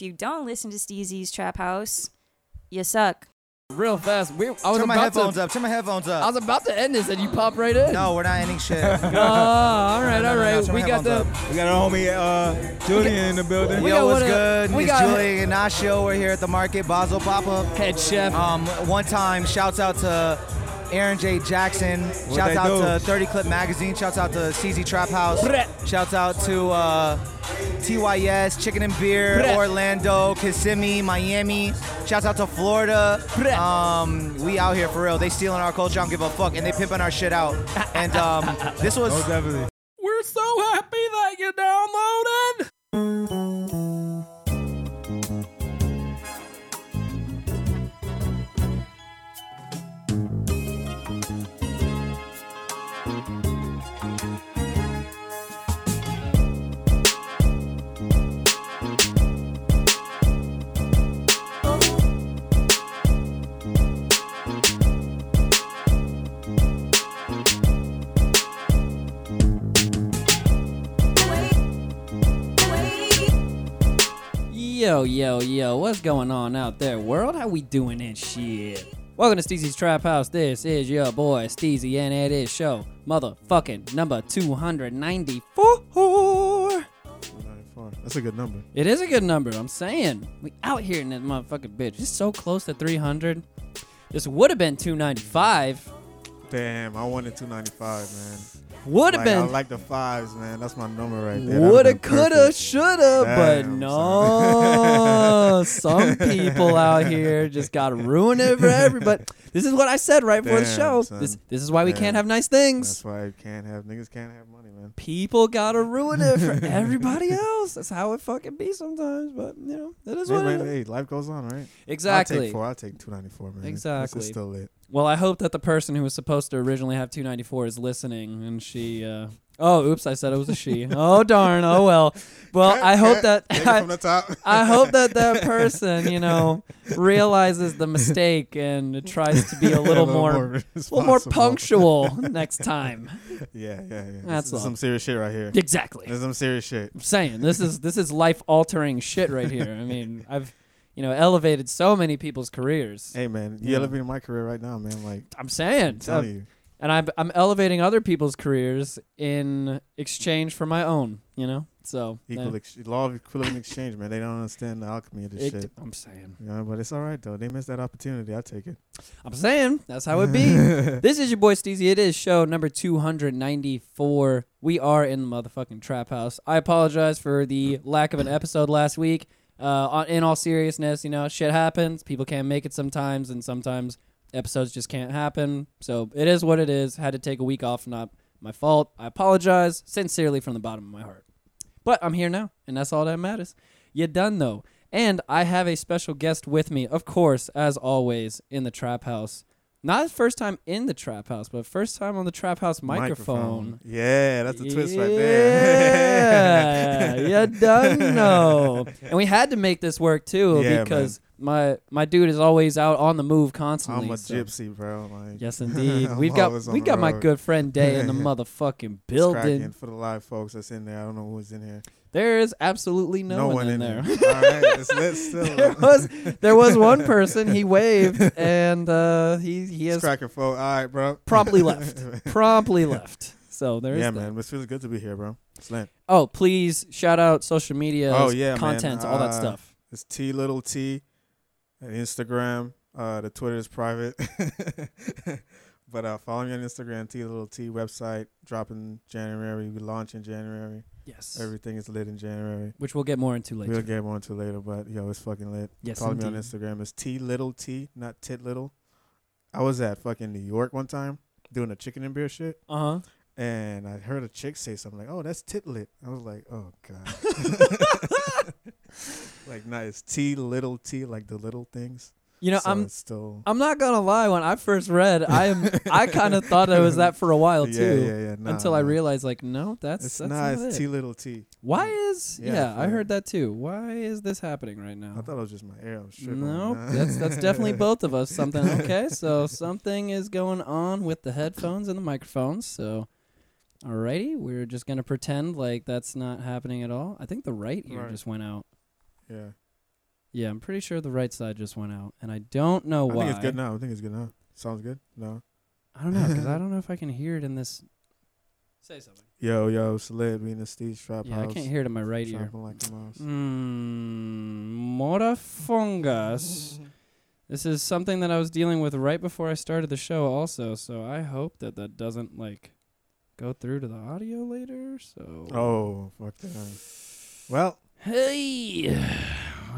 if you don't listen to Steezy's Trap House, you suck. Real fast. We, I was Turn my about headphones to. up. Turn my headphones up. I was about to end this, and you pop right in. No, we're not ending shit. Oh, all right, No, all no, no, we got the. headphones We got our homie uh, Julian in the building. We Yo, what's one good? we Miss got- Julie Ignacio. We're here at the market, Basel Papa. head chef. Um, one time, shouts out to Aaron J. Jackson. Shouts out do? to 30 Clip Magazine. Shouts out to CZ Trap House. Brett. Shouts out to uh, TYS, Chicken and Beer, Brett. Orlando, Kissimmee, Miami. Shouts out to Florida. Um, we out here for real. They stealing our culture. I don't give a fuck, and they pimping our shit out. And um, this was Oh, definitely. We're so happy that you downloaded. Yo, yo, yo, what's going on out there, world? How we doing and shit? Welcome to Steezy's Trap House. This is your boy Steezy, and it is show motherfucking number 294. That's a good number. It is a good number, I'm saying. We out here in this motherfucking bitch. It's so close to 300. This would have been 295. Damn, I wanted 295, man. Would have Like, I been. like the fives, man. That's my number right there. Woulda, coulda, shoulda, but no. Some people out here just gotta ruin it for everybody. This is what I said right before the Damn, show. son. This this is why we can't have nice things. That's why I can't have niggas can't have money, man. People gotta ruin it for everybody else. That's how it fucking be sometimes. But you know, that is Hey, what man, it is. hey, life goes on, right? Exactly. I'll Exactly. take four. I'll take 294, man. This Exactly. is still lit. Well, I hope that the person who was supposed to originally have 294 is listening, and she. Uh, oh, oops! I said it was a she. oh darn! Oh well. Well, I hope that. Take it from the top. I hope that that person, you know, realizes the mistake and tries to be a little more, a little more punctual next time. Yeah, yeah, yeah. That's this is some serious shit right here. Exactly. This is some serious shit. I'm saying this is this is life altering shit right here. I mean, I've you know elevated so many people's careers. Hey, man, you Yeah. elevating my career right now, man. Like, I'm saying, I'm telling you. and I'm I'm elevating other people's careers in exchange for my own. You know, so Equal ex- law of equivalent exchange, man. They don't understand the alchemy of this it- shit. I'm saying, You know, but it's all right though. They missed that opportunity. I take it. I'm saying that's how it be. this is your boy Steezy. It is show number 294. We are in the motherfucking trap house. I apologize for the lack of an episode last week. Uh, in all seriousness, you know, shit happens. People can't make it sometimes, and sometimes episodes just can't happen. So it is what it is. Had to take a week off, not my fault. I apologize sincerely from the bottom of my heart. But I'm here now, and that's all that matters. You done though. And I have a special guest with me, of course, as always, in the trap house. Not his first time in the trap house, but first time on the trap house microphone. Yeah, that's the twist right there. Yeah, you done know. And we had to make this work too Yeah, because my my dude is always out on the move constantly. I'm a so- gypsy, bro. Like, Yes, indeed. We've got we got my good friend Dé in the motherfucking building. for the live folks that's in there. I don't know who's in here. There is absolutely no, one, in there. all right, it's lit still. there was there was one person he waved and uh, he he has cracking folk. All right, bro. promptly left. promptly left. So there is yeah, that. man. It feels good to be here, bro. It's lit. Oh, please shout out social media, Oh, yeah, man. content, all that Uh, stuff. It's T little T, at Instagram. Uh, the Twitter is private, but uh, follow me on Instagram. T little T website dropping January. We launch in January. Yes. Everything is lit in January. Which we'll get more into later. We'll get more into later, but yo, it's fucking lit. yes, Follow me on. Instagram. It's T little T, not Tit little. I was at fucking New York one time doing a chicken and beer shit, Uh huh. and I heard a chick say something like, "Oh, that's tit lit." I was like, "Oh god." like, nice T little T, like the little things. You know, So I'm still. I'm not gonna lie. When I first read, I am I kind of thought it was that for a while too. yeah, yeah. Nah, until I realized, like, no, that's It's that's nah, not it's it. T little T. Why is Yeah, yeah? I heard that too. Why is this happening right now? I thought it was just my air. I was tripping. No, Nah. that's that's definitely both of us. Something okay. So something is going on with the headphones and the microphones. So, alrighty, we're just gonna pretend like that's not happening at all. I think the right ear Right. just went out. Yeah. Yeah, I'm pretty sure the right side just went out, and I don't know why. I think it's good now. I think it's good now. Sounds good. No. I don't know because I don't know if I can hear it in this. Say something. Yo, yo, Salid, we in the Steezy's Trap Yeah, House. I can't hear it in my right ear. Trapping like a mouse. Mmm, Morafungus. This is something that I was dealing with right before I started the show, also. So I hope that that doesn't like go through to the audio later. So. Oh, fuck that. Well, Hey.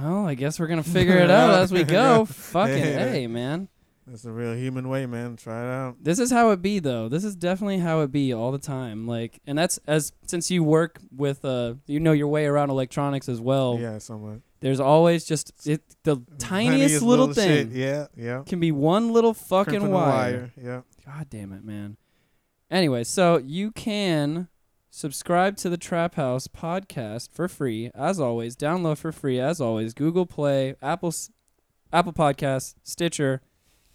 Well, I guess we're gonna figure it out as we go. Fucking Yeah. hey, man. that's the real human way, man. Try it out. This is how it be though. This is definitely how it be all the time. Like, and that's as since you work with uh, you know your way around electronics as well. yeah, somewhat. There's always just it the tiniest little, thing Shit. Yeah, yeah. can be one little fucking Crimping wire. Yeah. God damn it, man. Anyway, so you can subscribe to the Trap House podcast for free, as always. Download for free, as always. Google Play, Apple, Apple Podcasts, Stitcher,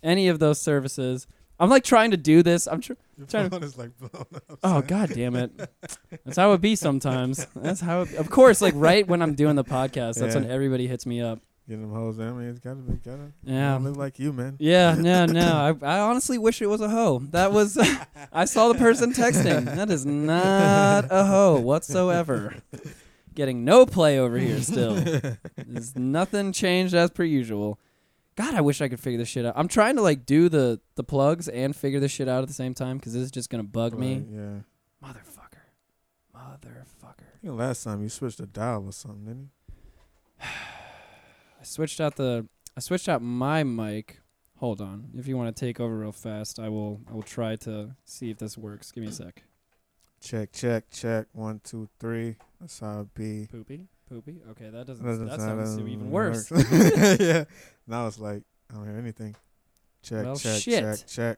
any of those services. I'm like trying to do this. I'm tr- Your Trying to- phone is like blown up. Oh God damn it! That's how it be sometimes. That's how. It, of course, like right when I'm doing the podcast, that's when everybody hits me up. Getting them hoes down, man. It's gotta be, gotta. Yeah. gotta live like you, man. Yeah, no, no. I, I honestly wish it was a hoe. That was. I saw the person texting. That is not a hoe whatsoever. Getting no play over here still. There's nothing changed as per usual. God, I wish I could figure this shit out. I'm trying to like do the the plugs and figure this shit out at the same time because this is just gonna bug me. Yeah. Motherfucker, motherfucker. I think last time you switched a dial or something, didn't I switched out the I switched out my mic. Hold on. If you want to take over real fast, I will I will try to see if this works. Give me a sec. Check, check, check. One, two, three. That's how it be. Poopy? Poopy? Okay, that doesn't Doesn't that sound- sounds even worse. yeah. Now it's like I don't hear anything. Check, Well, check, shit. check, check.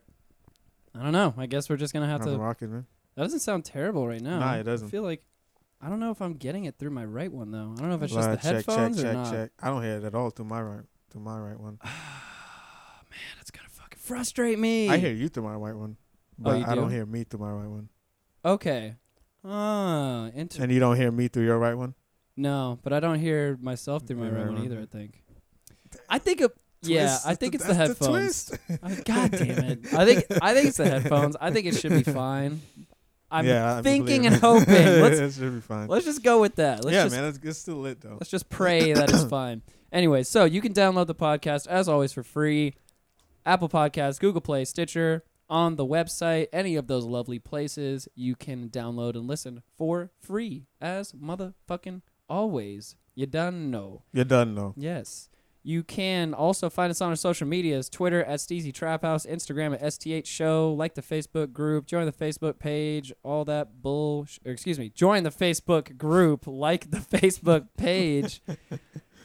I don't know. I guess we're just gonna have I'm to rocking, man. That doesn't sound terrible right now. Nah, it doesn't. I feel like I don't know if I'm getting it through my right one though. I don't know if it's just the check, headphones check, or check, not. check. I don't hear it at all through my right, through my right one. Man, it's gonna fucking frustrate me. I hear you through my right one, but Oh, I don't hear me through my right one. Okay. Ah, inter- And you don't hear me through your right one. no, but I don't hear myself through my right one right one. either. I think. I think. It, yeah, Twist. I think it's the headphones. twist. I, God damn it! I think I think it's the headphones. I think it should be fine. I'm yeah, thinking and hoping. Let's should be fine. let's just go with that. Let's yeah, just man, it's, it's still lit though. Let's just pray that it's fine. Anyway, so you can download the podcast as always for free. Apple Podcasts, Google Play, Stitcher, on the website, any of those lovely places you can download and listen for free as motherfucking always. You done know. You're done know. Yes. You can also find us on our social medias Twitter at Steezy Trap House, Instagram at STH Show, like the Facebook group, join the Facebook page, all that bull. Or excuse me, join the Facebook group, like the Facebook page.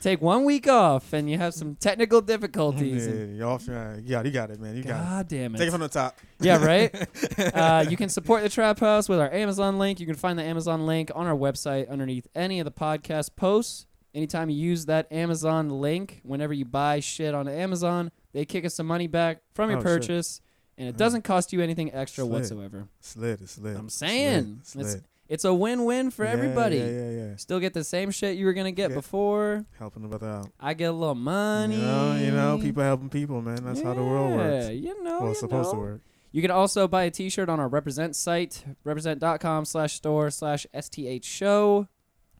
Take one week off, and you have some technical difficulties. and- you're off. Yeah, you got, you got it, man. You got God damn it. Take it it. from the top. Yeah, right? uh, you can support the Trap House with our Amazon link. You can find the Amazon link on our website underneath any of the podcast posts. Anytime you use that Amazon link, whenever you buy shit on Amazon, they kick us some money back from your Oh, shit. purchase, and it doesn't cost you anything extra Slit. whatsoever. Slid, it's slid. I'm saying. slid, It's- slid. It's a win-win for Yeah, everybody. Yeah, yeah, yeah. Still get the same shit you were gonna get Yeah. before. Helping a brother out. I get a little money. You know, you know, people helping people, man. That's how the world works. Yeah, You know, well, it's supposed know. to work. You can also buy a t-shirt on our Represent site, represent.com slash store slash STH show.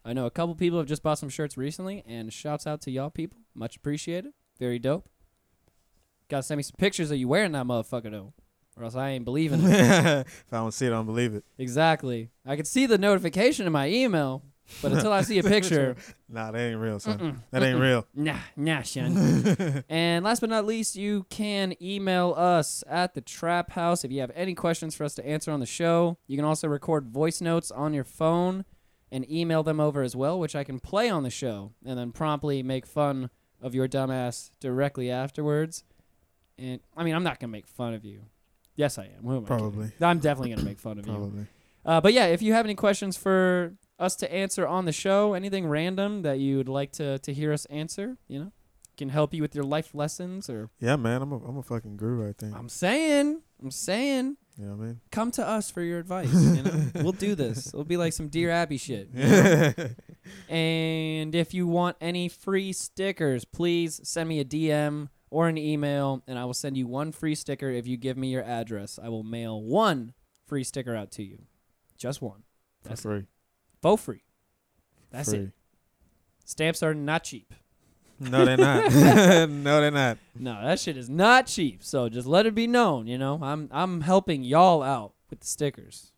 I know a couple people have just bought some shirts recently, and shouts out to y'all people. Much appreciated. Very dope. Gotta send me some pictures of you wearing that motherfucker, though, or else I ain't believing it. if I don't see it, I don't believe it. exactly. I can see the notification in my email, but until I see a picture, Nah, that ain't real, son. mm-mm, That ain't mm-mm. real. Nah, nah, son. and last but not least, you can email us at the Trap House if you have any questions for us to answer on the show. You can also record voice notes on your phone and email them over as well, which I can play on the show and then promptly make fun of your dumbass directly afterwards. And I mean, I'm not gonna make fun of you. Yes, I am. Am I? Probably. I'm definitely gonna make fun of you. Probably. Uh, but yeah, if you have any questions for us to answer on the show, anything random that you would like to, to hear us answer, you know, can help you with your life lessons or Yeah, man. I'm a, I'm a fucking guru, I think. I'm saying, I'm saying, You know what I mean? come to us for your advice. You know, we'll do this. It'll be like some Dear Abby shit. I mean? And if you want any free stickers, please send me a DM or an email, and I will send you one free sticker if you give me your address. I will mail one free sticker out to you. Just one. For That's free. Both free. That's free. it. Stamps are not cheap. No, they're not. no, they're not. No, that shit is not cheap. So just let it be known, you know. I'm I'm helping y'all out with the stickers.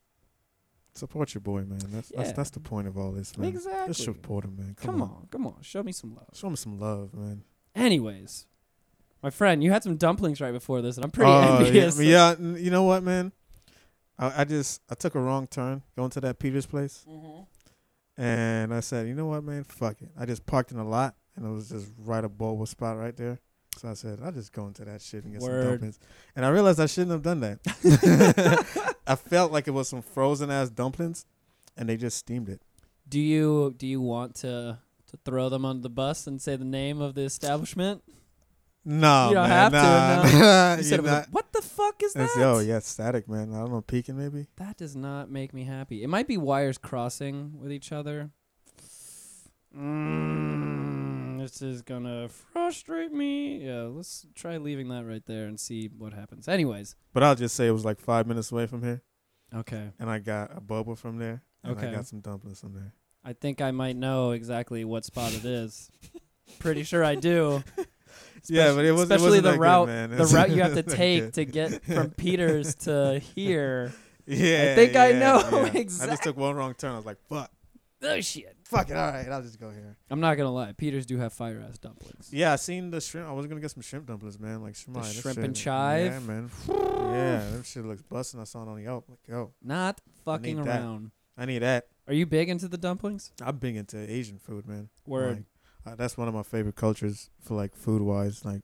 Support your boy, man. That's that's, Yeah. that's the point of all this, man. Exactly. Just support him, man. Come, Come on. on, come on. Show me some love. Show me some love, man. Anyways, my friend, you had some dumplings right before this, and I'm pretty Oh, envious. Yeah, yeah, you know what, man? I, I just I took a wrong turn going to that Peters place, mm-hmm. and I said, you know what, man? Fuck it. I just parked in a lot, and it was just right a bowl spot right there. So I said, I'll just go into that shit and get Word. some dumplings. And I realized I shouldn't have done that. I felt like it was some frozen ass dumplings, and they just steamed it. Do you do you want to to throw them under the bus and say the name of the establishment? No, You don't man, have to, no. nah, You said not- a- what the fuck is that? Yo, yeah, static, man. I don't know, peeking maybe. That does not make me happy. It might be wires crossing with each other. Mm, this is gonna frustrate me. Yeah, let's try leaving that right there and see what happens. Anyways, But I'll just say it was like five minutes away from here, okay. and I got a bubble from there, and Okay. I got some dumplings from there. I think I might know exactly what spot it is. Pretty sure I do. yeah, but it was especially it the good, route man. the route you have to take to get from Peters to here. Yeah, I think I know yeah. I just took one wrong turn. I was like, "Fuck, Oh shit! Fuck it, all right, I'll just go here." I'm not gonna lie. Peters do have fire ass dumplings. Yeah, I seen the shrimp. I was gonna get some shrimp dumplings, man. Like shrimp, that shrimp shit- and chive? Yeah, man. yeah, that shit looks busting. I saw it on the Yelp. Like, yo, Not fucking need that. around. I need that. Are you big into the dumplings? I'm big into Asian food, man. Word. Like, uh, that's one of my favorite cultures for like food wise, like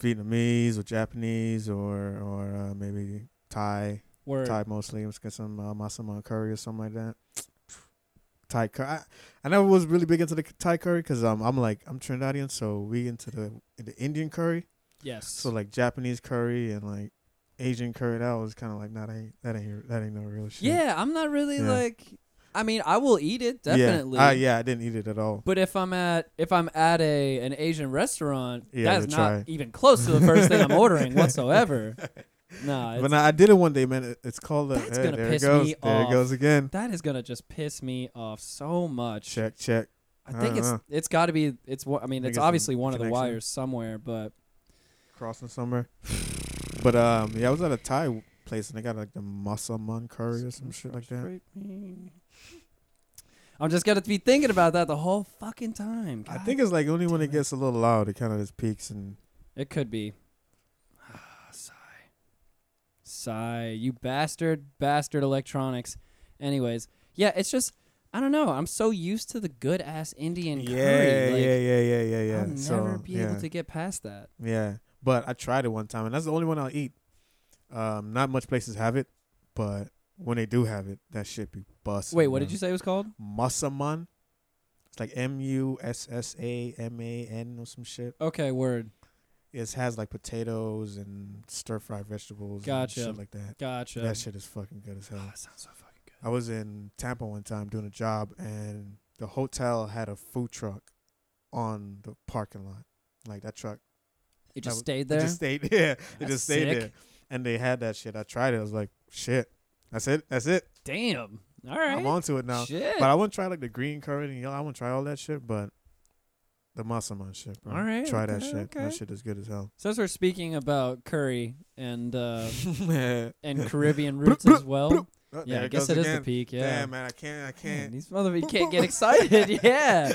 Vietnamese or Japanese or or uh, maybe Thai. Word. Thai mostly. Let's get some uh, massaman curry or something like that. Thai curry. I, I never was really big into the Thai curry because um I'm like I'm Trinidadian, so we into the the Indian curry. Yes. So like Japanese curry and like Asian curry. That was kind of like not ain't that ain't that ain't no real shit. yeah, I'm not really Yeah. like. I mean, I will eat it Yeah. definitely. Uh, yeah, I didn't eat it at all. But if I'm at if I'm at a an Asian restaurant, Yeah, that's not try. even close to the first thing I'm ordering whatsoever. No, But now I did it one day, man. It's called. That's hey, gonna there piss it goes. me there off. it goes again. that is gonna just piss me off so much. Check, check. I think it's Uh-uh. it's got to be it's I mean Think it's obviously one of the wires somewhere, but Crossing somewhere. But um, yeah, I was at a Thai place and they got like the masaman curry or some shit like that. I'm just gonna be thinking about that the whole fucking time. I think it's like only when it it. gets a little loud, it kind of just peaks and It could be. Sigh. You bastard, bastard electronics. Anyways, yeah, it's just I don't know. I'm so used to the good ass Indian yeah, curry. Like, yeah, yeah, yeah, yeah, yeah. I'll never so, be yeah, able to get past that. yeah. But I tried it one time, and that's the only one I'll eat. Um, not much places have it, but when they do have it, that shit be bust. Wait, what did you say it was called? Masaman. It's like M U S S A M A N or some shit. Okay, word. It has like potatoes and stir fried vegetables. Gotcha. And shit like that. Gotcha. That shit is fucking good as hell. Oh, that sounds so fucking good. I was in Tampa one time doing a job, and the hotel had a food truck on the parking lot. Like that truck, It just was- stayed it there. just stayed. Yeah, it just stayed sick. there, and they had that shit. I tried it. I was like, shit. That's it. That's it. Damn. All right. I'm onto it now. Shit. But I wouldn't try like the green curry and yellow. I wouldn't try all that shit. But the masaman shit, bro. All right, Try that shit. okay. That shit is good as hell. Since we're speaking about curry and uh, and Caribbean roots as well, Oh, yeah, I guess goes it is again. the peak. Yeah. Damn, man, I can't. I can't. these motherfuckers can't get excited. yeah.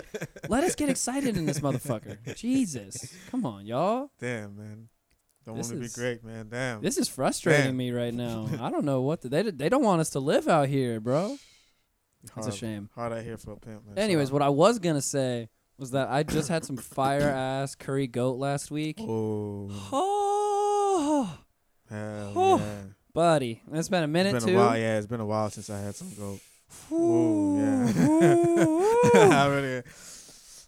Let us get excited in this motherfucker. Jesus. Come on, y'all. Damn, man. Don't want to be great, man. Damn. This is frustrating Damn. me right now. I don't know what the, they they don't want us to live out here, bro. It's a shame. Hard out here for a pimp, man. Anyways, Shout what I was gonna say was that I just had some fire ass curry goat last week. Oh, Oh, hell Oh. yeah. buddy, it's been a minute It's been too. a while. Yeah, it's been a while since I had some goat. Ooh, yeah. really,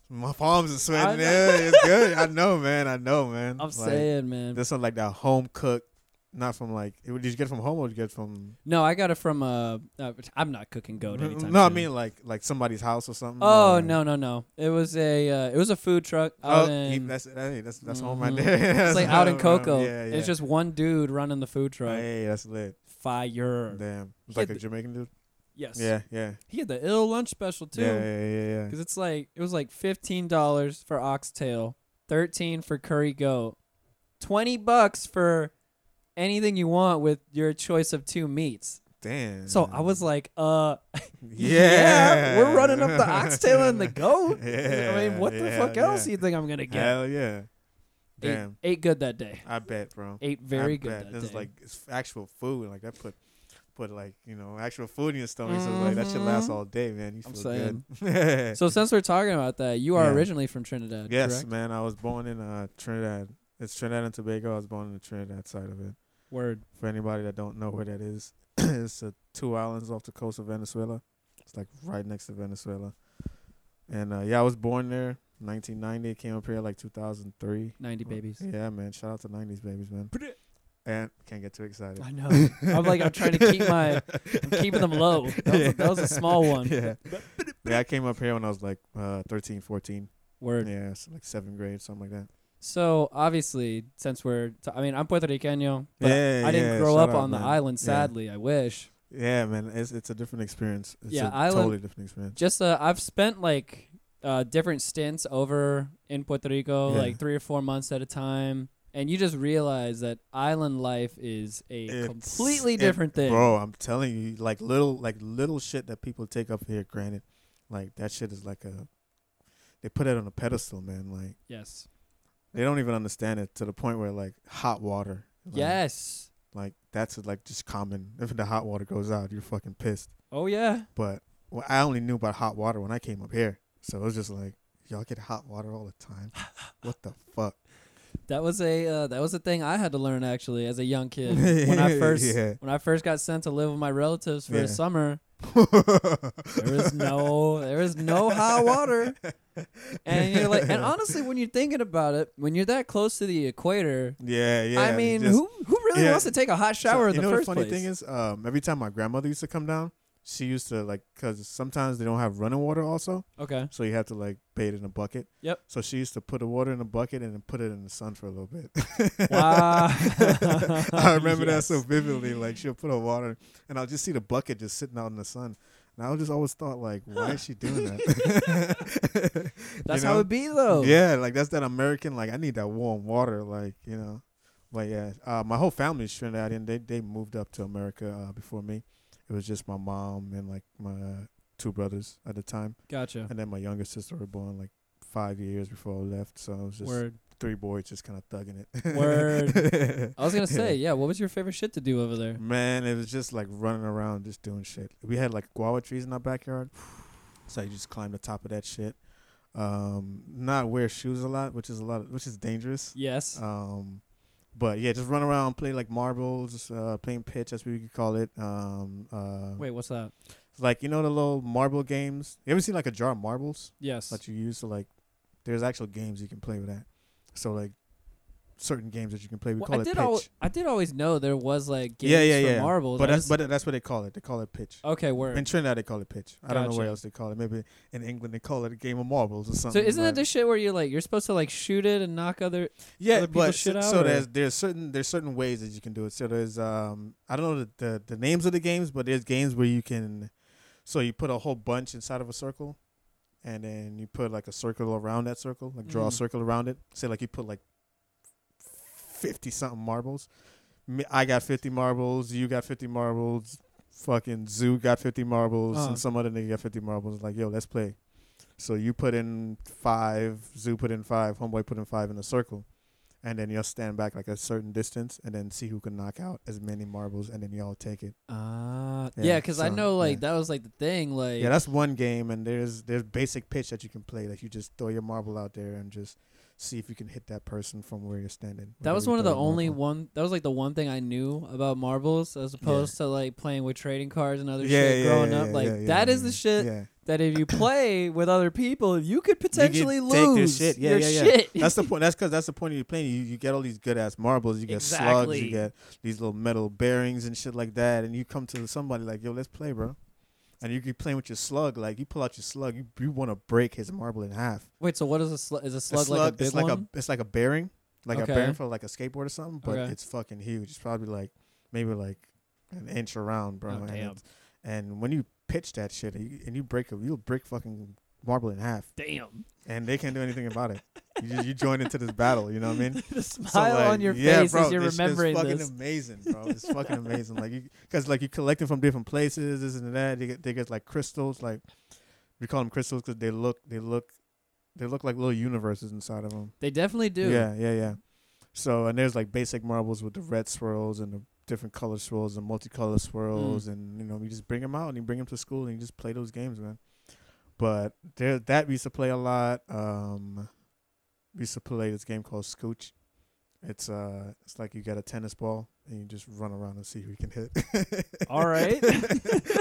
my palms are sweating. Yeah, it's good. I know, man. I know, man. I'm Like, saying, man. This one like that home cooked not from like. it- Did you get it from home or did you get it from? No, I got it from. Uh, uh I'm not cooking goat anytime. no, I soon. mean like like somebody's house or something. Oh or- no no no! It was a uh, it was a food truck Oh, out he- in. that's hey, that's that's home right Mhm. there. It's like out in Cocoa. Yeah, yeah. It's just one dude running the food truck. hey, that's lit. Fire. Damn, it's like a Jamaican dude. Yes. Yeah, yeah, He had the ill lunch special too. yeah, yeah, yeah, yeah. Because it's like it was like fifteen dollars for oxtail, thirteen for curry goat, twenty bucks for anything you want with your choice of two meats. Damn. So I was like, uh, yeah, we're running up the oxtail and the goat. Yeah, I mean, what the yeah, fuck else do you think I'm gonna get? Hell yeah. Damn, ate good that day. I bet, bro. Ate very I good bet. that This day. is like actual food. Like that put put like you know actual food in your stomach. So like that should last Mhm. all day, man. You I'm feel good. so since we're talking about that, you are Yeah. originally from Trinidad, yes, correct? man. I was born in uh, Trinidad. It's Trinidad and Tobago. I was born in the Trinidad side of it. Word. For anybody that don't know where that is, it's uh, two islands off the coast of Venezuela. It's like right next to Venezuela. And uh, yeah, I was born there, 1990. Came up here like 2003. Ninety babies. Yeah, man. Shout out to 90s babies, man. And can't get too excited. I know. I'm like I'm trying to keep my I'm keeping them low. That was, a, that was a small one. Yeah. yeah, I came up here when I was like uh, 13, 14. Word. Yeah, so like seventh grade, something like that. So obviously, since we're, t- I mean, I'm Puerto Riqueño, but Yeah, I didn't yeah, grow up out, on the man. island. Yeah. Sadly, I wish. Yeah, man, it's it's a different experience. It's Yeah, a island- totally different experience. Just uh, I've spent like uh, different stints over in Puerto Rico, Yeah. like three or four months at a time, and you just realize that island life is a It's- completely it- different thing. Bro, I'm telling you, like little like little shit that people take up here granted. Like that shit is like a they put it on a pedestal, man. Like Yes. They don't even understand it to the point where like hot water. Like, Yes. Like that's like just common. If the hot water goes out, you're fucking pissed. Oh yeah. But well, I only knew about hot water when I came up here. So it was just like, y'all get hot water all the time. what the fuck? That was a uh, that was a thing I had to learn actually as a young kid when I first Yeah. when I first got sent to live with my relatives for Yeah. a summer. There was no there is no hot water. And you're like and honestly when you're thinking about it, when you're that close to the equator, yeah, yeah. I mean, just- who who really yeah. wants to take a hot So, shower in you the know first the funny place? thing is, um, every time my grandmother used to come down, she used to like, cause sometimes they don't have running water also, okay. so you have to like bathe in a bucket. Yep. So she used to put the water in a bucket and then put it in the sun for a little bit. Wow. I remember Yes. that so vividly. Like she'll put her water, and I'll just see the bucket just sitting out in the sun. And I just always thought like, why is she doing that? That's You how it be though. Yeah, like that's that American. Like I need that warm water. Like you know, but yeah, uh, my whole family is Trinidadian. They they moved up to America uh, before me. It was just my mom and like my two brothers at the time, Gotcha. and then my younger sister were born like five years before I left. So it was just Word. three boys just kind of thugging it. Word. I was gonna say, yeah. What was your favorite shit to do over there? Man, it was just like running around, just doing shit. We had like guava trees in our backyard, so you just climb the top of that shit. Um, not wear shoes a lot, which is a lot, of, which is dangerous. Yes. Um, but yeah, just run around, play like marbles, uh, playing pitch, as we could call it. Um, uh, Wait, what's that? like you know the little marble games. You ever seen like a jar of marbles Yes. that you use to like? There's actual games you can play with that. So like certain games that you can play. We Well, call I it pitch. al- I did always know there was like games yeah, yeah, for marbles. But I that's but that's what they call it. They call it pitch. okay, word. In Trinidad, they call it pitch. I don't know where else they call it. Maybe in England they call it a game of marbles or something. So isn't that the shit where you like you're supposed to like shoot it and knock other? yeah? other But shit so, out, so there's there's certain there's certain ways that you can do it. So there's um I don't know the, the the names of the games, but there's games where you can. So you put a whole bunch inside of a circle, and then you put like a circle around that circle, like draw a Mhm. circle around it. Say like you put like fifty something marbles. I got fifty marbles. You got fifty marbles. Fucking Zoo got fifty marbles, Uh. and some other nigga got fifty marbles. Like yo, let's play. So you put in five. Zoo put in five. Homeboy put in five in a circle. And then you'll stand back like a certain distance, and then see who can knock out as many marbles, and then y'all take it. Ah, Yeah, yeah, because I know like yeah. that was like the thing. Like Yeah, that's one game, and there's there's basic pitch that you can play. Like you just throw your marble out there and just see if you can hit that person from where you're standing. that was one of the only marble. one. That was like the one thing I knew about marbles, as opposed to like playing with trading cards and other Yeah, shit yeah, growing yeah, up. yeah, Like yeah, that yeah, is the shit Yeah, that if you play with other people, you could potentially their lose shit. Yeah, your yeah, yeah. shit. That's the point. That's because that's the point of you playing. You, you get all these good ass marbles. You get slugs. You get these little metal bearings and shit like that. And you come to somebody like, yo, let's play, bro. And you keep playing with your slug. Like you pull out your slug, you you want to break his marble in half. Wait, so what is a slug? Is a A slug, like a big it's like one? a it's like a bearing, like Okay. a bearing for like a skateboard or something. But Okay. it's fucking huge. It's probably like maybe like an inch around, bro. Oh, and, damn. and when you pitch that shit and you, and you break it, you'll break fucking marble in half, Damn. And they can't do anything about it. You just, you join into this battle. You know what I mean? the So, smile like, on your yeah, face bro, as you're this shit's remembering fucking this. amazing, bro. It's fucking amazing. Like, because like you collect them from different places, this and that. They get they get like crystals. Like we call them crystals because they look they look they look like little universes inside of them. They definitely do. Yeah, yeah, yeah. So and there's like basic marbles with the red swirls and the different color swirls and multicolor swirls, mm. and you know you just bring them out and you bring them to school and you just play those games, man. But there, that we used to play a lot. Um, we used to play this game called Scooch. It's uh, it's like you get a tennis ball and you just run around and see who you can hit. All right. you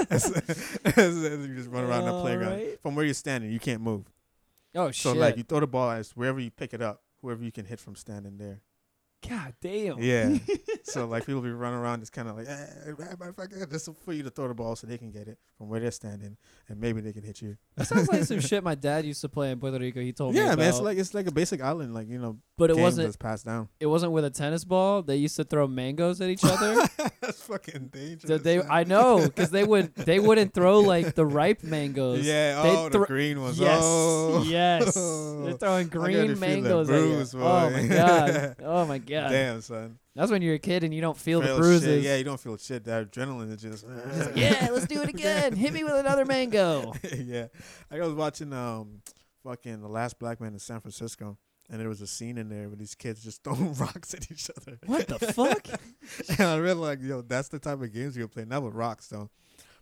just run around the playground right. from where you're standing. You can't move. Oh So shit. So like you throw the ball as wherever you pick it up, whoever you can hit from standing there. God damn. Yeah. so like people be running around just kind of like, eh, eh, motherfucker, just for you to throw the ball so they can get it from where they're standing, and maybe they can hit you. That sounds like some shit my dad used to play in Puerto Rico. He told me yeah, man, it's like it's like a basic island, like you know, but it wasn't. that's passed down. It wasn't with a tennis ball. They used to throw mangoes at each other. that's fucking dangerous. So they. I know, because they would, they wouldn't throw like the ripe mangoes. yeah, they oh, thro- the green ones. Yes, Oh. yes. They're throwing green mangoes at you. bruise, Oh my god. Oh my god. Damn, son. That's when you're a kid and you don't feel, the bruises. Shit. Yeah, you don't feel shit. That adrenaline is just. yeah, let's do it again. Hit me with another mango. yeah, I was watching um, fucking the last black man in San Francisco, and there was a scene in there where these kids just throwing rocks at each other. What the fuck? and I realized, like, yo, that's the type of games you're playing. Not with rocks though,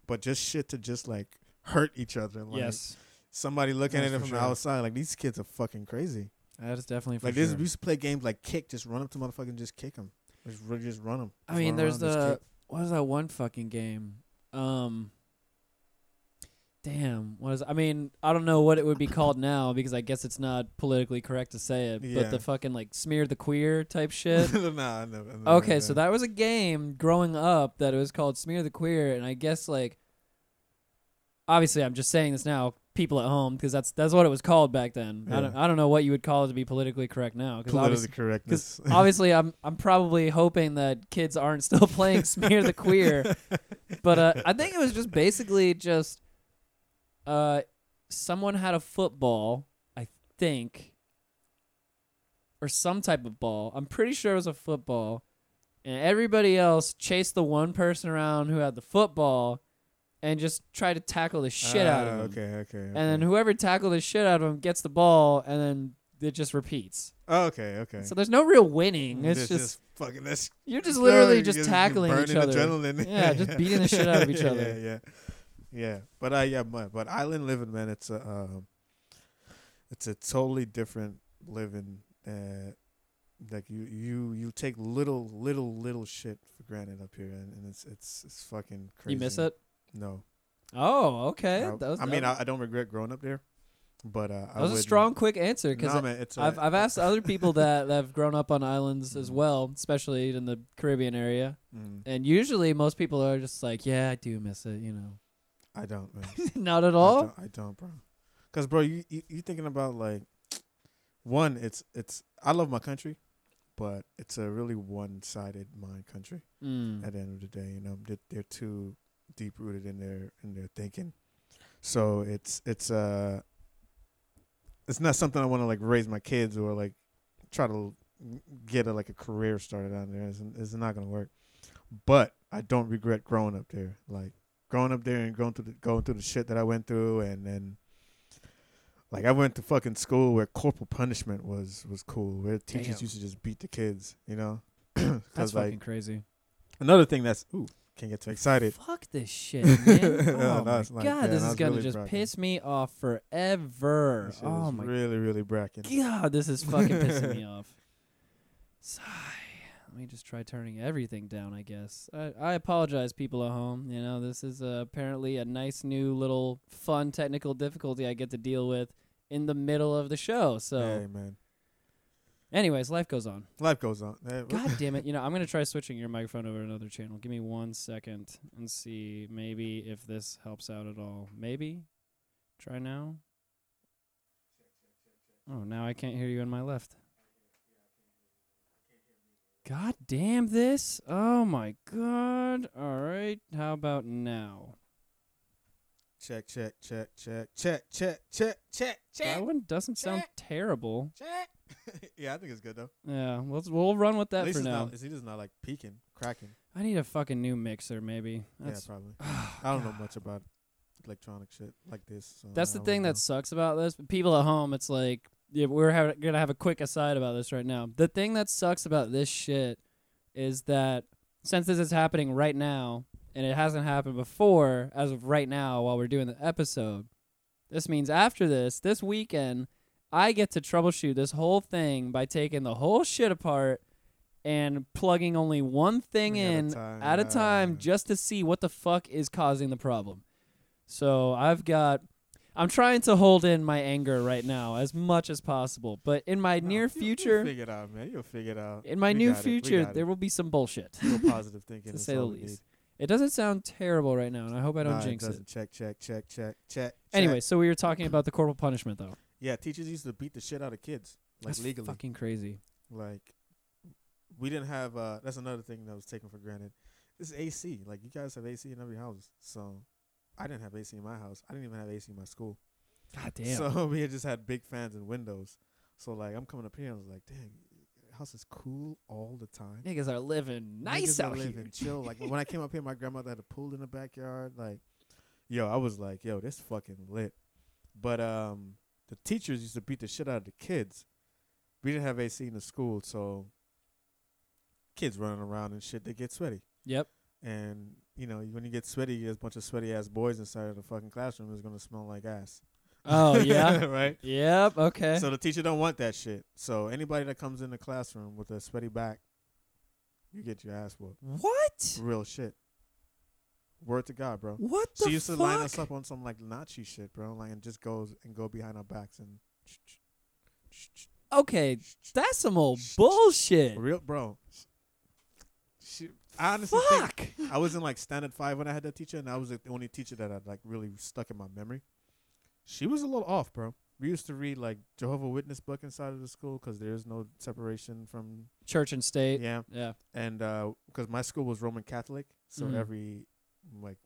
but just shit to just like hurt each other. Like, yes, Somebody looking That's at it from the outside, like these kids are fucking crazy. that is definitely like sure. this, we used to play games like kick, just run up to motherfuckers and just kick them. Just, just run them. I mean, there's the what is that one fucking game? Um, damn, what is? I mean, I don't know what it would be called now because I guess it's not politically correct to say it. Yeah. But the fucking like smear the queer type shit. nah, I never, I never Okay, so that was a game growing up that it was called Smear the Queer, and I guess like, obviously, I'm just saying this now, people at home, because that's that's what it was called back then. I don't I don't know what you would call it to be politically correct now, politically obviously, correctness. obviously, I'm I'm probably hoping that kids aren't still playing Smear the Queer, but uh, I think it was just basically just, uh, someone had a football, I think, or some type of ball. I'm pretty sure it was a football, and everybody else chased the one person around who had the football, and just try to tackle the shit out of Ah, him. Okay, okay, okay. And then whoever tackled the shit out of him gets the ball, and then it just repeats. Oh, okay, okay. So there's no real winning. It's This just fucking that's you're just literally just tackling each other. Adrenaline. Yeah, just beating the shit out of each Yeah, other. Yeah, yeah, But uh, yeah, but, but island living, man, it's a um, it's a totally different living. Uh, like you, you, you take little, little, little shit for granted up here, and, and it's it's it's fucking crazy. You miss it? No. Oh, okay. I, that was, I mean, I, I don't regret growing up there, but uh, I that was a strong, quick answer because Nah, I've uh, I've asked other people that, that have grown up on islands as well, especially in the Caribbean area, mm, and usually most people are just like, "Yeah, I do miss it," you know. I don't. Not at I all. don't, I don't, bro. Cause, bro, you, you you thinking about like one? It's it's. I love my country, but it's a really one-sided mind country. Mm. At the end of the day, you know, they're, they're too deep rooted in their in their thinking. So it's it's uh, it's not something I want to like raise my kids or like try to get a like a career started on there. It's, it's not gonna work. But I don't regret growing up there. Like growing up there and going through the going through the shit that I went through, and then like I went to fucking school where corporal punishment was was cool, where teachers Damn. used to just beat the kids, you know. That's Because fucking like crazy. another thing that's ooh can't get too excited. Fuck this shit, man. Oh no, my it's like, god, yeah, this is gonna really just piss me off forever. Oh my really really bracking. god, this is fucking pissing me off. Sigh. let me just try turning everything down. I guess I, I apologize, people at home. You know, this is uh, apparently a nice new little fun technical difficulty I get to deal with in the middle of the show. So, Hey man, anyways, life goes on. life goes on. God damn it! You know, I'm gonna try switching your microphone over to another channel. Give me one second and see maybe if this helps out at all. Maybe. Try now. Oh, now I can't hear you on my left. God damn this! Oh my god! All right, how about now? check, check, check, check, check, check, check, check, check, That one doesn't sound terrible. check. yeah, I think it's good though. Yeah, let's we'll run with At that least for it's now. not. At least it's not like peaking, cracking. I need a fucking new mixer, maybe. That's yeah, probably. Oh, I don't know much about electronic shit like this. So That's I the thing wouldn't that sucks about this. People at home, it's like yeah, we're gonna have a quick aside about this right now. The thing that sucks about this shit is that since this is happening right now and it hasn't happened before, as of right now, while we're doing the episode, this means after this, this weekend, I get to troubleshoot this whole thing by taking the whole shit apart and plugging only one thing At a in time, at a time yeah. just to see what the fuck is causing the problem. So I've got I'm trying to hold in my anger right now as much as possible, but in my No, near future, You'll figure it out, man. You'll figure it out. in my We near it, future, there will be some bullshit. Real positive thinking. to say the least. It doesn't sound terrible right now, and I hope I don't Nah, jinx it. doesn't. Check, check, check, check, check. Anyway, so we were talking about the corporal punishment, though. Yeah, teachers used to beat the shit out of kids, like That's legally. fucking crazy. Like, we didn't have. uh That's another thing that was taken for granted. This AC. Like, you guys have AC in every house, so I didn't have AC in my house. I didn't even have AC in my school. God damn. So we had just had big fans and windows. So like, I'm coming up here and I was like, dang, house is cool all the time. Niggas are living nice Niggas out here. living chill. Like when I came up here, my grandmother had a pool in the backyard. Like, yo, I was like, yo, this fucking lit. But um, the teachers used to beat the shit out of the kids. We didn't have AC in the school, so kids running around and shit, they get sweaty. Yep. And you know, when you get sweaty, you get a bunch of sweaty ass boys inside of the fucking classroom. It's gonna smell like ass. Oh yeah. right. yep. Okay. So the teacher don't want that shit. So anybody that comes in the classroom with a sweaty back, you get your ass whooped. what? Real shit. Word to God, bro. What the She used to line us up on some like Nazi shit, bro. Like and just goes and go behind our backs and Okay, that's some old bullshit. real, bro. She, I honestly Fuck. think I was in like standard five when I had that teacher, and I was the only teacher that had like really stuck in my memory. She was a little off, bro. We used to read like Jehovah Witness book inside of the school because there is no separation from Church and state. yeah, Yeah. and because my school was Roman Catholic, so Mhm. every like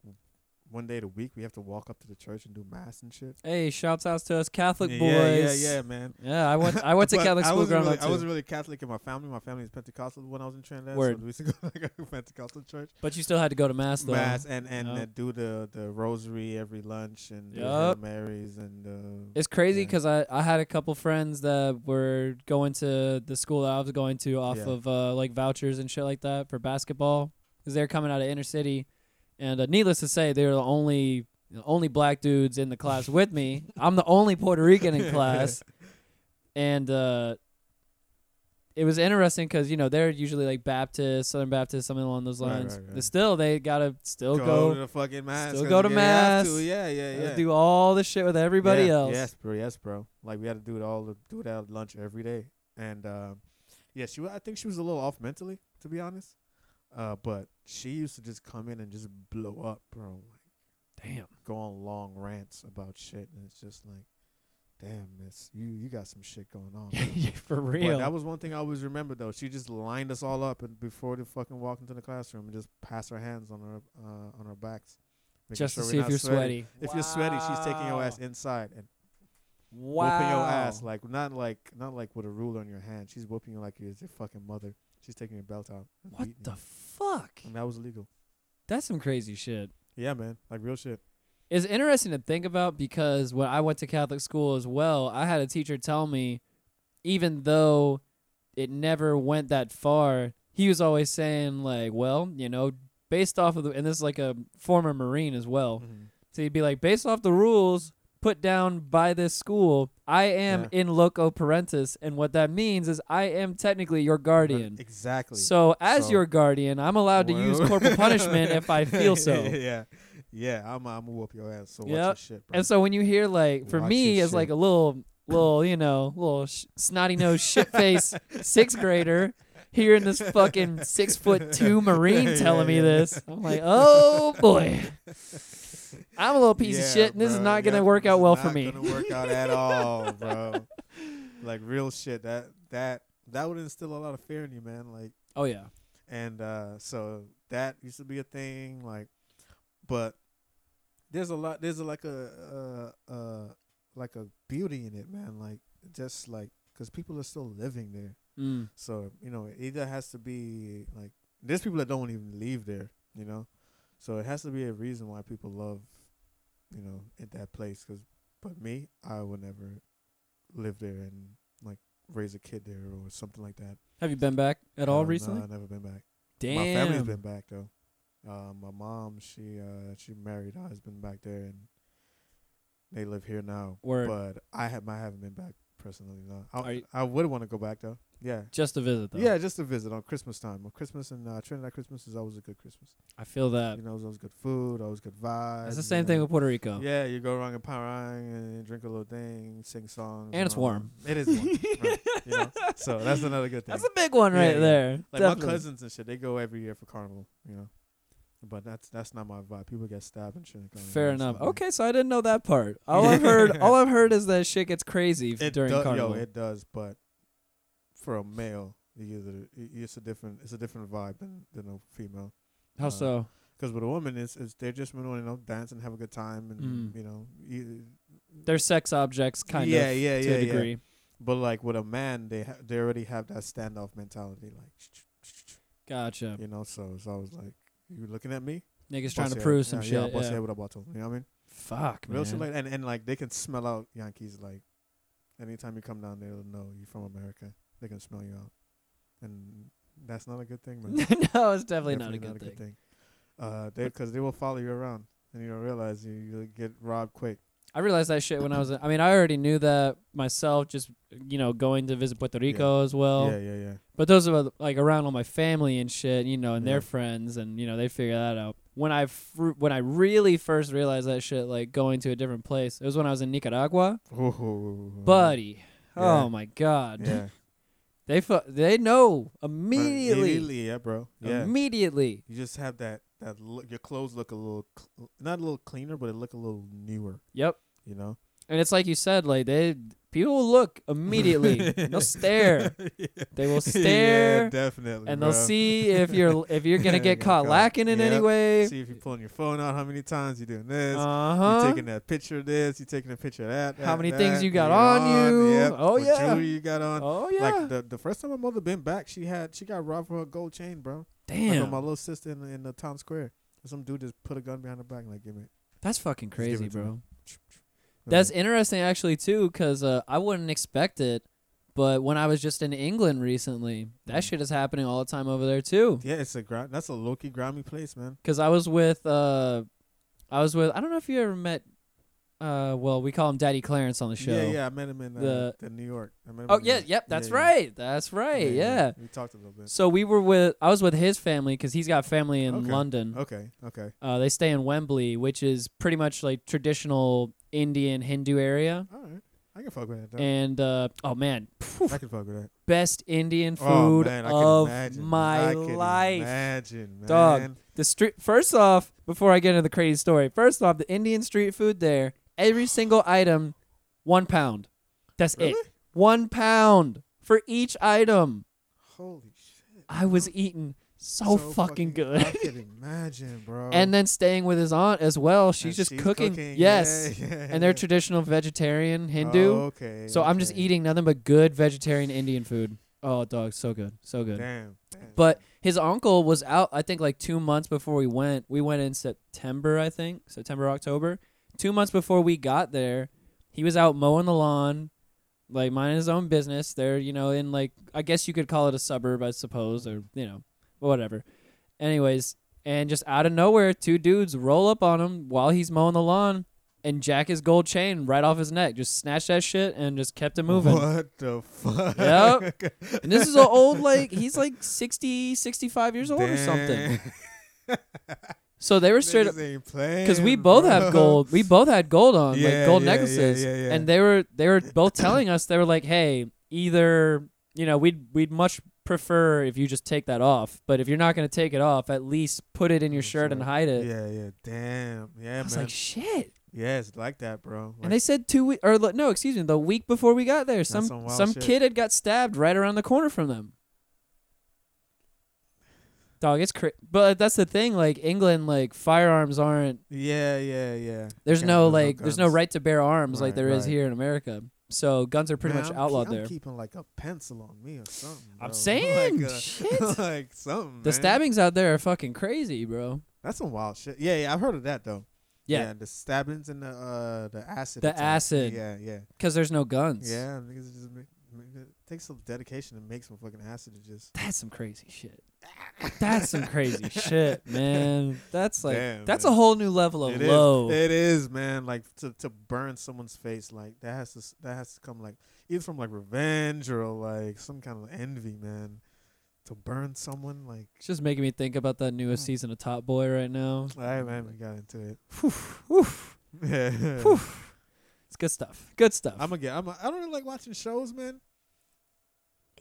one day a week we have to walk up to the church and do mass and shit. Hey, shouts outs to us Catholic yeah, boys. yeah, yeah, man. Yeah, I went. I went to Catholic school growing really, up I wasn't really Catholic in my family. My family is Pentecostal when I was in Trinidad. Word. So we used to go to like a Pentecostal church. but you still had to go to mass though. Mass and and Yeah. uh, do the the rosary every lunch and the Hail Marys and uh, It's crazy Yeah. because I, I had a couple friends that were going to the school that I was going to off Yeah. of uh, like vouchers and shit like that for basketball because they're coming out of inner city, and uh, needless to say, they're the only the only black dudes in the class with me. I'm the only Puerto Rican in class, and uh, it was interesting because you know they're usually like Baptist, Southern Baptist, something along those lines. right, right. But still, they gotta still go, go, to the fucking mass. still go to mass, to. Yeah, yeah, yeah. do all the shit with everybody Yeah, else. Yes, bro. Yes, bro. Like we had to do it all. the- Do it at lunch every day, and um, yeah, she. I think she was a little off mentally, to be honest. Uh, but she used to just come in and just blow up, bro. Like Damn. go on long rants about shit, and it's just like, damn, miss, you you got some shit going on. For But real. that was one thing I always remember though. She just lined us all up and before they fucking walk into the classroom and just pass her hands on our uh, on our backs. just to sure we're see if you're sweaty. sweaty. If you're sweaty, she's taking your ass inside and Wow. whooping your ass like not like not like with a ruler in your hand. She's whooping you like you're your fucking mother. She's taking your belt out. What the fuck? And that was illegal. That's some crazy shit. Yeah, man. Like real shit. It's interesting to think about because when I went to Catholic school as well, I had a teacher tell me, even though it never went that far, he was always saying like, well, you know, based off of the, and this is like a former Marine as well. Mhm. So he'd be like, based off the rules, put down by this school, I am Yeah. in loco parentis, and what that means is I am technically your guardian. Exactly. So, as So- your guardian, I'm allowed to use corporal punishment if I feel so. yeah, yeah. I'm, I'm gonna whoop your ass. So watch Yep. your shit, bro. And so when you hear like for Watch me as like a little little you know little sh- snotty nose shit face sixth grader hearing this fucking six foot two marine telling me this, I'm like, oh boy, I'm a little piece of shit, and this is not gonna yep, work out well for me. Gonna work out at all, bro. Like real shit. That that that would instill a lot of fear in you, man. Like Oh yeah, and uh so that used to be a thing like but there's a lot there's a, like a uh uh like a beauty in it man like just like because people are still living there mm. so you know it either has to be like there's people that don't even leave there you know so it has to be a reason why people love you know at that place because but me i would never live there and like raise a kid there or something like that have you been back at all Uh, recently? no, i've never been back Damn, my family's been back though. Uh, my mom, she uh, she married her husband back there, and they live here now. Word. But I have I haven't been back personally. No, I, I would want to go back though. Yeah, just to visit though. yeah, just to visit on Christmas time. On Christmas and uh, Trinidad Christmas is always a good Christmas. I feel that. you know, it's always good food, always good vibes. It's the you same thing know. with Puerto Rico. Yeah, you go around and Parang and drink a little thing, sing songs, And it's all warm. It is warm, right, you know? So that's another good thing. That's a big one Yeah, right yeah. there. Like Definitely. my cousins and shit, they go every year for carnival, you know. But that's that's not my vibe. People get stabbed and shit. Fair enough. Okay, so I didn't know that part. All I've heard, all I've heard is that shit gets crazy f- It during do- carnival. Yo, it does, but for a male, you either it's a different it's a different vibe than than a female. How uh, so? Because with a woman, it's, it's they're just you know dance and have a good time and Mm. you know. You, They're sex objects, kind Yeah, of, yeah, to yeah, a yeah. degree. but like with a man, they ha- they already have that standoff mentality, like Gotcha. you know. So it's always like you looking at me, Niggas trying to prove yeah, some yeah, shit. bust Yeah. your head with a bottle. You know what I mean? Fuck, Real man. shit like and, and like they can smell out Yankees like anytime you come down there they'll know you're from America. They can smell you out. And that's not a good thing, man. no, it's definitely, not a good thing. Uh they cuz they will follow you around and you don't realize you you get robbed quick. I realized that shit when I was. I mean, I already knew that myself. Just you know, going to visit Puerto Rico as well. yeah, yeah, yeah. But those are like around all my family and shit, you know, and Yeah. their friends, and you know, they figure that out. When I fr- when I really first realized that shit, like going to a different place, it was when I was in Nicaragua, Ooh, buddy. Yeah. Oh my god, Yeah. they fu- they know immediately, Immediately, yeah, bro. Yeah. immediately. you just have that that look, your clothes look a little cl- not a little cleaner, but it look a little newer, Yep. you know. And it's like you said, like they people look immediately. they'll stare. They will stare. Yeah, definitely. and bro. they'll see if you're if you're gonna get caught lacking in any way. See if you're pulling your phone out. How many times you doing this? Uh-huh. You taking that picture of this? You taking a picture of that? How that, many things you got you're on you. Yep. Oh, what yeah. jewelry you got on? Oh yeah. Like the the first time my mother been back, she had she got robbed for her gold chain, bro. Like, Damn. my little sister in, in the town square. Some dude just put a gun behind her back and like, give me. it. That's fucking crazy, it to me. bro. That's interesting actually too, because uh, I wouldn't expect it. But when I was just in England recently, that Mm. shit is happening all the time over there too. yeah, it's a gra- that's a low key grimy place, man. Because I was with, uh, I was with. I don't know if you ever met. Uh, well, we call him Daddy Clarence on the show. Yeah, yeah, I met him in uh, The- New York. I met him Oh yeah, yep, that's Yeah, yeah. right. That's right. Yeah. We talked a little bit. So we were with. I was with his family because he's got family in Okay. London. Okay, okay. Uh, they stay in Wembley, which is pretty much like traditional Indian Hindu area. All right. I can fuck with that. though. And uh, oh man, I can fuck with that. best Indian food oh, man, of imagine. my life. Imagine, man. Dog. The street. First off, before I get into the crazy story, first off, the Indian street food there, every single item, one pound. That's it. One pound for each item. Holy shit. I was eating so, fucking good. I can imagine, bro. and then staying with his aunt as well. She's And just cooking. Yeah, Yes. yeah, And they're yeah. traditional vegetarian Hindu. Oh, okay. so I'm just okay. eating nothing but good vegetarian Indian food. Oh, dog, so good. So good. Damn. damn. But his uncle was out, I think, like two months before we went. We went in September, I think, September, October. Two months before we got there, he was out mowing the lawn, like minding his own business. There, you know, in like, I guess you could call it a suburb, I suppose, or, you know, whatever. Anyways, and just out of nowhere, two dudes roll up on him while he's mowing the lawn and jack his gold chain right off his neck. Just snatched that shit and just kept it moving. What the fuck? Yep. And this is an old like he's like 60, 65 years old or something. So they were straight up because we both have gold. We both had gold on, Yeah, like gold yeah, necklaces, yeah, yeah. and they were they were both telling us they were like, "Hey, either you know we'd we'd much prefer if you just take that off, but if you're not gonna take it off, at least put it in your shirt and hide it." Yeah, yeah. Damn. Yeah, I was man. like, "Shit." yeah, it's like that, bro. And they said two weeks, or no, excuse me, the week before we got there, some some some kid had got stabbed right around the corner from them. Dog, it's cra- but that's the thing. Like England, like firearms aren't. yeah, yeah, yeah. There's Yeah, no like, there's no right to bear arms like Right, there is here in America. So guns are pretty Man, much I'm outlawed there. I'm keeping like a pencil on me or something. I'm saying, like, uh, shit. like something. the man. stabbings out there are fucking crazy, bro. That's some wild shit. Yeah, yeah. I've heard of that though. Yeah, the stabbings and the uh the acid. The attack. acid. Yeah, yeah, because there's no guns. yeah. Niggas just make, make, it takes some dedication to make some fucking acid to just. That's some crazy shit. That's some crazy shit, man. That's like Damn, that's man. a whole new level of It is. low. It is, man. Like to to burn someone's face, like that has to that has to come like either from like revenge or like some kind of envy, man. To burn someone, like, It's just making me think about that newest Mm. season of Top Boy right now. man, we got into it. Whew. Yeah. Whew. It's good stuff. Good stuff. I'm get. I'm. A, I don't really like watching shows, man.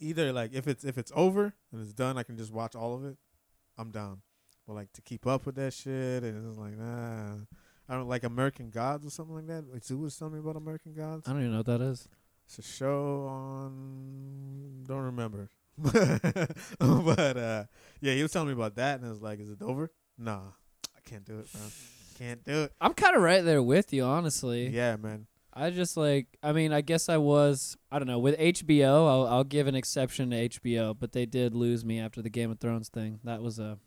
Either like if it's if it's over and it's done, I can just watch all of it. I'm down. But like to keep up with that shit, and it's like nah. I don't like American Gods or something like that. Like Zoo was telling me about American Gods. I don't even know what that is. It's a show on. Don't remember. but uh, yeah, he was telling me about that, and I was like, "Is it over?" Nah, I can't do it, man. Can't do it. I'm kind of right there with you, honestly. Yeah, man. I just like. I mean, I guess I was. I don't know. With HBO, I'll, I'll give an exception to HBO, but they did lose me after the Game of Thrones thing. That was a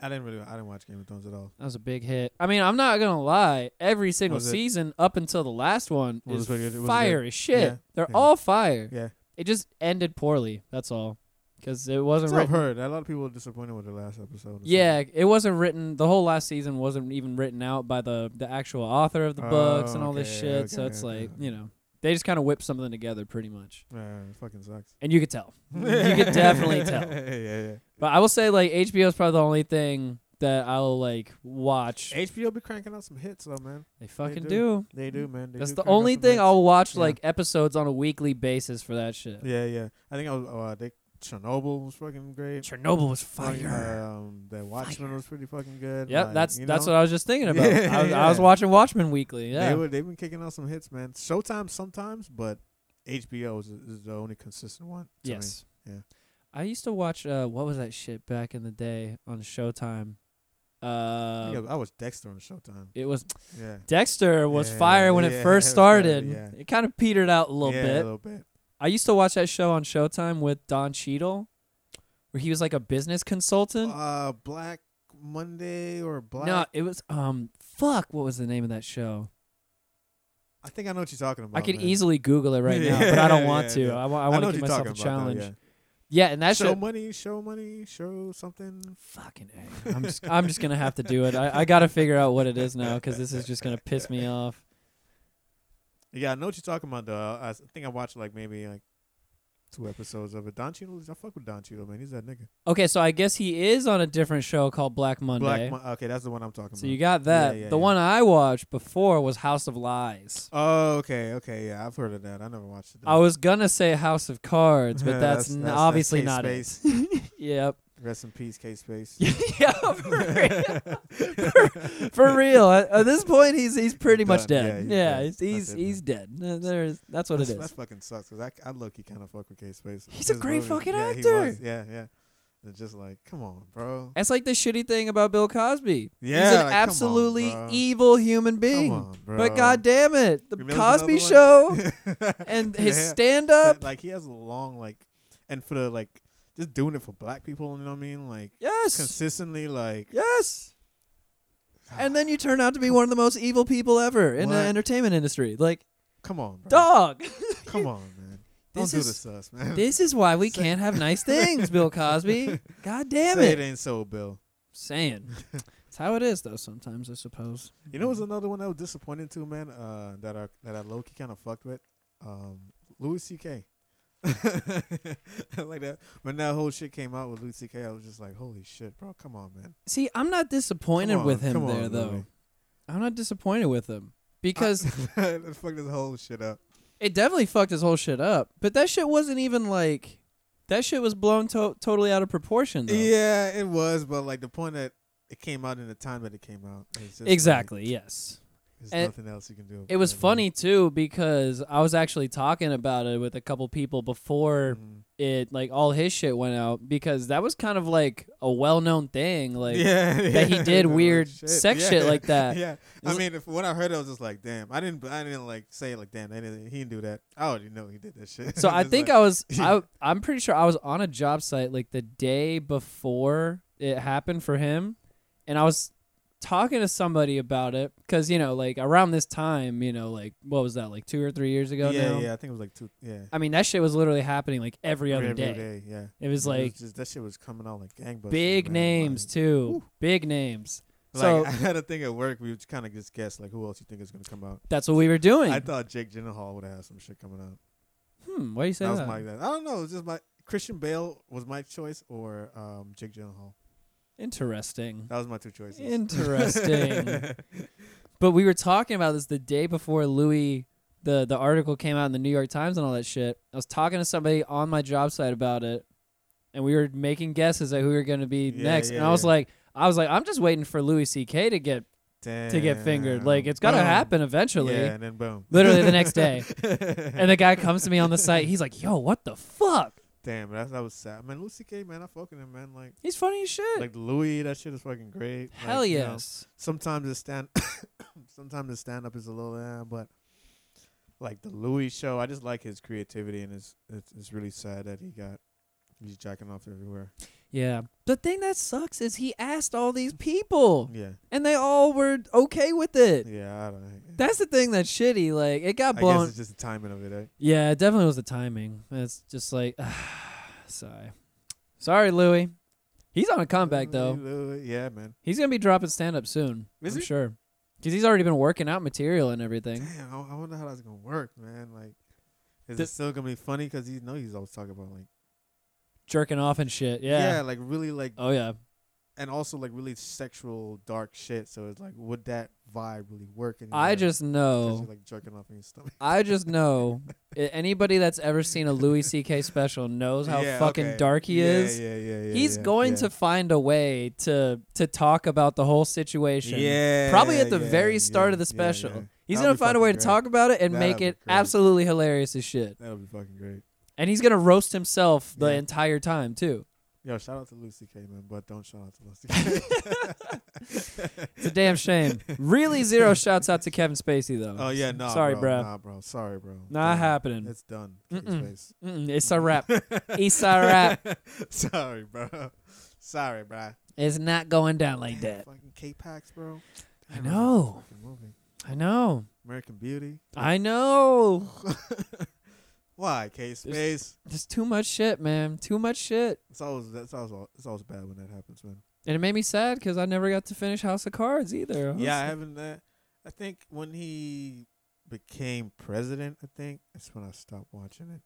I didn't really. I didn't watch Game of Thrones at all. that was a big hit. I mean, I'm not gonna lie. Every single Was it- season up until the last one Was is it good? Was it fire as shit. Yeah, They're yeah. all fire. Yeah. It just ended poorly. That's all. Because it wasn't I've heard. A lot of people were disappointed with the last episode. Yeah, it wasn't written. The whole last season wasn't even written out by the the actual author of the books and all this Oh, okay, shit. so it's okay, like you know they just kind of whipped something together pretty much. Yeah, it fucking sucks. and you could tell. you could definitely tell. yeah, yeah. But I will say like HBO is probably the only thing that I'll like watch. HBO be cranking out some hits though, man. They fucking do. do. They do, man. They That's do the only thing hits. I'll watch Yeah. like episodes on a weekly basis for that shit. Yeah, yeah. I think I was. Uh, they Chernobyl was fucking great. Chernobyl was fire. Um, the Watchmen was pretty fucking good. Yep, like, that's you that's what I was just thinking about. Yeah, I, was, I was watching Watchmen weekly. Yeah, They were, they've been kicking out some hits, man. Showtime sometimes, but HBO is, is the only consistent one. to me. yes. Yeah. I used to watch uh what was that shit back in the day on Showtime. I, Uh think I was Dexter on Showtime. it was Yeah. Dexter was Yeah, fire when it first it started. fire, yeah. It kind of petered out a little yeah, bit. A little bit. I used to watch that show on Showtime with Don Cheadle where he was like a business consultant. Uh, Black Monday or Black. no, it was um fuck, what was the name of that show? I think I know what you're talking about. I could man. easily Google it right now, but I don't want Yeah, to. yeah. I, wa- I I want to give myself a challenge. yeah. yeah. and that show show money, show money, show something. Fucking A. I'm just I'm just gonna have to do it. I, I gotta figure out what it is now because this is just gonna piss me off. Yeah, I know what you're talking about. Though I think I watched like maybe like two episodes of it. Don Cheadle, I fuck with Don Cheadle, man. He's that nigga. Okay, so I guess he is on a different show called Black Monday. Black. Mon- okay, that's the one I'm talking about. so you got that. Yeah, yeah, the yeah. one I watched before was House of Lies. Oh, okay, okay, yeah, I've heard of that. I never watched it. though. I was gonna say House of Cards, but that's, that's- that's- that's obviously K not it. Yep. Rest in peace, K Space. yeah, for real. for, for real. At, at this point, he's he's pretty much dead. Yeah, Yeah, he's he's dead. he's, That's he's dead. There's that's what That's, it That is. fucking sucks. Cause I, I look, he kind of fuck with K Space. He's a great movies- fucking yeah, actor. was. Yeah, yeah. It's just like, come on, bro. That's like the shitty thing about Bill Cosby. Yeah, he's an like, come on, absolutely evil human being. Come on, bro. But god damn it, the know Cosby Show and his Yeah. stand up. like he has a long like, and for the like, just doing it for black people. You know what I mean? Like Yes, consistently, like yes. And then you turn out to be one of the most evil people ever in the entertainment industry. Like, come on, bro. dog. Come on, man. Don't This do is- this to us, man. this is why we Say- can't have nice things, Bill Cosby. God damn Say it. it ain't so, Bill. Saying. It's how it is, though. Sometimes I suppose. You know, what's another one that was disappointing too, man. Uh, that I that I low key kind of fucked with. Um, Louis C.K. like that when that whole shit came out with Louis C.K. I was just like, holy shit, bro, come on, man. See, I'm not disappointed on, with him come there on, though. Louis. I'm not disappointed with him because That fucked this whole shit up. it definitely fucked his whole shit up. But that shit wasn't even like that shit was blown to- totally out of proportion though. Yeah, it was, but like the point that it came out in the time that it came out. just like, Exactly. Yes. There's And nothing else you can do. It was funny too because I was actually talking about it with a couple people before Mhm. it like all his shit went out because that was kind of like a well-known thing like yeah, that he did weird shit, sex yeah, shit like that. Yeah, I mean, if, when I heard it, I was just like, "Damn!" I didn't, I didn't like say it like, "Damn!" Didn't, he didn't do that. I already know he did that shit. So I think like, I was I I'm pretty sure I was on a job site like the day before it happened for him and I was talking to somebody about it cuz you know like around this time, you know, like what was that like 2 or 3 years ago yeah, now? yeah. I think it was like two. Yeah, I mean, that shit was literally happening like every other day. Every day. Yeah, It was like just, that shit was coming out like gangbusters. big names like, too. Big names. Like, So I had a thing at work. We would kind of just guessed like who else you think is gonna come out. that's what we were doing. I thought Jake Gyllenhaal would have some shit coming out. hmm, why do you say that that? was my. I don't know. It was just my Christian Bale was my choice or um, Jake Gyllenhaal. Interesting. That was my two choices. Interesting. But we were talking about this the day before Louis the the article came out in the New York Times and all that shit. I was talking to somebody on my job site about it, and we were making guesses at who we were going to be Yeah, next. and I was yeah. like, I was like, I'm just waiting for Louis C.K. to get to get fingered. Like it's got to happen eventually. Yeah, and then boom. Literally the next day. And the guy comes to me on the site. He's like, "Yo, what the fuck?" Damn, that that was sad. Man, Louis C.K., man, I fucking him, man. Like, He's funny as shit. like Louis, that shit is fucking great. Hell Like, you know, yes. sometimes the stand, sometimes the stand up is a little, eh, but like the Louis show, I just like his creativity, and it's it's, it's really sad that he got he's jacking off everywhere. Yeah. The thing that sucks is he asked all these people, Yeah, and they all were okay with it. yeah, I don't. know. That's the thing that's shitty. Like it got I blown. guess it's just the timing of it. Eh? yeah, it definitely was the timing. It's just like, sorry, sorry, Louis. He's on a comeback though. Louis, yeah, man. He's gonna be dropping stand up soon. Is I'm he? sure, because he's already been working out material and everything. Damn, I, I wonder how that's gonna work, man. Like, is The- it still gonna be funny? Because you know he's always talking about like, Jerking off and shit. Yeah. Yeah, like really like Oh yeah. and also like really sexual dark shit. So it's like, would that vibe really work? I just know. like jerking off in your stomach. I just know. anybody that's ever seen a Louis C.K. special knows how Yeah, fucking okay. dark he yeah, is. Yeah, yeah, yeah. He's yeah, going to find a way to to talk about the whole situation. Yeah, Probably at the very start of the special. He's That'll gonna find a way to talk about it and That'll make it great. absolutely hilarious as shit. That'll be fucking great. And he's gonna roast himself the Yeah. entire time too. Yo, shout out to Louis C.K., man, but don't shout out to Lucy K. It's a damn shame. really, zero shouts out to Kevin Spacey though. oh yeah, no, Sorry, bro, bro. Nah, bro. Sorry, bro. Not Damn. happening. It's done. Mm-mm. Mm-mm, it's a wrap. It's a wrap. Sorry, bro. Sorry, bro. It's not going down like that. Fucking K-Pax, bro. I Damn, a know. movie. I know. American Beauty. I know. Why, K Space? There's too much shit, man. Too much shit. It's always that's always it's always bad when that happens, man. And it made me sad because I never got to finish House of Cards either. was Yeah, I haven't. Uh, I think when he became president, I think that's when I stopped watching it.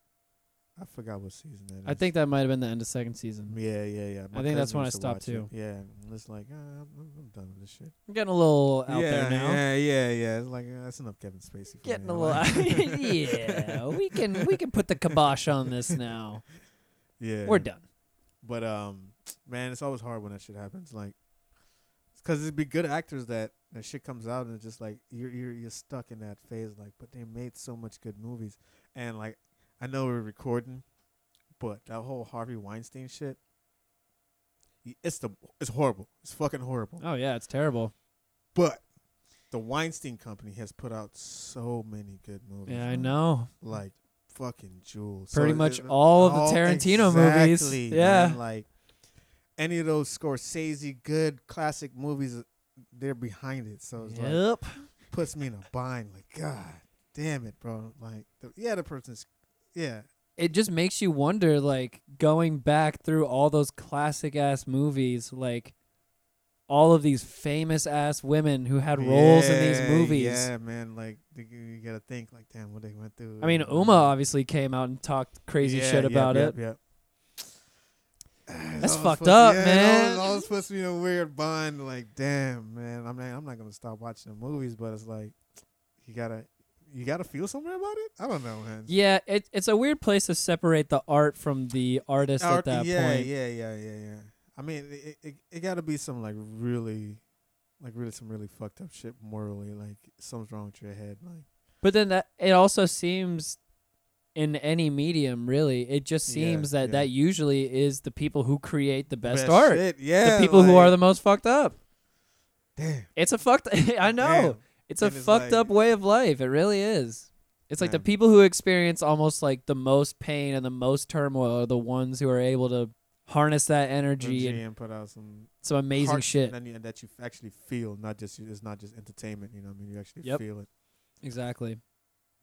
I forgot what season that is. I think that might have been the end of second season. Yeah, yeah, yeah. I think that's when I stopped watch it. too. Yeah, and it's like uh, I'm, I'm done with this shit. I'm getting a little out yeah, there now. Yeah, yeah, yeah. It's like uh, that's enough Kevin Spacey. For Getting me. a little. yeah, we can we can put the kibosh on this now. yeah, We're done. But um, man, it's always hard when that shit happens. Like, because it'd be good actors that that shit comes out and it's just like you're you're you're stuck in that phase. Like, but they made so much good movies, and like I know we're recording, but that whole Harvey Weinstein shit, it's the it's horrible. It's fucking horrible. Oh yeah, it's terrible. But the Weinstein Company has put out so many good movies. Yeah, I man. know. Like fucking jewels. Pretty So much it- all of the Tarantino movies. exactly, Yeah. man, like any of those Scorsese good classic movies, uh, they're behind it. So it's like Yep. puts me in a bind. Like God damn it, bro. Like the, yeah, the person's yeah. It just makes you wonder, like going back through all those classic ass movies, like all of these famous ass women who had roles in these movies. Yeah, man. Like you- gotta think like, damn, what they went through. I mean. Uma uh, obviously came out and talked crazy Yeah, shit about yep, it. Yep. That's fucked up, yeah, man. Was, that supposed to be a weird bond. Like, damn, man. I'm not. I'm not gonna stop watching the movies, but it's like, you gotta, you gotta feel somewhere about it. I don't know, man. Yeah, it, it's a weird place to separate the art from the artist Art- at that yeah, point. yeah, yeah, yeah, yeah. I mean, it, it, it got to be some like really, like really some really fucked up shit morally. Like something's wrong with your head. Like But then that it also seems in any medium really, it just Yeah, seems that yeah. that usually is the people who create the best, best art. shit, Yeah, the people who are the most fucked up. damn. It's a fucked I know. Damn. It's a it's fucked like- up way of life. It really is. It's like the people who experience almost like the most pain and the most turmoil are the ones who are able to harness that energy and and put out some some amazing shit. and, that you actually feel, not just it's not just entertainment. You know, what I mean, you actually Yep. feel it. Exactly.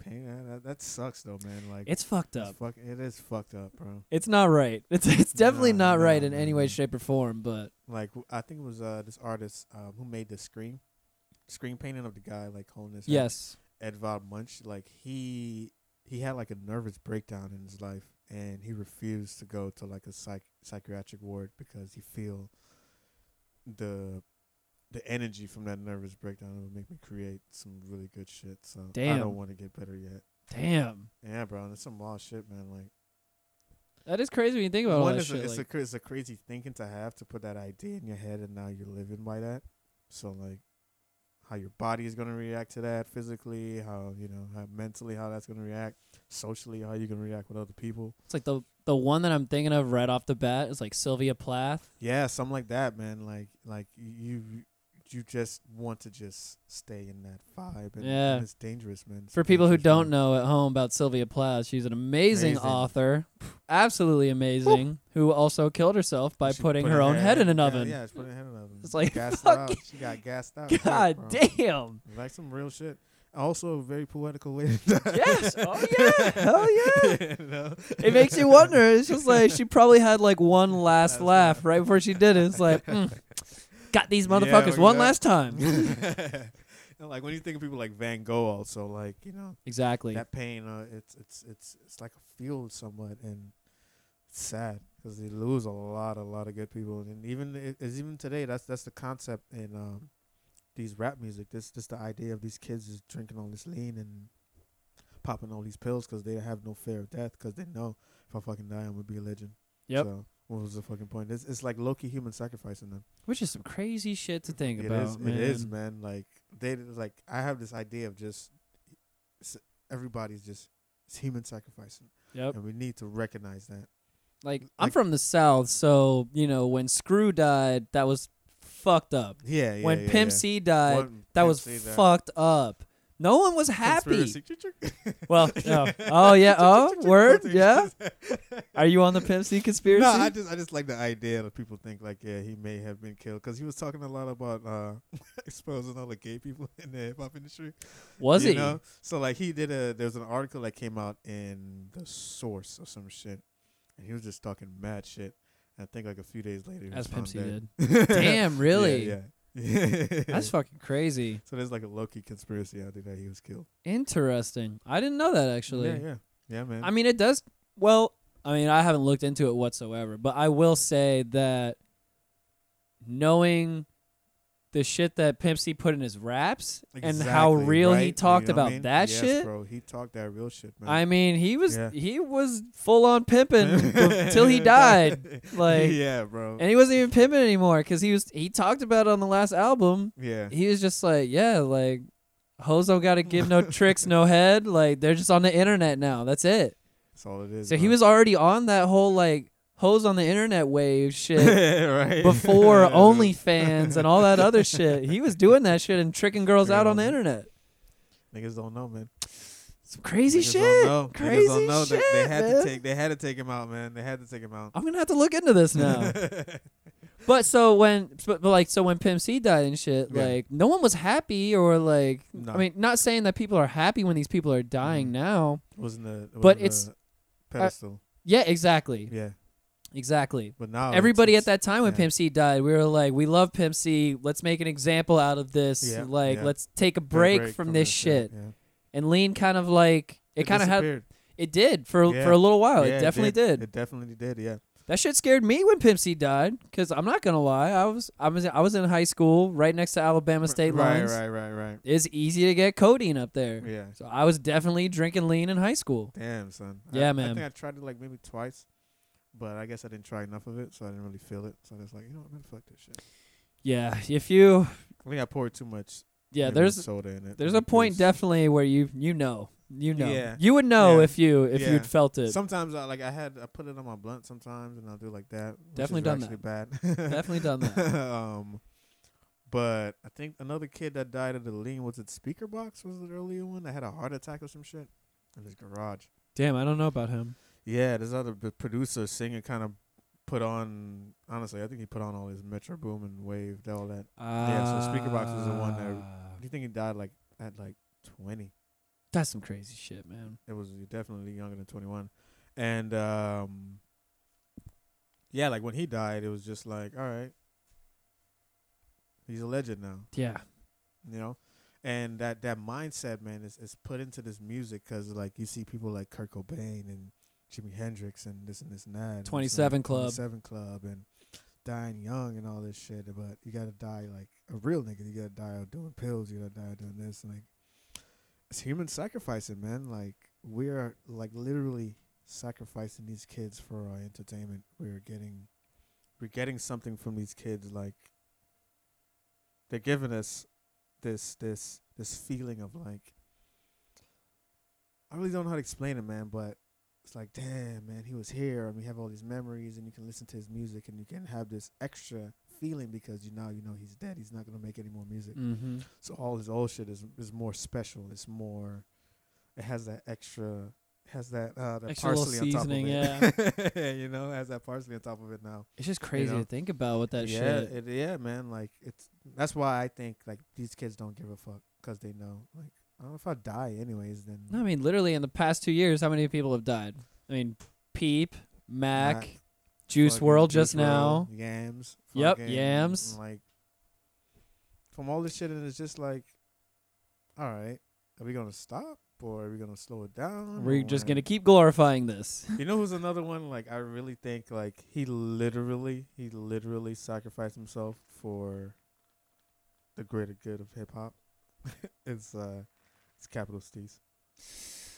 Pain, that, that sucks though, man. Like It's fucked it's up. fuck, it is fucked up, bro. It's not right. It's it's definitely No, not right in any way, shape, or form. But Like I think it was uh, this artist um, who made the Scream, Scream painting of the guy like holding his yes, Edvard Munch, like he he had like a nervous breakdown in his life, and he refused to go to like a psych psychiatric ward because he feel the the energy from that nervous breakdown would make me create some really good shit. So Damn. I don't want to get better yet. damn, Yeah, bro, it's some wild shit, man. Like that is crazy when you think about all one that is shit. a, it's like- a it's a crazy thinking to have to put that idea in your head, and now you're living by that. So like, how your body is gonna react to that physically, how you know, how mentally, how that's gonna react, socially, how you gonna react with other people. It's like the the one that I'm thinking of right off the bat is like Sylvia Plath. Yeah, something like that, man. Like like you you just want to just stay in that vibe, and, Yeah. and it's dangerous, man. It's For people who don't man. know at home about Sylvia Plath, she's an amazing, Amazing. author, absolutely amazing, who also killed herself by She putting put her own head in an oven. Yeah, she put her head in an oven. It's like, gassed fuck out. She got gassed out. God damn. Like some real shit. Also, a very poetical way to die. Yes. Oh yeah. Hell yeah. You know? It makes you wonder. It's just like she probably had like one last laugh laugh. right before she did it. It's like, mm, got these motherfuckers one exact- last time. And, like when you think of people like Van Gogh, also like you know exactly. that pain. Uh, it's it's it's it's like a field somewhat, and it's sad because they lose a lot, a lot of good people. And even it- it's even today, that's that's the concept in um, these rap music. This this the idea of these kids just drinking all this lean and popping all these pills because they have no fear of death because they know if I fucking die, I'm gonna be a legend. Yep. So what was the fucking point? It's it's like low key human sacrificing them. Which is some crazy shit to think It about, is. man. It is, man. Like they like. I have this idea of just everybody's just it's human sacrificing, Yep. and we need to recognize that. Like I'm from the south, so you know when Screw died, that was fucked up. Yeah, yeah. when yeah, Pimp yeah. C died, One that Pimp was C died. fucked up. No one was happy. Well, no. Oh yeah. Oh, word. Yeah. Are you on the Pimp C conspiracy? No, I just I just like the idea that people think like yeah he may have been killed because he was talking a lot about uh exposing all the gay people in the hip hop industry. was you he? Know? So like he did a there's an article that came out in the source or some shit, and he was just talking mad shit. And I think like a few days later, he was As Pimp C dead. Damn, really? Yeah. yeah. That's fucking crazy. so there's like a low key conspiracy out there that he was killed. Interesting. I didn't know that actually. Yeah, yeah, yeah, man. I mean, it does. Well, I mean, I haven't looked into it whatsoever, but I will say that knowing the shit that Pimp C put in his raps and how Exactly, real he talked You know what I about mean? that Yes, shit. bro. He talked that real shit, man. I mean, he was Yeah. he was full on pimping until he died. Like, yeah, bro. and he wasn't even pimping anymore because he was he talked about it on the last album. yeah, He was just like, yeah, like don't got to give no tricks, no head. Like they're just on the internet now. That's it. that's all it is. So he was already on that whole like hoes on the internet wave shit right before OnlyFans and all that other shit. He was doing that shit and tricking girls out on the internet. Niggas don't know, man. Some crazy Niggas shit. Don't know. Crazy Niggas don't know. shit. They, they had man. to take. They had to take him out, man. They had to take him out. I'm gonna have to look into this now. but so when, but, but, like, so when Pimp C died and shit, Yeah. like, no one was happy or like, No. I mean, not saying that people are happy when these people are dying Mhm. now. wasn't the But wasn't it's- the pedestal. Yeah, exactly. yeah, Exactly. But now Everybody at that time when yeah. Pimp C died, we were like, we love Pimp C. Let's make an example out of this. Yeah, like, yeah. let's take a it's break, from, this shit. Yeah. And Lean kind of like it, kind of had it did for for a little while. It definitely did. It definitely did. Yeah. That shit scared me when Pimp C died. Cause I'm not gonna lie, I was I was I was in high school, right next to Alabama State right, lines. Right, right, right, right. It's easy to get codeine up there. Yeah. So I was definitely drinking lean in high school. Damn, son. Yeah, I, man. I think I tried it like maybe twice, but I guess I didn't try enough of it, so I didn't really feel it. So I was like, you know what, man, fuck this shit. Yeah, if you I think I poured too much. yeah, there's soda in it. there's a point definitely where you you know you know Yeah. you would know Yeah. if you if Yeah. you'd felt it. Sometimes I like I had I put it on my blunt sometimes, and I'll do like that. Definitely done actually bad. Definitely done that. um, but I think another kid that died of the lean was it Speaker Box was it the earlier one that had a heart attack or some shit in his garage. Damn, I don't know about him. Yeah, this other producer singer kind of put on. Honestly, I think he put on all his Metro Boom and Wave, all that. Yeah, so Speaker Box was the one that- Ah, Do you think he died like at like twenty? That's some crazy shit, man. It was definitely younger than twenty one, and um, yeah, like when he died, it was just like, all right, he's a legend now. Yeah. you know and that that mindset man is, is put into this music because like you see people like kurt cobain and jimi hendrix and this and this and that 27 like Club. 27 club and dying young and all this shit but you gotta die like a real nigga. You gotta die out doing pills. You gotta die out doing this. Like it's human sacrificing man. Like we are like literally sacrificing these kids for our entertainment. We're getting we're getting something from these kids. Like they're giving us this this this feeling of like I really don't know how to explain it, man, but it's like, damn, man, he was here, and we have all these memories, and you can listen to his music, and you can have this extra feeling because you now you know he's dead. He's not gonna make any more music. Mm-hmm. So all his old shit is is more special. It's more, it has that extra, has that uh that Extra parsley on top of it. Yeah, you know, has that parsley on top of it now It's just crazy know? to think about with that yeah, shit. It, yeah, man. Like it's that's why I think like these kids don't give a fuck because they know like I don't know if I die anyways. Then I mean, literally in the past two years, how many people have died? I mean, Peep, Mac, Mac, Juice WRLD just now. Yams. Yep, Yams. Like from all this shit, and it's just like, all right, are we gonna stop or are we gonna slow it down? We're just gonna keep glorifying this. You know who's another one? Like I really think like he literally, he literally sacrificed himself for the greater good of hip hop. it's uh, it's Capital Steez.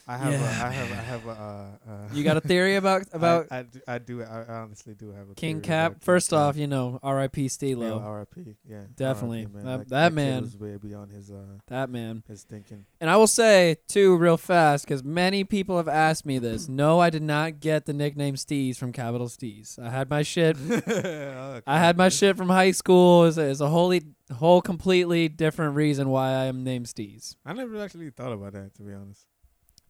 I have, Yeah, a, I have, I have a. Uh, uh, You got a theory about about I, I, do, I do. I honestly do have a King theory Cap? about King First Cap. off, you know, R.I.P. Yeah, R.I.P. Yeah, Definitely. R.I.P., That- That, that man- was way beyond his uh That man. his thinking. And I will say too, real fast, because many people have asked me this. No, I did not get the nickname Steez from Capital Steez. I had my shit. I had my shit from high school. It's a, it's a wholly, whole, completely different reason why I am named Steez. I never actually thought about that to be honest.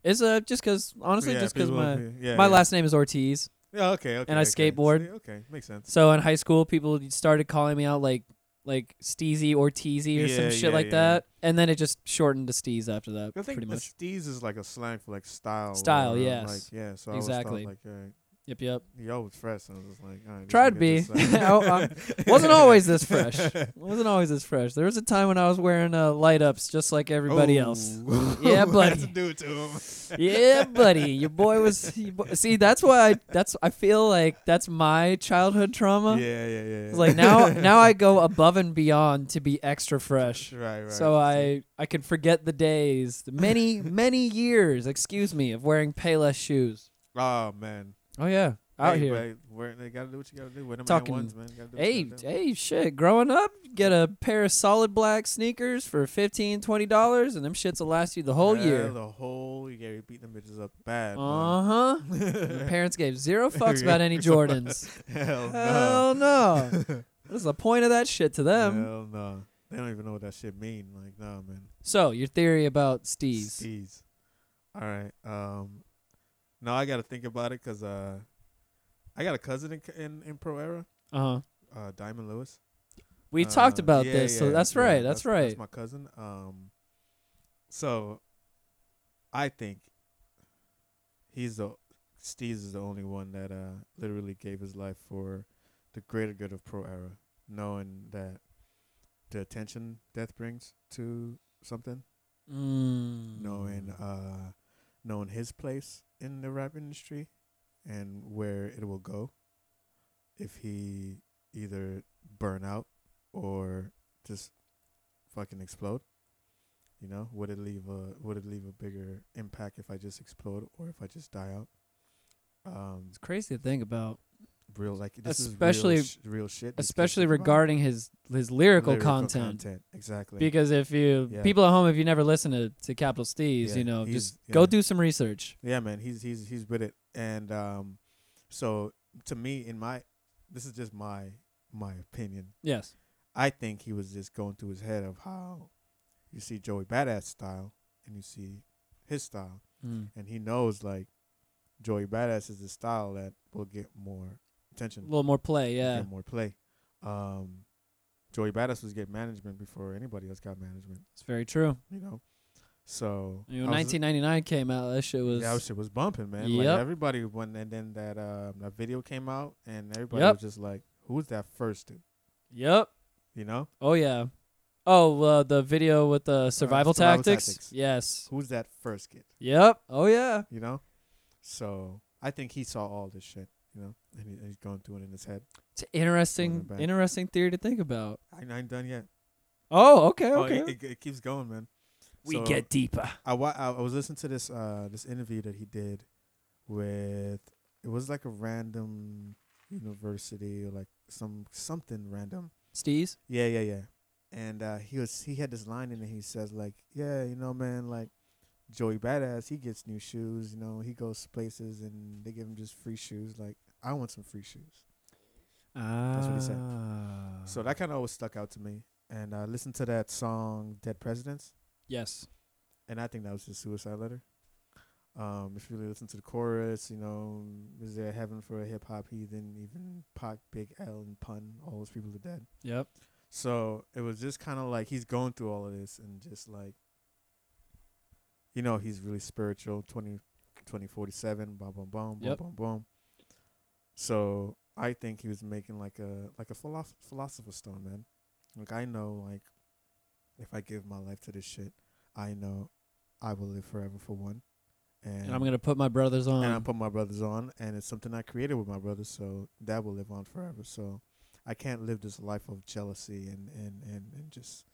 It's uh, just because honestly, Yeah, just because people- my yeah, my yeah. last name is Ortiz. Yeah, okay, okay. and I okay. skateboard. See, Okay, makes sense. So in high school, people started calling me out like like Steezy or Teasy or some shit yeah, like yeah. that, and then it just shortened to Steez after that. I think pretty the much. steez is like a slang for like style. Style, yes. Like yeah, so Exactly. I always thought like, Yep, yep. yo, it's fresh. And I was just like, all right. Tried to be. just, like- wasn't always this fresh. wasn't always this fresh. There was a time when I was wearing uh, light ups just like everybody else. Yeah, buddy. do it to him. yeah, buddy. Your boy was. your boy- See, that's why I. That's I feel like that's my childhood trauma. Yeah, yeah, yeah. yeah. Like now, now I go above and beyond to be extra fresh. right, right. So I I can forget the days, the many many years, excuse me, of wearing Payless shoes. Oh man. Oh yeah, out hey, here. But where, they gotta do what you gotta do. The Talking- wins, man. Gotta do what Hey, hey, shit. Growing up, get a pair of solid black sneakers for 15 dollars, and them shits will last you the whole Yeah, year. The whole year, you beat them bitches up bad. Uh huh. Parents gave zero fucks about any Jordans. Hell no. Hell no. What is the point of that shit to them? Hell no. They don't even know what that shit mean. Like, no, man. So, your theory about Steez. Steez. All right. Um, now I got to think about it because uh, I got a cousin in in, in pro era, Uh huh. uh, Dyemond Lewis. We Uh, talked about yeah, this, so yeah, that's yeah, right. That's, right. That's my cousin. Um, so I think he's the Steez is the only one that uh literally gave his life for the greater good of pro era, knowing that the attention death brings to something, Mm. knowing uh knowing his place in the rap industry and where it will go if he either burn out or just fucking explode. You know, would it leave a would it leave a bigger impact if I just explode or if I just die out? Um, It's crazy to think about, real like this Especially- is real, sh- real shit. especially about. regarding his his lyrical, Lyrical content. Exactly. Because if you Yeah. people at home, if you never listen to, to Capital Steez, Yeah, you know, he's- just go do some research. Yeah, man, he's he's he's with it, and um, so to me, in my, this is just my my opinion. Yes. I think he was just going through his head of how you see Joey Badass style and you see his style, Mm. and he knows like Joey Badass is the style that will get more attention, A little more play, yeah. more play. Um, Joey Badass was getting management before anybody else got management, It's very true. you know. So You know, I 1999 came out. That shit was. yeah, that shit was bumping, man. Yep. Like everybody when and then that um that video came out and everybody Yep. was just like, "Who's that first dude?" Yep. You know, Oh yeah. Oh, uh, the video with the survival, survival tactics? tactics. Yes. who's that first kid? Yep. Oh yeah. You know, so I think he saw all this shit. You know, and, he, and he's going through it in his head. It's an interesting, interesting theory to think about. I ain't done yet. Oh, okay, Oh, okay. it, it, it keeps going, man. we So, get deeper. I, wa- I I was listening to this uh this interview that he did with it was like a random university or like some something random. Steez. Yeah, yeah, yeah. And uh, he was he had this line in it. He says like, yeah, you know, man, like Joey Badass, he gets new shoes. You know, he goes places and they give him just free shoes. Like, I want some free shoes. Ah. what he said. So that kind of always stuck out to me. And I listened to that song "Dead Presidents," yes. and I think that was his suicide letter. Um, if you really listen to the chorus, you know, is there heaven for a hip hop heathen? Even Pac, Big L, and Pun, all those people are dead. Yep. So it was just kind of like he's going through all of this and just like, you know, he's really spiritual. 20, 2047, boom, boom, boom, boom, Yep. boom, boom. So I think he was making like a like a philosoph- philosopher's stone, man. Like I know, like if I give my life to this shit, I know I will live forever for one. And, And I'm gonna put my brothers on. and I put my brothers on, and it's something I created with my brothers, so that will live on forever. So I can't live this life of jealousy and and and, and just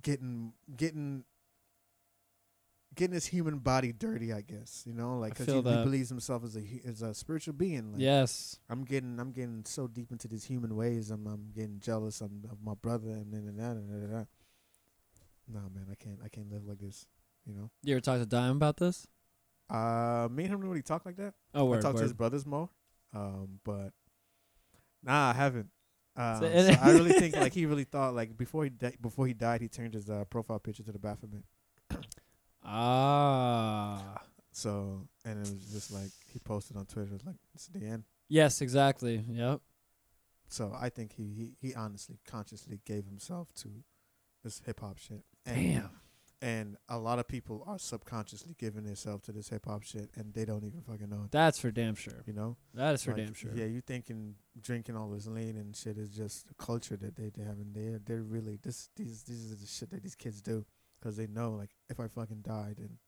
getting getting getting his human body dirty. I guess you know, like because he, he believes himself as a as a spiritual being. Like, yes. I'm getting I'm getting so deep into these human ways. I'm I'm getting jealous of, of my brother and then and that and that. Nah, man, I can't I can't live like this. You know. You ever talk to Dime about this? Uh, me and him really talk like that. Oh, I word, talk to his brothers more. Um, but nah, I haven't. Um, So- so I really think like he really thought like before he di- before he died, he turned his uh, profile picture to the Baphomet. Ah. So and it was just like he posted on Twitter like it's the end. Yes, exactly. Yep. So I think he he, he honestly consciously gave himself to this hip hop shit. And, Damn. And a lot of people are subconsciously giving themselves to this hip hop shit, and they don't even fucking know it. That's for damn sure. You know. That is for damn sure. Yeah, you thinking drinking all this lean and shit is just a culture that they they have, and They they're really this these these are the shit that these kids do because they know like if I fucking die then,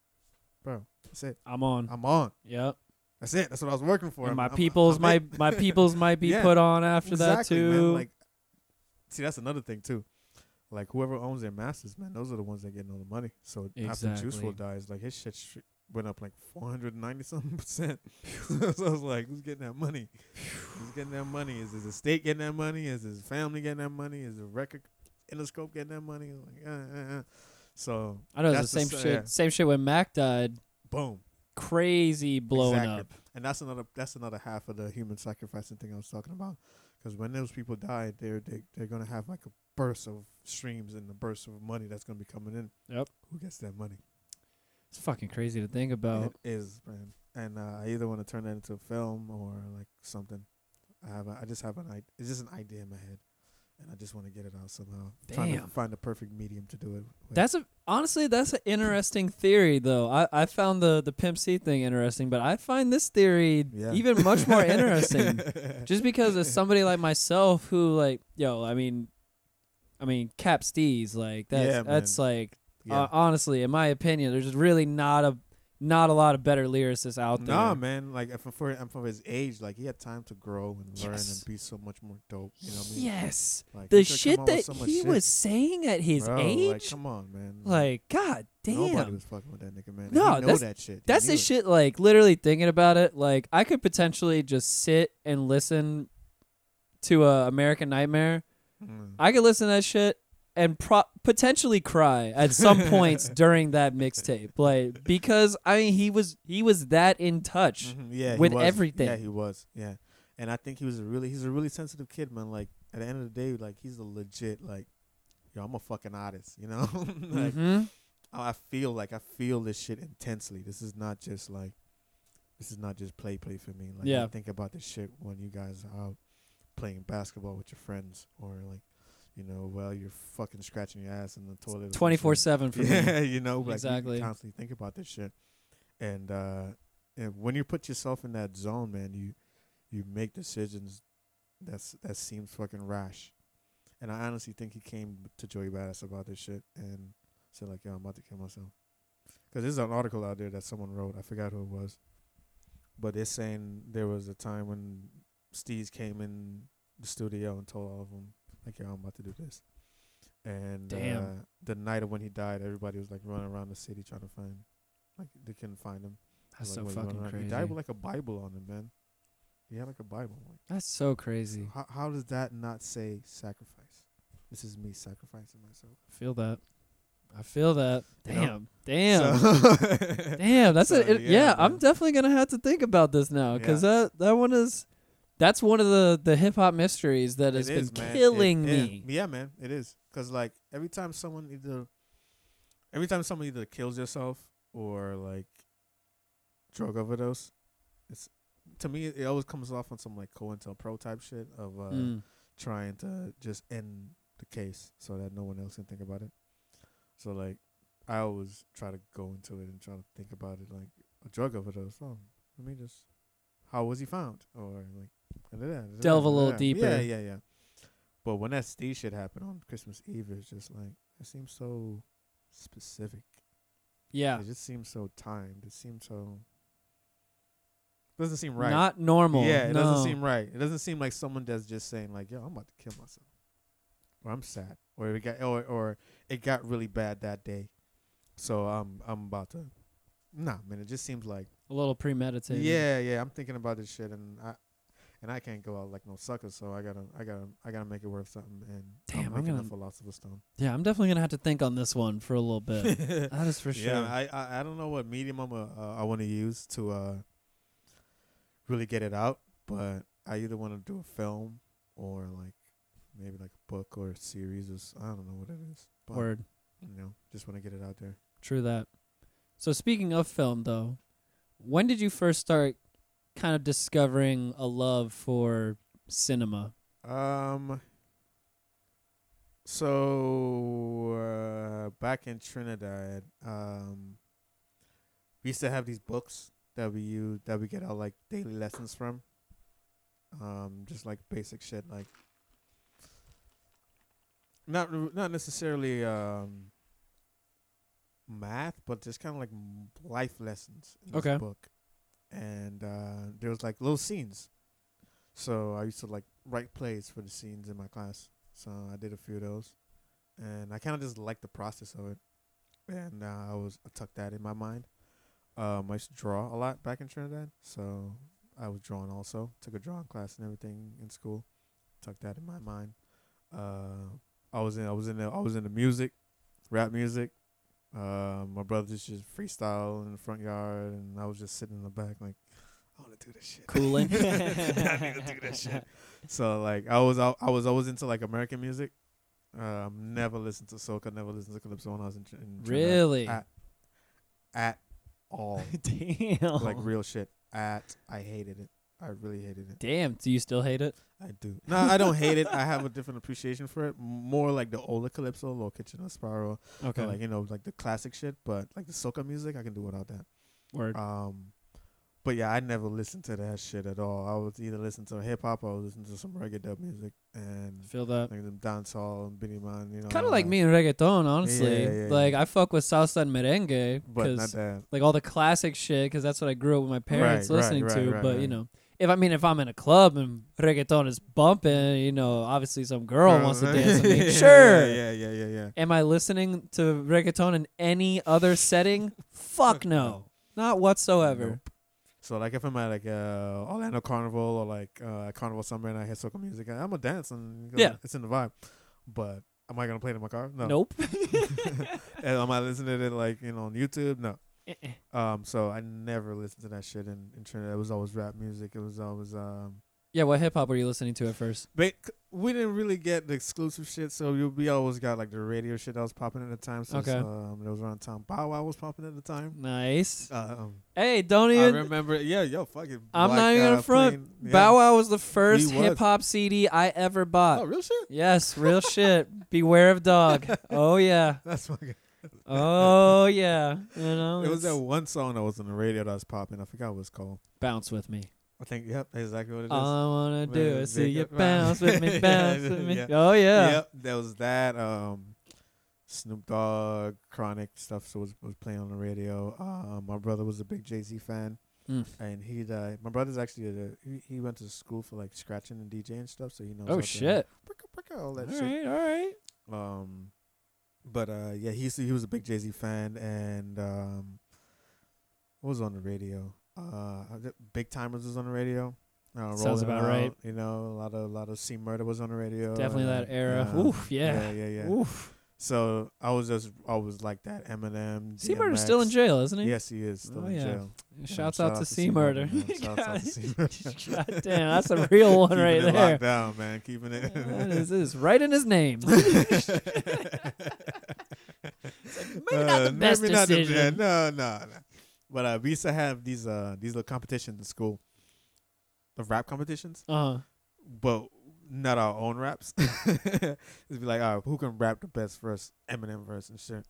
bro, that's it. I'm on. I'm on. yep. That's it. That's what I was working for. And my I'm- peoples I'm my my peoples might be Yeah, put on after exactly, that man. too. Like, see, that's another thing too. Like whoever owns their masters, man, those are the ones that getting all the money. So after Juice Exactly. WRLD dies, like his shit sh- went up like four hundred ninety something percent. so I was like, who's getting that money? Who's getting that money? Is his estate getting that money? Is his family getting that money? Is the record Interscope getting that money? Like, uh, uh, uh. So I know it's the same s- shit. yeah. Same shit when Mac died. boom. Crazy blowing Exactly. up. And that's another that's another half of the human sacrificing thing I was talking about. Because when those people die, they're they, they're gonna have like a burst of streams and a burst of money that's gonna be coming in. Yep. Who gets that money? It's fucking crazy to think about. It is, man. And uh, I either want to turn that into a film or like something. I have a, I just have an idea. It's just an idea in my head, and I just want to get it out somehow. Trying to Damn. find the perfect medium to do it. with. That's a honestly that's an interesting theory though. I, I found the the Pimp C thing interesting, but I find this theory Yeah. even much more interesting. Just because as somebody like myself who like yo, I mean, I mean Cap Steez like that's Yeah, that's like yeah. uh, honestly in my opinion, there's really not a not a lot of better lyricists out there. Nah, man. Like if I'm for I'm from his age, like he had time to grow and learn and be so much more dope. You know what I mean? Yes, Like, the shit come out with that so he shit. was saying at his Bro, age, Like, come on, man. like god damn. nobody was fucking with that nigga, man. No, know that's- that shit. That's the it. shit. Like literally thinking about it, like I could potentially just sit and listen to a American Nightmare. Mm. I could listen to that shit and pro- potentially cry at some points during that mixtape, like because I mean he was he was that in touch. Mhm, Yeah, with everything. Yeah, he was. Yeah, and I think he was a really he's a really sensitive kid, man. Like at the end of the day, like he's a legit like, yo, I'm a fucking artist, you know. like Mhm. I feel like I feel this shit intensely. This is not just like, this is not just play play for me. Like Yeah. I think about this shit when you guys are out playing basketball with your friends, or like, you know, while you're fucking scratching your ass in the toilet. Twenty four seven for me. Yeah, you know, like Exactly. You constantly think about this shit, and uh, and when you put yourself in that zone, man, you you make decisions that's that seems fucking rash. And I honestly think he came to Joey Badass about this shit and said like, "Yo, I'm about to kill myself." Because there's an article out there that someone wrote. I forgot who it was, but they're saying there was a time when Steez came in the studio and told all of them like, "Yo, I'm about to do this." And Damn. Uh, the night of when he died, everybody was like running around the city trying to find, like they couldn't find him. That's Like, so fucking crazy. He died with like a Bible on him, man. He had like a Bible. Like, That's so crazy. how, how does that not say sacrifice? This is me sacrificing myself. I feel that. I feel that. You know? Damn. Damn. So- Damn, that's So, a it, yeah. yeah, I'm definitely gonna have to think about this now because Yeah. that that one is that's one of the the hip hop mysteries that has It been man. Killing it- me. Yeah, man, it is. Cause like every time someone either, every time someone either kills yourself or like drug overdose, it's to me it always comes off on some like COINTELPRO type shit of uh, Mm. trying to just end the case so that no one else can think about it. So like I always try to go into it and try to think about it like a drug overdose. Oh, let me just how was he found? Or like Delve a little da-da-da. deeper. Yeah, yeah, yeah. But when that Steez shit happened on Christmas Eve, it's just like it seems so specific. Yeah, It just seems so timed. It seems so doesn't seem right. not normal. Yeah, it no. doesn't seem right. It doesn't seem like someone that's just saying like, "Yo, I'm about to kill myself," or "I'm sad," or it got or or it got really bad that day, so I'm I'm about to. Nah, man, it just seems like a little premeditated. yeah, yeah. I'm thinking about this shit, and I and I can't go out like no sucker, so I gotta I gotta I gotta make it worth something, and Damn, I'm I'm gonna- a philosopher's stone. yeah. I'm definitely gonna have to think on this one for a little bit. that is for sure. Yeah, I, I I don't know what medium I'm uh, uh, I want to use to uh really get it out, but I either want to do a film or like maybe like a book or a series or s- I don't know what it is. But, Word. You know, just want to get it out there. True that. So speaking of film, though, when did you first start kind of discovering a love for cinema? Um. So uh, back in Trinidad, um, we used to have these books that we use that we get our like daily lessons from. Um, just like basic shit, like not r- not necessarily um math, but just kind of like m- life lessons in Okay. this book. And uh, there was like little scenes. So I used to like write plays for the scenes in my class. So I did a few of those, and I kind of just liked the process of it. And uh, I was I tucked that in my mind. Um, I used to draw a lot back in Trinidad, so I was drawing also. Took a drawing class and everything in school. Tucked that in my mind. Uh, I was in I was in the, I was in the music, rap music. Uh, my brother just just freestyle in the front yard, and I was just sitting in the back like, I want to do this shit. Cooling. I need to do that shit. So like I was I was always into like American music. Um, never listened to soca, never listened to calypso when I was in, in Really? at, at all Damn. like real shit. At I hated it. I really hated it. Damn. Do you still hate it? I do. No, I don't hate it. I have a different appreciation for it. More like the older calypso, Lord Kitchener or Sparrow, Okay. like you know, like the classic shit. But like the soca music, I can do without that. Word. Um, but yeah, I never listened to that shit at all. I would either listen to hip hop or listen to some reggae dub music and Feel that. like them dancehall and Beenie Man. You know, Kind of like that. me in reggaeton, honestly. Yeah, yeah, yeah, like. I fuck with salsa and merengue but not because that. like all the classic shit because that's what I grew up with my parents Right, listening right, to. right, but you know, if I mean if I'm in a club and reggaeton is bumping, you know, obviously some girl wants to dance with me. Sure. Yeah, yeah, yeah, yeah. Am I listening to reggaeton in any other setting? Fuck no, not whatsoever. Nope. So like if I'm at like uh, Orlando Carnival or like uh, Carnival somewhere and I hear soca music, I'm gonna dance and Yeah. it's in the vibe. But am I gonna play it in my car? No. Nope. and am I listening to it like you know on YouTube? No. Eh-eh. Um, so I never listened to that shit in, in Trinidad. It was always rap music. It was always um. yeah, what hip hop were you listening to at first? But we didn't really get the exclusive shit, so we always got like the radio shit that was popping at the time. So Okay. um, it was around time. Bow Wow was popping at the time. Nice. Um, Hey, don't even. I even. remember. Yeah, yo, fucking. I'm Black, not even uh, gonna front. Plain- yeah. Bow Wow was the first hip hop CD I ever bought. Oh, real shit. Yes, real shit. Beware of dog. Oh yeah. That's fucking. Oh yeah. You know, It was that one song that was on the radio that was popping. I forgot what it's called. bounce with me. I think. Yep, exactly what it is. All I wanna do is see you bounce with me, Yeah, bounce with me. yeah. Oh yeah. Yep, there was that. Um, Snoop Dogg, Chronic stuff. So was was playing on the radio. Uh, my brother was a big Jay Z fan, Mm. and he uh, my brother's actually a, he, he went to school for like scratching and DJ and stuff. So he knows. Oh shit. all that All shit. right, all right. Um, but uh, yeah, he's he was a big Jay Z fan, and um, what was on the radio? Uh, Big Tymers was on the radio. Uh, Sounds about right. You know, a lot of a lot of C Murder was on the radio. Definitely that era. uh, Oof, yeah. yeah, yeah, yeah. Oof. So I was just always like that. Eminem. C Murder's still in jail, isn't he? Yes, he is still Oh, in yeah. jail. Shouts shout out to out to C Murder. Murder. Shouts out to C Murder. God damn, that's a real one right it there. down, man. Keeping it. That is, is right in his name. maybe not the best maybe not the- decision. no, no, no. But uh, we used to have these uh these little competitions in school, the rap competitions, Uh huh. but not our own raps. It'd be like, all right, who can rap the best verse, Eminem verse and shit.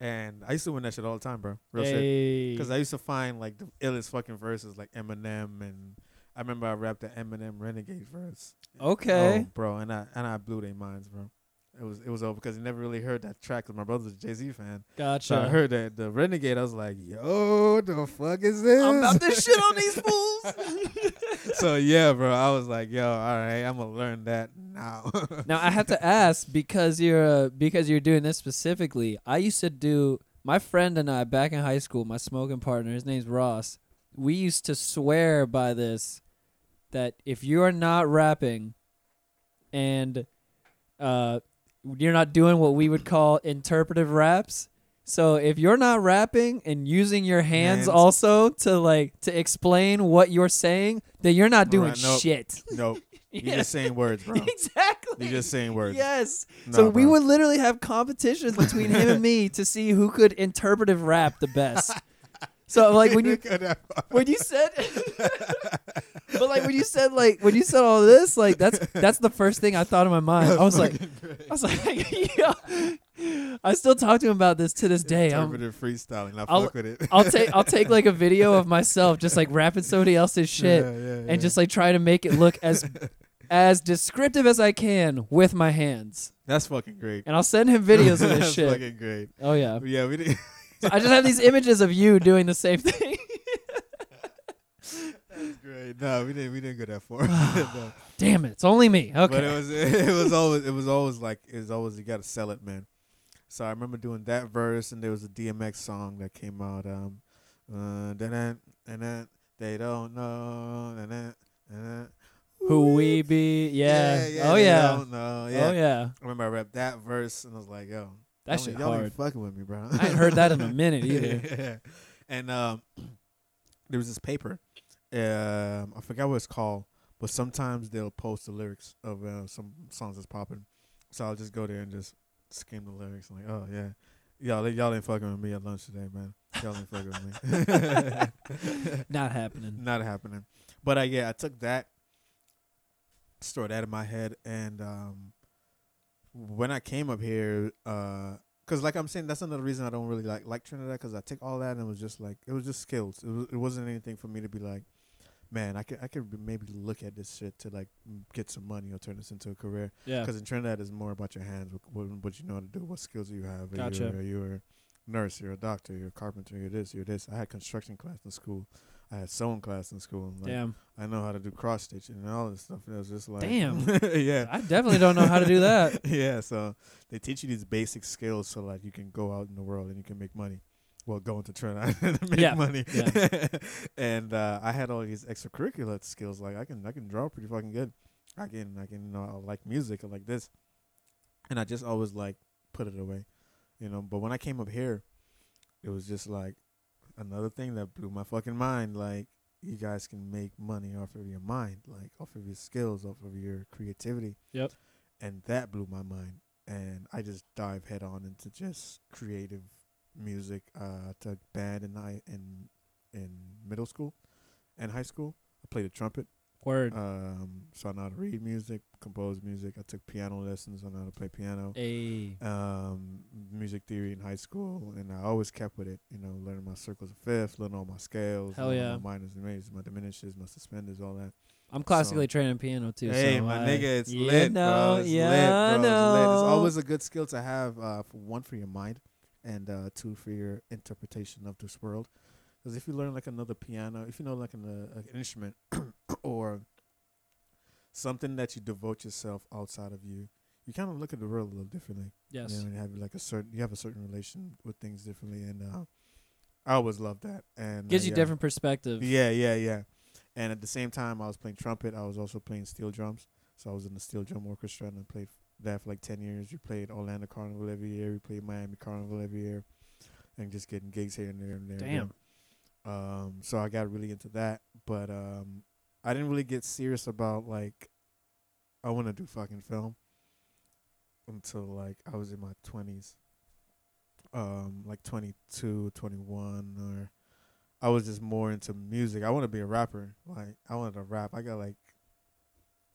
And I used to win that shit all the time, bro. Real shit. Because I used to find like the illest fucking verses like Eminem and I remember I rapped the Eminem Renegade verse. Okay. Oh, bro, and I and I blew their minds, bro. It was it was over because he never really heard that track. Cause my brother was a Jay Z fan, Gotcha. so I heard that the Renegade. I was like, "Yo, what the fuck is this?" I'm about to shit on these fools. so yeah, bro. I was like, "Yo, all right, I'm gonna learn that now." now I have to ask because you're uh, because you're doing this specifically. I used to do my friend and I back in high school. My smoking partner, his name's Ross. We used to swear by this that if you are not rapping and uh, you're not doing what we would call interpretive raps. So if you're not rapping and using your hands, Hands. also to like to explain what you're saying, then you're not doing Right, nope. shit. nope, you're Yeah. just saying words, bro. exactly. You're just saying words. Yes. No, so we bro. would literally have competitions between him and me to see who could interpretive rap the best. So like when you Look at that. when you said But like when you said like when you said all this, like that's that's the first thing I thought in my mind. I was like I was like yeah. I still talk to him about this to this day. I'm, Interpretive freestyling. I I'll- fuck with it. I'll take I'll take like a video of myself just like rapping somebody else's shit Yeah, yeah, yeah. and just like try to make it look as as descriptive as I can with my hands. that's fucking great. And I'll send him videos of this that's shit. fucking great. Oh yeah. Yeah, we did. I just have these images of you doing the same thing. Great. No, we didn't. We didn't go that far. No. Damn it, it's only me. Okay. But it was. It was always. It was always like. It was always. You got to sell it, man. So I remember doing that verse, and there was a DMX song that came out. Um, uh, da-da, da-da, they don't know. da-da, da-da. Who we be? Yeah. oh they yeah. don't know, yeah. Oh yeah. I remember I rapped that verse, and I was like, "Yo, That y'all, shit y'all hard. ain't fucking with me, bro." I ain't heard that in a minute either. yeah. And um, there was this paper. Um, I forgot what it's called, but sometimes they'll post the lyrics of uh, some songs that's popping. So I'll just go there and just skim the lyrics. I'm like, oh yeah, y'all y'all ain't fucking with me at lunch today, man. Y'all ain't fucking with me. Not happening. Not happening. But uh, yeah, I took that. stored that in my head. And um, when I came up here, because like I'm saying, that's another reason I don't really like like Trinidad because I took all that and it was just like it was just skills. It, was, it wasn't anything for me to be like, man, I could I could maybe look at this shit to like get some money or turn this into a career. Yeah. Because in Trinidad, it's more about your hands, what, what, what you know how to do, what skills you have. Are Gotcha. You, are you a nurse? You're a doctor. You're a carpenter. You're this. You're this. I had construction class in school. I had sewing class in school. And like, Damn. I know how to do cross stitching and all this stuff. And It was just like, Damn. yeah, I definitely don't know how to do that. yeah. So they teach you these basic skills so like you can go out in the world and you can make money. Well, go into Trinidad and make Yeah, money. yeah. and uh, I had all these extracurricular skills. Like I can I can draw pretty fucking good. I can I can you know I like music. I like this, and I just always like put it away, you know. But when I came up here, it was just like another thing that blew my fucking mind. Like you guys can make money off of your mind, like off of your skills, off of your creativity. Yep. And that blew my mind, and I just dive head on into just creative music. Uh, I took band in I in in middle school and high school. I played the trumpet. Word. Um, so I know how to read music, compose music. I took piano lessons. I know how to play piano. A. Um, music theory in high school, and I always kept with it. You know, learning my circles of fifths, learning all my scales, Hell learning yeah. my minors and majors, my diminishes, my suspenders, all that. I'm classically trained in piano too. Hey, so my I- nigga, it's yeah, lit, no, bro. It's yeah, lit, bro. I It's lit. It's always a good skill to have. Uh, for one for your mind, and uh, two for your interpretation of this world. Because if you learn like another piano, if you know like an, uh, an instrument or something that you devote yourself outside of you, you kind of look at the world a little differently. yes. You know, and have like a certain, you have a certain relation with things differently, and uh, I always love that. And Gives uh, you yeah. different perspective. Yeah, yeah, yeah. And at the same time, I was playing trumpet. I was also playing steel drums. So I was in the steel drum orchestra, and I played that for like ten years. We played Orlando Carnival every year. We played Miami Carnival every year, and just getting gigs here and there and there. and Damn. there. Um, so I got really into that, but um, I didn't really get serious about like I want to do fucking film until like I was in my twenties, um, like 22, 21, or I was just more into music. I want to be a rapper. Like I wanted to rap. I got like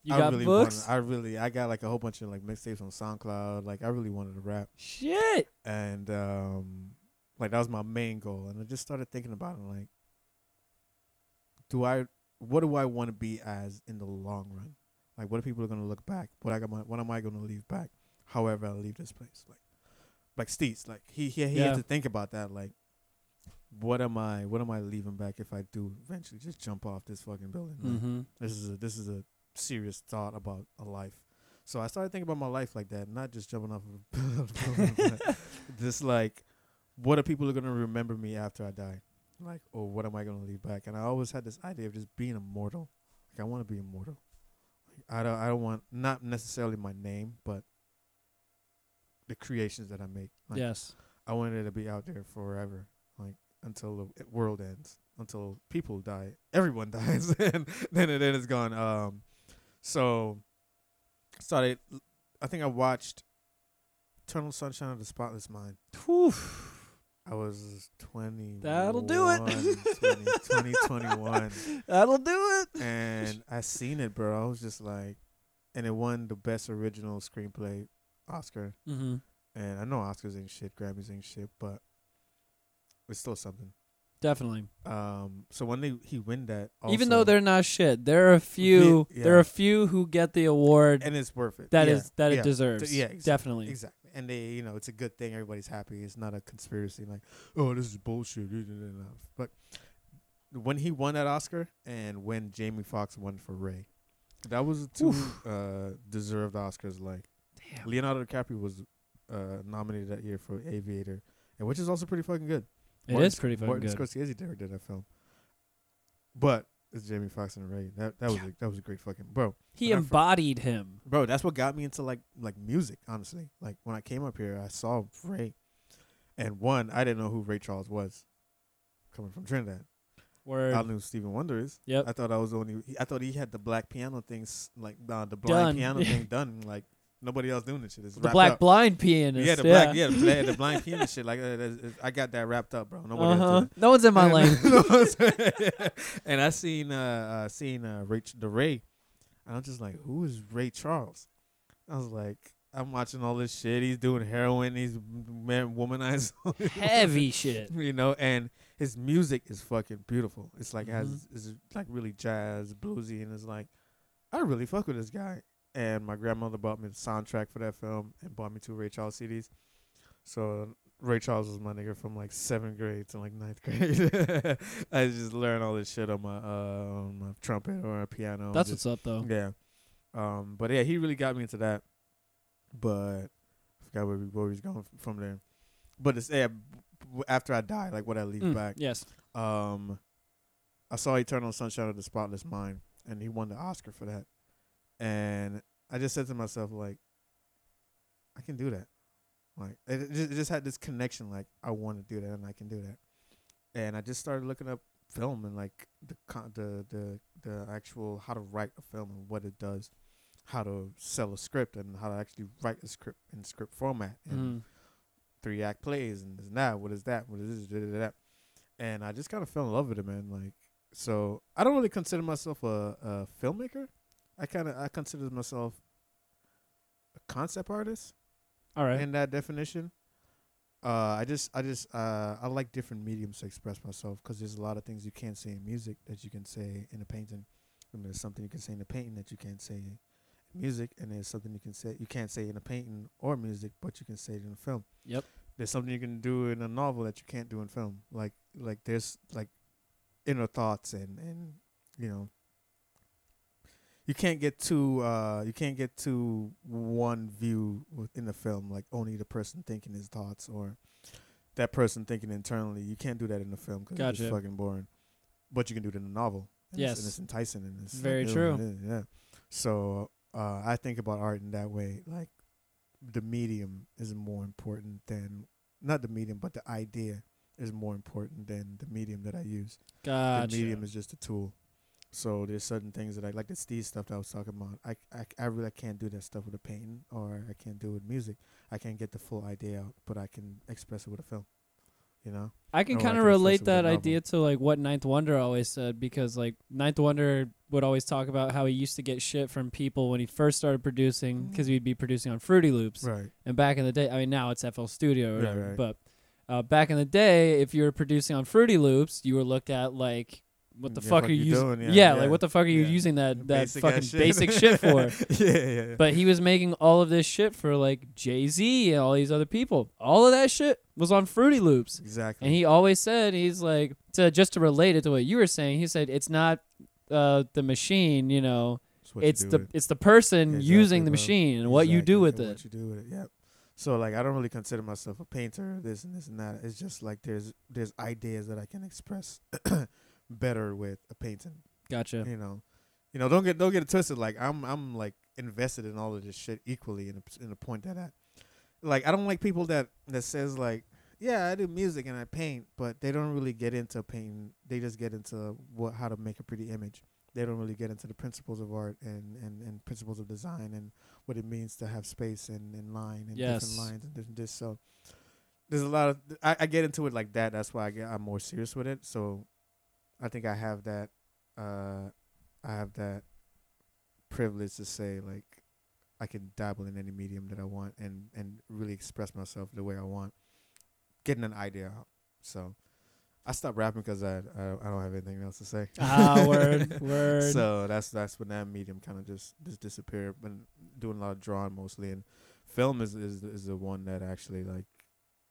You I got really books? Wanted, I really I got like a whole bunch of like mixtapes on SoundCloud. Like I really wanted to rap, Shit. and um, like that was my main goal. And I just started thinking about it. Like, do I? What do I want to be as in the long run? Like, what are people gonna look back? What I got? My, what am I gonna leave back? However, I leave this place. Like, like Steez. Like he he, he Yeah. had to think about that. Like, what am I? What am I leaving back if I do eventually just jump off this fucking building? Like, Mm-hmm. this is a this is a serious thought about a life. So I started thinking about my life like that, not just jumping off of a building, just like what are people gonna remember me after I die? Like, or what am I gonna leave back? And I always had this idea of just being immortal. Like I want to be immortal. Like, I don't I don't want not necessarily my name, but the creations that I make. Like, yes. I wanted it to be out there forever, like until the world ends, until people die, everyone dies, and then it, then it's gone. Um, so started. I think I watched Eternal Sunshine of the Spotless Mind. Whew. I was twenty. That'll do it. 20, 20, 21. That'll do it. and I seen it, bro. I was just like, and it won the best original screenplay Oscar. Mm-hmm. And I know Oscars ain't shit, Grammys ain't shit, but it's still something. Definitely. Um, so when they he win that, Even though they're not shit, there are a few. yeah. There are a few who get the award and it's worth it. that yeah, is that yeah, it deserves. yeah, exactly, definitely. exactly. And they, you know, it's a good thing. Everybody's happy. It's not a conspiracy. Like, oh, this is bullshit. But when he won that Oscar, and when Jamie Foxx won for Ray, that was two uh, deserved Oscars. Like, Damn. Leonardo DiCaprio was uh, nominated that year for Aviator, and which is also pretty fucking good. It Martin is pretty fucking Martin good. Scorsese directed that film, but it's Jamie Foxx and Ray. That that was a, that was a great fucking bro. He embodied him. Bro, that's what got me into like like music. Honestly, like when I came up here, I saw Ray, and one I didn't know who Ray Charles was, coming from Trinidad. Word. I knew Stephen Wonder is. Yep. I thought I was the only. I thought he had the black piano things like uh, the blind Done. piano thing done. Like nobody else doing this shit. It's the black up. blind pianist. Yeah, the black, yeah, the, the blind pianist shit. Like, uh, I got that wrapped up, bro. Nobody else Uh-huh. doing. No one's in my lane. and I seen uh, uh seen uh the Ray. And I'm just like, who is Ray Charles? I was like, I'm watching all this shit. He's doing heroin. He's man womanized. Heavy shit. you know, and his music is fucking beautiful. It's like has Mhm. is like really jazz, bluesy, and it's like I really fuck with this guy. And my grandmother bought me the soundtrack for that film and bought me two Ray Charles CDs. So Ray Charles was my nigga from like seventh grade to like ninth grade. I just learned all this shit on my uh on my trumpet or a piano. That's just, what's up though. yeah. Um, but yeah, he really got me into that. But I forgot where we where we was going from there. But it's yeah. After I die, like what I leave Mm, back. Yes. Um, I saw Eternal Sunshine of the Spotless Mind, and he won the Oscar for that. And I just said to myself, like, I can do that. Like, it, just, it just had this connection, like, I want to do that, and I can do that. And I just started looking up film and like the con- the the the actual how to write a film and what it does, how to sell a script and how to actually write a script in script format and Mm. three act plays and this and that. What is that? What is this? Da, da, da, da. And I just kind of fell in love with it, man. Like, so I don't really consider myself a, a filmmaker. I kind of I consider myself a concept artist All right. in that definition. Uh, I just I just uh, I like different mediums to express myself because there's a lot of things you can't say in music that you can say in a painting, and there's something you can say in a painting that you can't say in music, and there's something you can say you can't say in a painting or music, but you can say it in a film Yep. there's something you can do in a novel that you can't do in film. Like like there's like inner thoughts and and you know you can't get to uh you can't get to one view in the film like only the person thinking his thoughts or that person thinking internally. You can't do that in the film because Gotcha. it's fucking boring. But you can do it in a novel. And it's, and Yes. it's enticing and it's Very ew, true. is, yeah. So uh, I think about art in that way. Like the medium is more important than not the medium, but the idea is more important than the medium that I use. Gotcha. The medium is just a tool. So there's certain things that I like the Steez stuff that I was talking about. I, I I really can't do that stuff with a painting or I can't do it with music. I can't get the full idea out, but I can express it with a film. You know? I can kind of relate it with a that idea to like what Ninth Wonder always said because like Ninth Wonder would always talk about how he used to get shit from people when he first started producing because he'd be producing on Fruity Loops. Right. And back in the day, I mean now it's FL Studio, or Right, right. but uh, back in the day, if you were producing on Fruity Loops, you were looked at like, what the Yeah, fuck fuck are you using? doing? Yeah, Yeah, like what the fuck are you yeah. using that that Basic fucking shit. basic shit for? yeah, yeah, yeah. But he was making all of this shit for like Jay Z and all these other people. All of that shit was on Fruity Loops. exactly. And he always said, he's like, to just to relate it to what you were saying, he said, it's not uh, the machine, you know, It's it's the it's the person Exactly, using the bro. machine and what you do with and it. What you do with it. Yep. So like I don't really consider myself a painter, this and this and that. It's just like there's there's ideas that I can express better with a painting. Gotcha. You know, you know. Don't get don't get it twisted. Like I'm I'm like invested in all of this shit equally in the, in the point that I like I don't like people that that says like yeah I do music and I paint, but they don't really get into painting. They just get into what how to make a pretty image. They don't really get into the principles of art and, and, and principles of design and what it means to have space and, and line and Yes. different lines and different this. So there's a lot of I, I get into it like that. That's why I get I'm more serious with it. So I think I have that uh I have that privilege to say like I can dabble in any medium that I want and and really express myself the way I want, getting an idea out. So I stopped rapping because I, I I don't have anything else to say. ah, word, word. So that's that's when that medium kind of just just disappeared. Been doing a lot of drawing mostly, and film is is is the one that actually like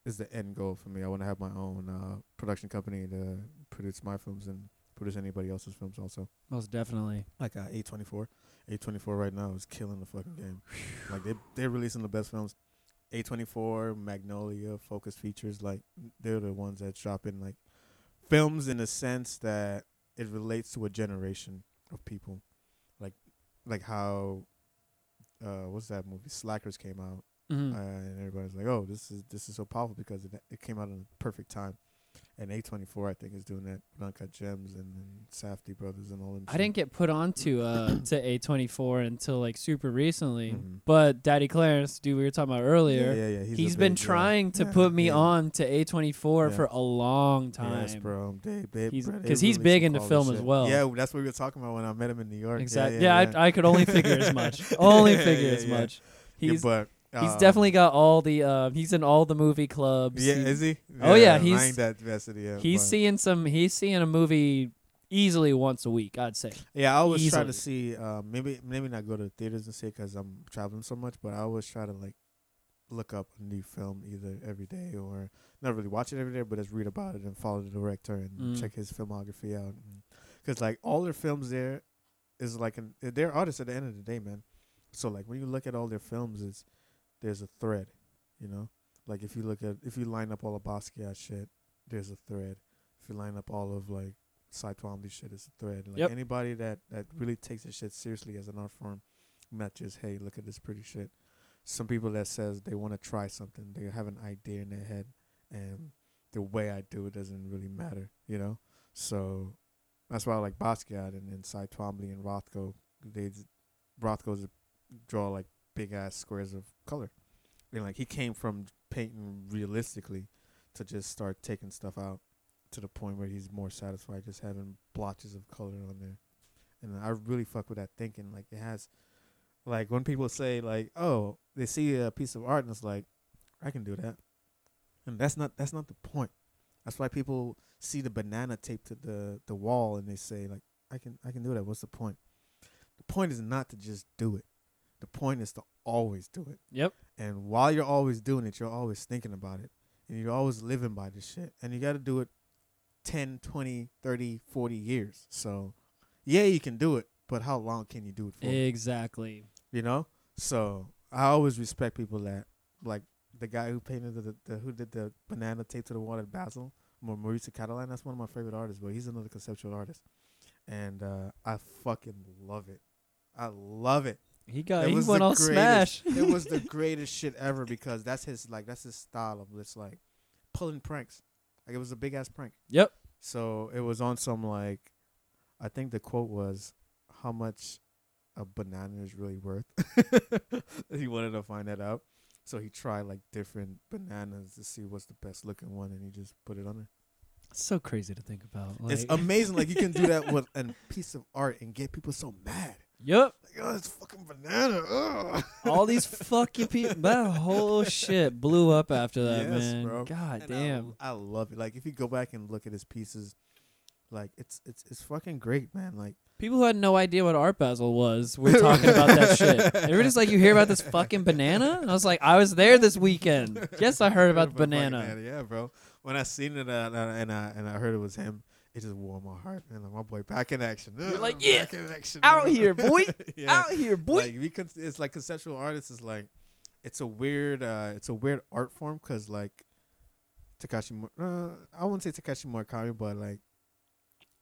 is the end goal for me. I want to have my own uh, production company to produce my films and produce anybody else's films also. Most definitely. Like uh, A twenty four, A twenty four right now is killing the fucking game. like they they're releasing the best films. A twenty four, Magnolia, Focus Features, like they're the ones that drop in like films in the sense that it relates to a generation of people, like like how uh what's that movie Slackers came out, Mhm. uh, and everybody's like, oh, this is this is so powerful because it it came out in the perfect time. And A24, I think, is doing that Uncut Gems and, and Safdie Brothers and all them. I didn't get put onto uh to A24 until like super recently. Mhm. But Daddy Clarence, dude, we were talking about earlier. Yeah, yeah, yeah. He's, he's been big, yeah. trying to Yeah, put me yeah. on to A24 Yeah. for a long time. Yes, bro. They, they, He's- bro, 'cause he's big into film as well. Yeah, that's what we were talking about when I met him in New York. Exactly. Yeah, Yeah, yeah, I, I could only figure as much. Only figure yeah, as yeah. much. Yeah, He's but he's um, definitely got all the. Uh, he's in all the movie clubs. Yeah, He- is he? Oh, yeah, he's- that vested he's but- seeing some. He's seeing a movie easily once a week. I'd say. Yeah, I always try to see. Uh, maybe maybe not go to theaters and see because I'm traveling so much, but I always try to like look up a new film either every day or not really watch it every day, but just read about it and follow the director and Mm. check his filmography out. Because like all their films there is like an they're artists at the end of the day, man. So like when you look at all their films, is there's a thread, you know. Like if you look at if you line up all of Basquiat shit, there's a thread. If you line up all of like Cy Twombly shit, it's a thread. Like Yep. anybody that that really takes this shit seriously as an art form, not just hey, look at this pretty shit. Some people that says they want to try something, they have an idea in their head, and the way I do it doesn't really matter, you know. So that's why I like Basquiat and, and Cy Twombly and Rothko. They Rothko's draw like big ass squares of color. And like he came from painting realistically to just start taking stuff out to the point where he's more satisfied just having blotches of color on there. And I really fuck with that thinking. Like it has like when people say like, oh, they see a piece of art and it's like, I can do that. And that's not that's not the point. That's why people see the banana taped to the, the wall and they say like, I can I can do that. What's the point? The point is not to just do it. The point is to always do it. Yep. And while you're always doing it, you're always thinking about it. And you're always living by this shit. And you got to do it 10, 20, 30, 40 years. So, yeah, you can do it, but how long can you do it for? Exactly. you know? So, I always respect people that, like the guy who painted the, the, the who did the banana tape to the wall at Basel, Mau- Maurizio Cattelan. That's one of my favorite artists, but he's another conceptual artist. And uh, I fucking love it. I love it. He got. It He went all greatest- smash. it was the greatest shit ever because that's his like that's his style of this like pulling pranks. Like it was a big ass prank. Yep. So it was on some like I think the quote was how much a banana is really worth. he wanted to find that out. So he tried like different bananas to see what's the best looking one and he just put it on there. It's so crazy to think about. it's amazing like you can do that with a piece of art and get people so mad. Yep. Like, oh, it's fucking banana. Ugh. All these fucking people. That whole shit blew up after that, Yes, man. bro. God And I damn. l- I, love it. Like if you go back and look at his pieces, like it's it's it's fucking great, man. Like People who had no idea what Art Basel was were talking about that shit. They were just like, "You hear about this fucking banana?" And I was like, "I was there this weekend. Yes, I heard about the fucking banana." Yeah, bro. When I seen it uh, and I and I heard it was him, it just warmed my heart. And like, my boy back in action. You're like, Ugh, "Yeah, back in action, out man." here, boy. Yeah. Out here, boy. Like we con- it's like conceptual artists is like, it's a weird uh, it's a weird art form because like, Takashi, uh, I wouldn't say Takashi Murakami, but like,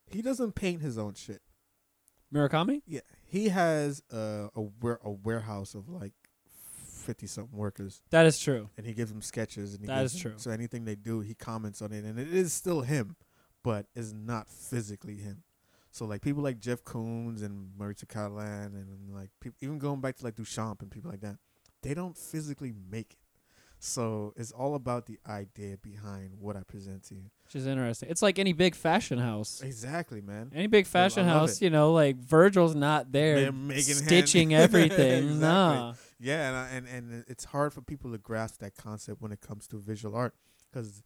he doesn't paint his own shit. Murakami? Yeah, he has a a, ware- a warehouse of like fifty something workers, That is true. and he gives them sketches. And he That gives is them- true. So anything they do, he comments on it, and it is still him, but is not physically him. So like people like Jeff Koons and Maurizio Cattelan, and like people even going back to like Duchamp and people like that, they don't physically make it. So it's all about the idea behind what I present to you. Which is interesting. It's like any big fashion house. Exactly, man. Any big fashion love house, it. you know, like Virgil's not there stitching everything. Exactly. Nah. Yeah, and, I, and and it's hard for people to grasp that concept when it comes to visual art because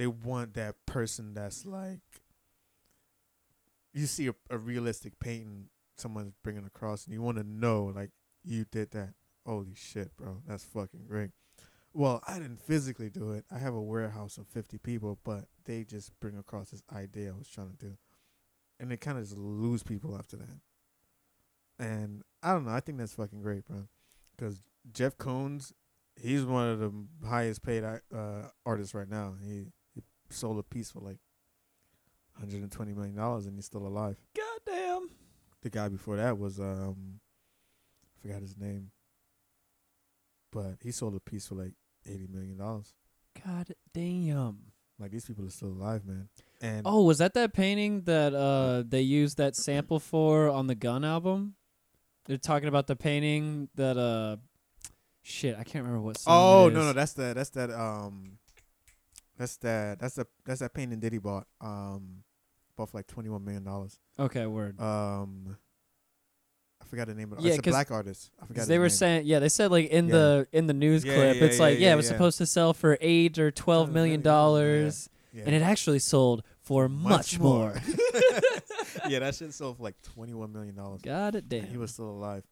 they want that person that's like you see a, a realistic painting someone's bringing across, and you want to know like you did that. Holy shit, bro, that's fucking great. Well, I didn't physically do it. I have a warehouse of fifty people, but they just bring across this idea I was trying to do, and they kind of just lose people after that. And I don't know. I think that's fucking great, bro because Jeff Koons, he's one of the highest paid uh, artists right now. He sold a piece for like 120 million dollars, and he's still alive. God damn. The guy before that was um, I forgot his name, but he sold a piece for like 80 million dollars. God damn. Like these people are still alive, man. And Oh, was that that painting that uh they used that sample for on the Gun album? They're talking about the painting that uh shit, I can't remember what song oh no, no, that's that. That's that. Um, that's that. That's the that's that painting Diddy bought. Um, bought for like twenty one million dollars. Okay, word. Um, I forgot the name of it. Yeah, it's a black artist. I forgot. They were name. saying, yeah, they said like in Yeah. the in the news Yeah, clip, yeah, it's like, yeah, it was supposed to sell for eight or $12 million, and it actually sold for much, more. yeah, that shit sold for like twenty one million dollars. God it And damn. he was still alive,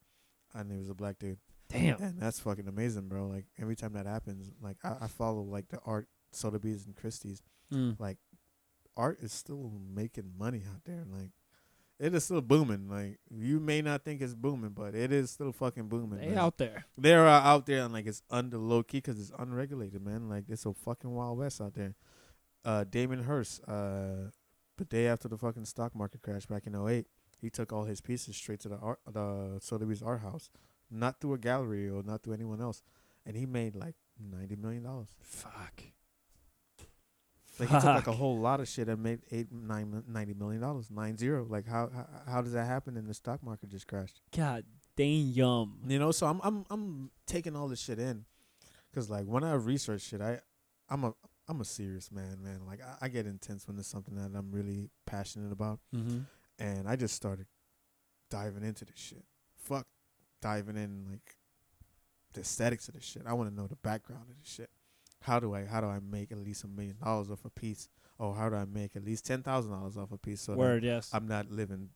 and he was a black dude. damn. And that's fucking amazing, bro. Like every time that happens, like I, I follow like the art Sotheby's and Christie's. Mm. Like art is still making money out there. Like it is still booming. Like you may not think it's booming, but it is still fucking booming. They man. out there. They're uh, out there and like it's under low key because it's unregulated, man. Like it's a fucking wild west out there. Uh, Damien Hirst, uh, the day after the fucking stock market crash back in 08, he took all his pieces straight to the art, the Sotheby's art house, not through a gallery or not through anyone else, and he made like ninety million dollars. Fuck. Like he took like a whole lot of shit and made eight, nine, ninety million dollars, nine zero. Like how, how how does that happen? And the stock market just crashed. God damn. You know, so I'm I'm I'm taking all this shit in, cause like when I research shit, I I'm a I'm a serious man, man. Like I, I get intense when it's something that I'm really passionate about, Mm-hmm. and I just started diving into this shit. Fuck, diving in like the aesthetics of this shit. I want to know the background of this shit. How do I how do I make at least a million dollars off a piece, or how do I make at least ten thousand dollars off a piece? So Word, yes. I'm not living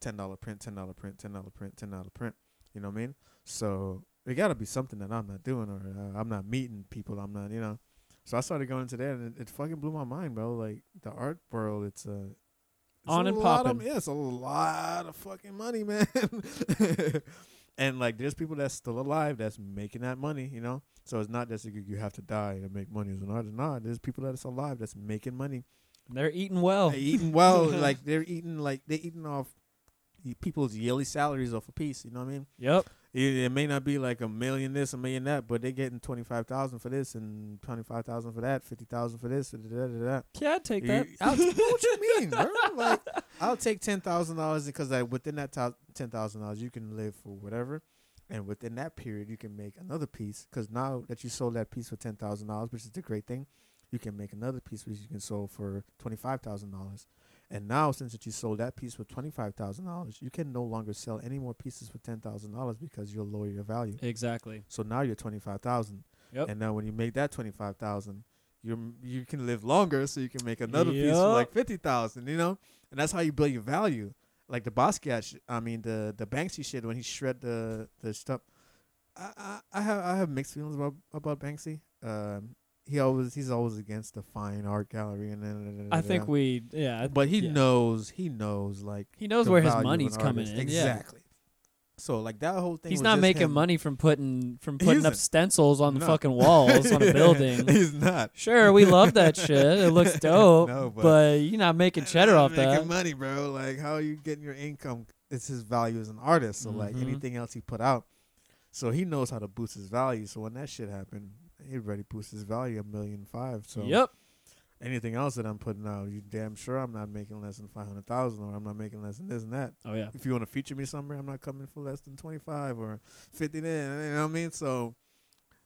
ten dollar print, ten dollar print, ten dollar print, ten dollar print. You know what I mean? So it got to be something that I'm not doing, or uh, I'm not meeting people. I'm not, you know. So I started going to that, and it, it fucking blew my mind, bro. Like the art world, it's a it's On a and lot of- yeah, it's a lot of fucking money, man. and like, there's people that's still alive that's making that money, you know. So it's not just you have to die to make money as an artist. Nah, there's people that's alive that's making money They're eating well. They're eating well. like they're eating like they eating off people's yearly salaries off a piece. You know what I mean? Yep. It, it may not be like a million this, a million that, but they're getting twenty five thousand for this and twenty five thousand for that, fifty thousand for this, da, da, da. Yeah, I'd take that. I'll, what you mean, bro? Like I'll take ten thousand dollars because like within that ten thousand dollars you can live for whatever, and within that period you can make another piece. Because now that you sold that piece for ten thousand dollars, which is the great thing, you can make another piece which you can sell for twenty five thousand dollars. And now, since that you sold that piece for twenty five thousand dollars, you can no longer sell any more pieces for ten thousand dollars because you'll lower your value. Exactly. So now you're twenty five thousand. Yep. And now when you make that twenty five thousand, you you can live longer, so you can make another piece for like fifty thousand. You know, and that's how you build your value. Like the Basquiat, sh- I mean the the Banksy shit when he shred the the stuff. I, I I have I have mixed feelings about about Banksy. Um, he always he's always against the fine art gallery and then I think we, yeah. but he yeah. knows he knows like He knows where his money's coming in. Exactly. So like that whole thing. He's was not making him- money from putting from putting up stencils on the fucking walls on a building. He's not. Sure, we love that shit. It looks dope, No, but- but, you're not making cheddar I'm off making that. money, bro. Like, how are you getting your income? It's his value as an artist. So, like, Mhm. anything else he put out. So, he knows how to boost his value. So, when that shit happened, he already boosted his value a million five. So, Yep. Anything else that I'm putting out, you damn sure I'm not making less than 500,000 or I'm not making less than this and that. Oh yeah. If you want to feature me somewhere, I'm not coming for less than 25 or 50 then. You know what I mean? So,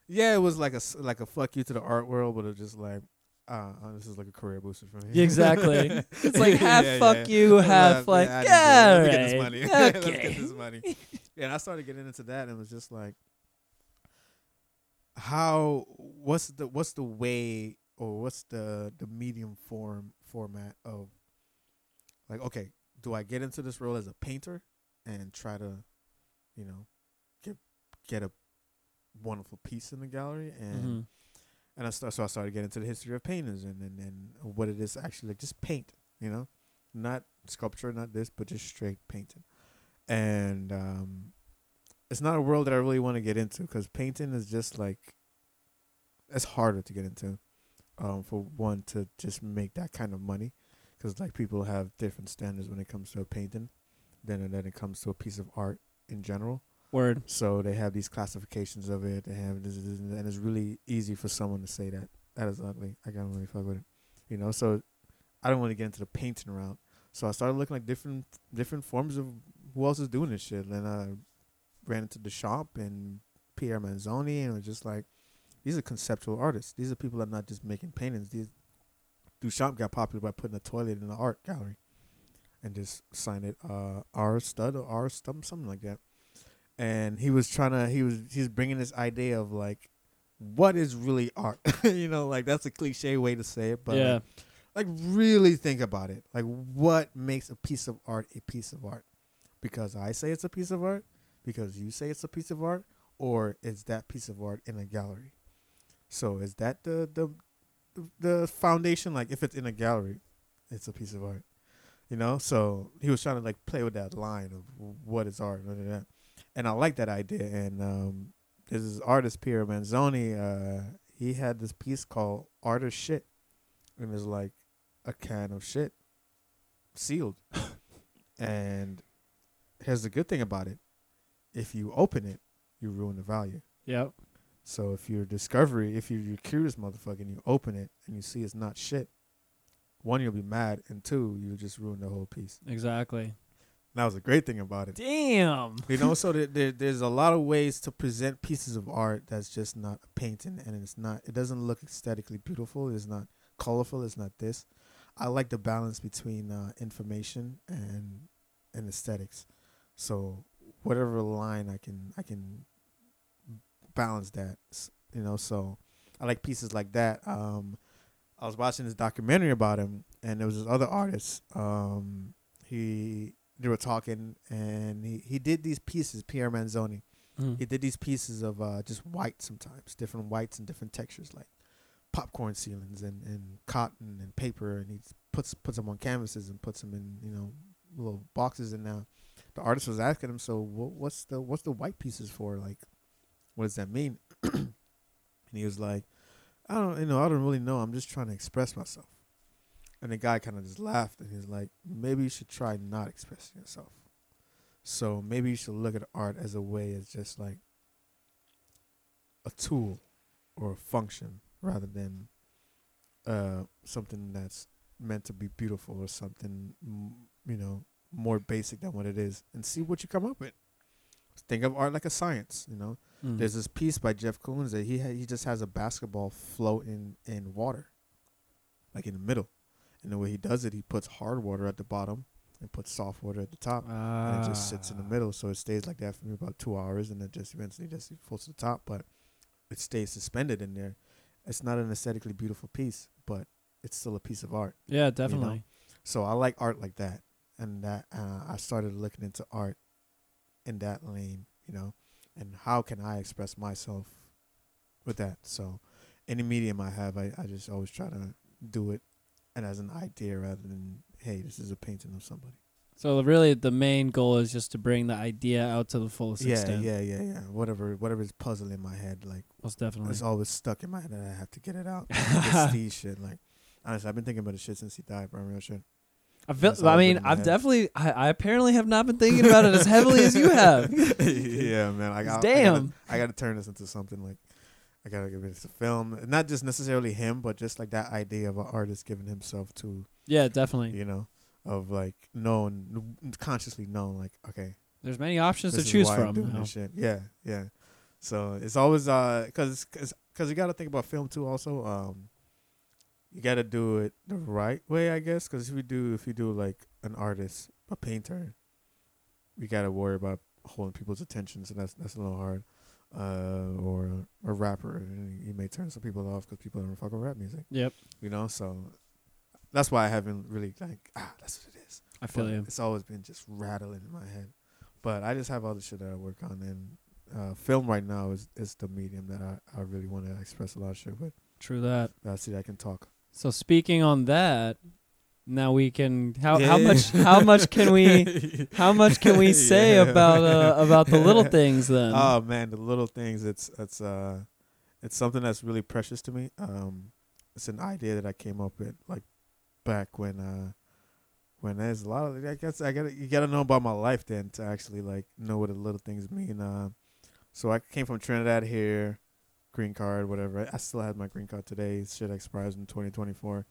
yeah, it was like a, like a fuck you to the art world, but it was just like, uh, uh, this is like a career booster for me. Exactly. It's like half Yeah, fuck yeah. you, half Yeah, like yeah, need to- Let me get this money. Let's get Okay. this money. Yeah, and I started getting into that, and it was just like, how? What's the what's the way or what's the the medium form format of like? Okay, do I get into this role as a painter and try to, you know, get get a wonderful piece in the gallery and Mhm. and I start, so I started getting into the history of painters and, and, and what it is actually like just paint, you know, not sculpture, not this, but just straight painting. And um, it's not a world that I really want to get into because painting is just like it's harder to get into. Um, for one to just make that kind of money, because like people have different standards when it comes to a painting, than than it comes to a piece of art in general. Word. So they have these classifications of it. They have this, this, and it's really easy for someone to say that that is ugly. I can't really fuck with it. you know. So I don't want to get into the painting route. So I started looking like different different forms of who else is doing this shit. Then I ran into Duchamp and Piero Manzoni, and it was just like these are conceptual artists. These are people that are not just making paintings. These Duchamp got popular by putting a toilet in an art gallery and just signed it uh R stud or R stump something like that. And he was trying to he was he's bringing this idea of like what is really art? you know, like that's a cliche way to say it, but yeah. like, like really think about it. Like what makes a piece of art a piece of art? Because I say it's a piece of art, because you say it's a piece of art, or is that piece of art in a gallery? So is that the the the foundation? Like if it's in a gallery, it's a piece of art. You know? So he was trying to like play with that line of what is art and that. And I like that idea. And um this artist Piero Manzoni, uh, he had this piece called Art of Shit. And it's like a can of shit sealed. and here's the good thing about it. If you open it, you ruin the value. Yep. So if you're discovery, if you're, you're curious motherfucker and you open it and you see it's not shit, one, you'll be mad, and two, you'll just ruin the whole piece. Exactly. That was a great thing about it. Damn. You know, so there, there, there's a lot of ways to present pieces of art that's just not a painting, and it's not. It doesn't look aesthetically beautiful. It's not colorful. It's not this. I like the balance between uh, information and and aesthetics. So whatever line I can I can balance that. You know, so I like pieces like that. Um, I was watching this documentary about him, and there was this other artist. Um, he they were talking, and he he did these pieces. Piero Manzoni. Mm. He did these pieces of uh, just white sometimes, different whites and different textures, like popcorn ceilings and, and cotton and paper, and he puts puts them on canvases and puts them in you know little boxes. And now the artist was asking him, so wha- what's the what's the white pieces for? Like, what does that mean? and he was like, I don't you know I don't really know. I'm just trying to express myself. And the guy kind of just laughed and he's like, maybe you should try not expressing yourself. So maybe you should look at art as a way as just like a tool or a function rather than uh, something that's meant to be beautiful or something you know more basic than what it is, and see what you come up with. Think of art like a science, you know. Mm. There's this piece by Jeff Koons that he ha- he just has a basketball floating in water, like in the middle, and the way he does it, he puts hard water at the bottom and puts soft water at the top and it just sits in the Ah. middle. So it stays like that for me about two hours, and then just eventually just floats to the top. But it stays suspended in there. It's not an aesthetically beautiful piece, but it's still a piece of art. Yeah, definitely. So I like art like that, and that uh, I started looking into art in that lane, you know, and how can I express myself with that? So any medium I have, I, I just always try to do it and as an idea rather than hey, this is a painting of somebody. So really, the main goal is just to bring the idea out to the fullest Yeah, extent. yeah, yeah, yeah. Whatever, whatever is puzzling in my head, like most definitely. it's always stuck in my head, and I have to get it out. It's Steve shit. Like honestly, I've been thinking about this shit since he died, bro. Real shit. I feel. I mean, been in my I've definitely. I, I apparently have not been thinking about it as heavily as you have. yeah, man. I, I gotta, Damn. I gotta turn this into something like I gotta give it to film, not just necessarily him, but just like that idea of an artist giving himself to, Yeah, definitely. you know, of like knowing, consciously knowing, like, okay, There's many options to choose from. doing you know. this shit. Yeah, yeah. So it's always uh, cause, cause, cause you gotta think about film too. Also, um, you gotta do it the right way, I guess. Cause if you do, if you do like an artist, a painter, you gotta worry about holding people's attention. So that's that's a little hard. Uh, or a rapper, you may turn some people off because people don't fuck with rap music. Yep, You know, so that's why I haven't really like ah, that's what it is. I feel But you. It's always been just rattling in my head. But I just have all the shit that I work on, and uh, film right now is, is the medium that I, I really want to express a lot of shit with. True that. That I see that I can talk. So speaking on that, now we can how how much how much can we how much can we say Yeah. about uh, about the little things then? Oh man, the little things. It's it's uh, it's something that's really precious to me. Um, it's an idea that I came up with like back when uh, when there's a lot of. I guess I gotta you gotta know about my life then to actually like know what the little things mean. Uh, so I came from Trinidad here, green card, whatever. I still had my green card today. Shit expires in 2024.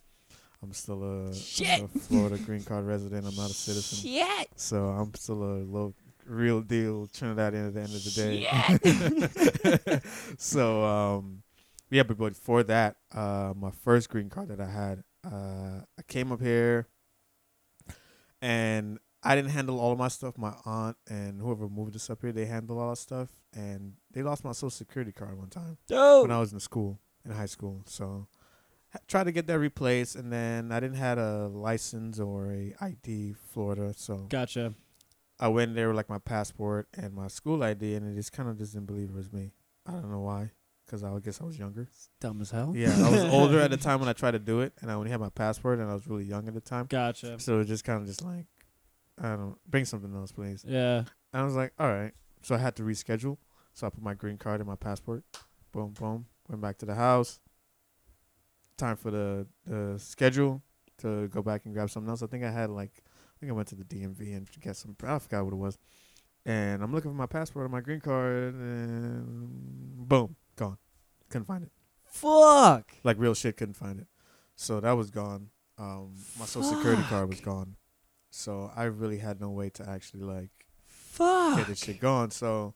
I'm still a, Shit. a Florida green card resident. I'm not a citizen. Shit. So I'm still a low, real deal Trinidadian at the end of the day. so um, yeah, but before that, uh, my first green card that I had, uh, I came up here, and I didn't handle all of my stuff. My aunt and whoever moved us up here, they handled all that stuff, and they lost my social security card one time when I was in school, in high school. So ha- tried to get that replaced, and then I didn't have a license or a ID Florida, so Gotcha. I went there with like my passport and my school ID, and it just kind of just didn't believe it was me. I don't know why, because I guess I was younger. Dumb as hell. Yeah, I was older at the time when I tried to do it, and I only had my passport, and I was really young at the time. Gotcha. So it was just kind of just like, I don't bring something else, please. Yeah. And I was like, all right. So I had to reschedule. So I put my green card in my passport. Boom, boom. Went back to the house. Time for the the schedule to go back and grab something else. I think I had like, I think I went to the DMV and get some. I forgot what it was. And I'm looking for my passport and my green card, and boom, gone. Couldn't find it. Fuck. Like real shit, couldn't find it. So that was gone. Um, my social security card was gone. So I really had no way to actually like Fuck. get this shit going. So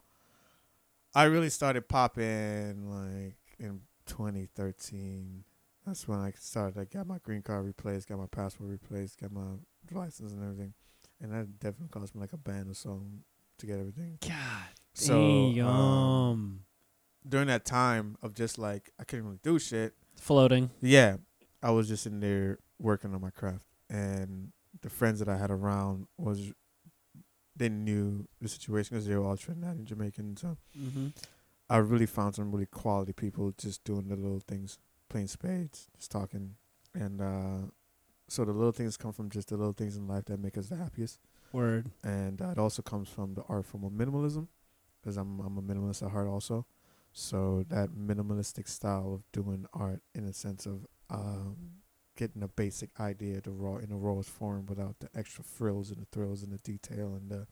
I really started popping like in 2013. That's when I started. I got my green card replaced, got my passport replaced, got my license and everything. And that definitely cost me like a band or something to get everything. God. So damn. um, during that time of just like I couldn't really do shit. Floating. Yeah, I was just in there working on my craft, and the friends that I had around was they knew the situation because they were all Trinidadian Jamaican. So Mm-hmm. I really found some really quality people just doing the little things, playing spades, just talking, and uh, so the little things come from just the little things in life that make us the happiest, Word. and uh, it also comes from the art form of minimalism, because I'm I'm a minimalist at heart also, so that minimalistic style of doing art in a sense of um, getting a basic idea the raw in the rawest form without the extra frills and the thrills and the detail and the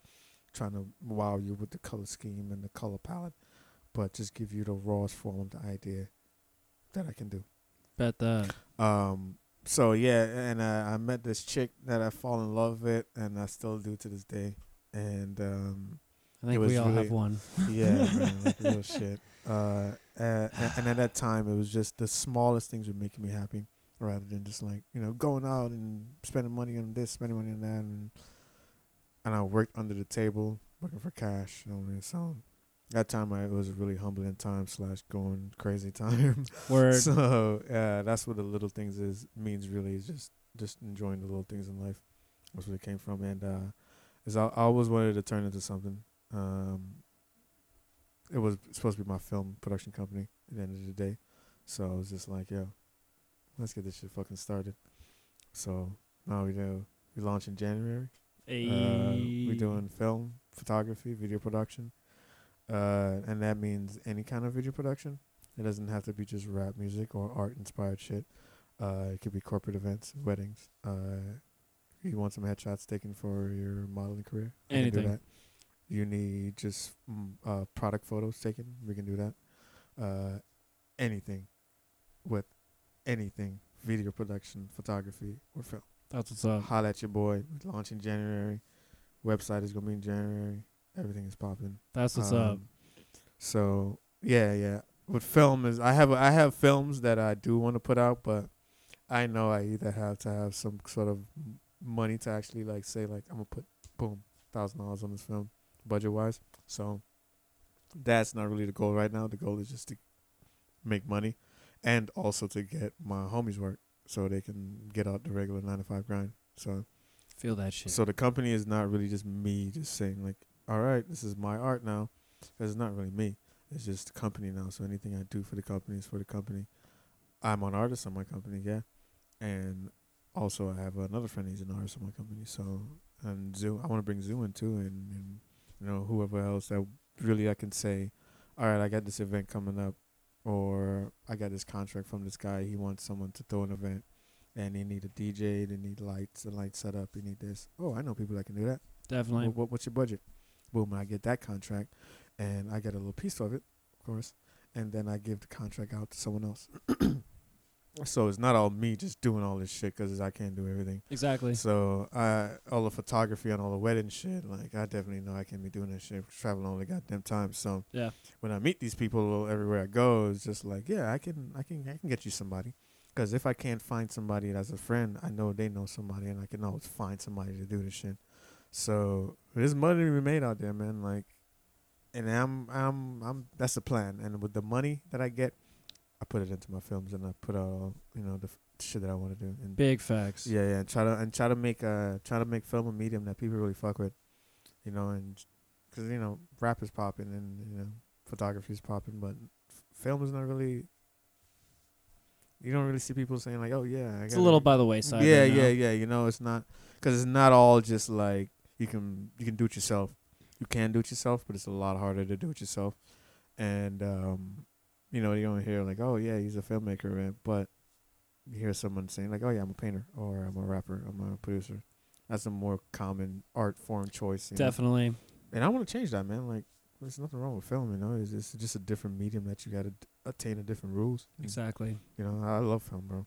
trying to wow you with the color scheme and the color palette, but just give you the rawest form of the idea that I can do. Bet that. Um. So yeah, and uh, I met this chick that I fall in love with, and I still do to this day. And um, I think we all really- have one. yeah, man, like real shit. Uh, and, and at that time, it was just the smallest things were making me happy, rather than just like you know going out and spending money on this, spending money on that, and and I worked under the table working for cash. You know what I mean? So that time, I it was a really humbling time slash going crazy time. Word. So yeah, that's what the little things is means really is just just enjoying the little things in life. That's where it came from, and uh, is I, I always wanted to turn into something. Um, it was supposed to be my film production company at the end of the day, so I was just like, yo, let's get this shit fucking started. So now we do we launch in January. Uh, we're doing film, photography, video production, uh, and that means any kind of video production. It doesn't have to be just rap music or art inspired shit. Uh, it could be corporate events, weddings. Uh, you want some headshots taken for your modeling career? Can do Anything. that. You need just mm, uh, product photos taken? We can do that. Uh, anything with anything, video production, photography, or film That's what's up. holla at your boy. We launch in January. Website is gonna be in January. Everything is popping. That's what's up. Um, So yeah, yeah. With film is I have I have films that I do want to put out, but I know I either have to have some sort of money to actually like say like I'm gonna put boom thousand dollars on this film budget wise. So that's not really the goal right now. The goal is just to make money and also to get my homies work so they can get out the regular nine to five grind. So Feel that shit. so the company is not really just me just saying like, all right, this is my art now. 'Cause It's not really me. It's just the company now. So anything I do for the company is for the company. I'm an artist on my company, yeah, and also I have another friend. He's an artist on my company. So and Zoo, I want to bring Zoo in too, and, and you know whoever else that really I can say, all right, I got this event coming up, or I got this contract from this guy. He wants someone to throw an event and they need a DJ, they need lights, a light setup, they need this. Oh, I know people that can do that. Definitely. What, what, what's your budget? Boom, I get that contract, and I get a little piece of it, of course, and then I give the contract out to someone else. So it's not all me just doing all this shit because I can't do everything. Exactly. So I all the photography and all the wedding shit, like I definitely know I can't be doing that shit traveling all the goddamn time. So Yeah. when I meet these people everywhere I go, it's just like, yeah, I can, I can, I can get you somebody. Because if I can't find somebody that's a friend, I know they know somebody, and I can always find somebody to do this shit. So there's money to be made out there, man. Like, and I'm, I'm, I'm. That's the plan. And with the money that I get, I put it into my films, and I put all, you know, the f- shit that I want to do. And Big facts. yeah, yeah, and try to and try to make uh try to make film a medium that people really fuck with, you know, and because you know rap is popping and you know photography is popping, but f- film is not really. You don't really see people saying like, "Oh yeah, I It's a little by the wayside. yeah, right yeah, yeah. You know, it's not because it's not all just like you can you can do it yourself. You can do it yourself, but it's a lot harder to do it yourself. And um, you know, you don't hear like, "Oh yeah, he's a filmmaker," man, but you hear someone saying like, "Oh yeah, I'm a painter," or "I'm a rapper," "I'm a producer." That's a more common art form choice. you know? Definitely. And I want to change that, man. Like, there's nothing wrong with film, you know. It's just, it's just a different medium that you got to attain a different rules. Exactly. You know, I love film, bro.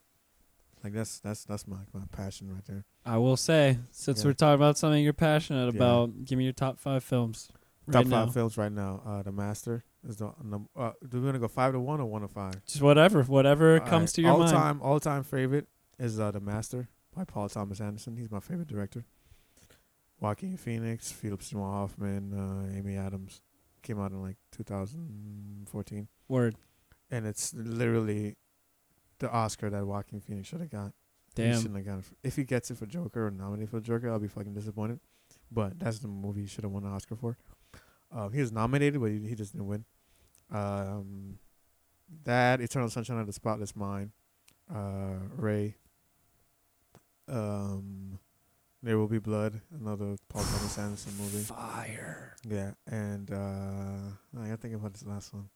Like that's that's that's my my passion right there. I will say, since Yeah. we're talking about something you're passionate Yeah. about, give me your top five films. Top right five now. films right now. Uh, The Master is the number. Uh, do we want to go five to one or one to five? Just whatever, whatever All comes right. to your all mind. time all time favorite is uh, The Master by Paul Thomas Anderson. He's my favorite director. Joaquin Phoenix, Philip Seymour Hoffman, uh, Amy Adams. Came out in like 2014, Word. and it's literally the Oscar that Joaquin Phoenix should have got. He Damn. shouldn't have gotten if he gets it for Joker or nominated for Joker, I'll be fucking disappointed. But that's the movie he should have won an Oscar for. Um, he was nominated, but he, he just didn't win. Um, that Eternal Sunshine of the Spotless Mind, uh, Ray. Um, There Will Be Blood, another Paul Thomas Anderson movie. Fire. Yeah, and uh, I gotta think about this last one.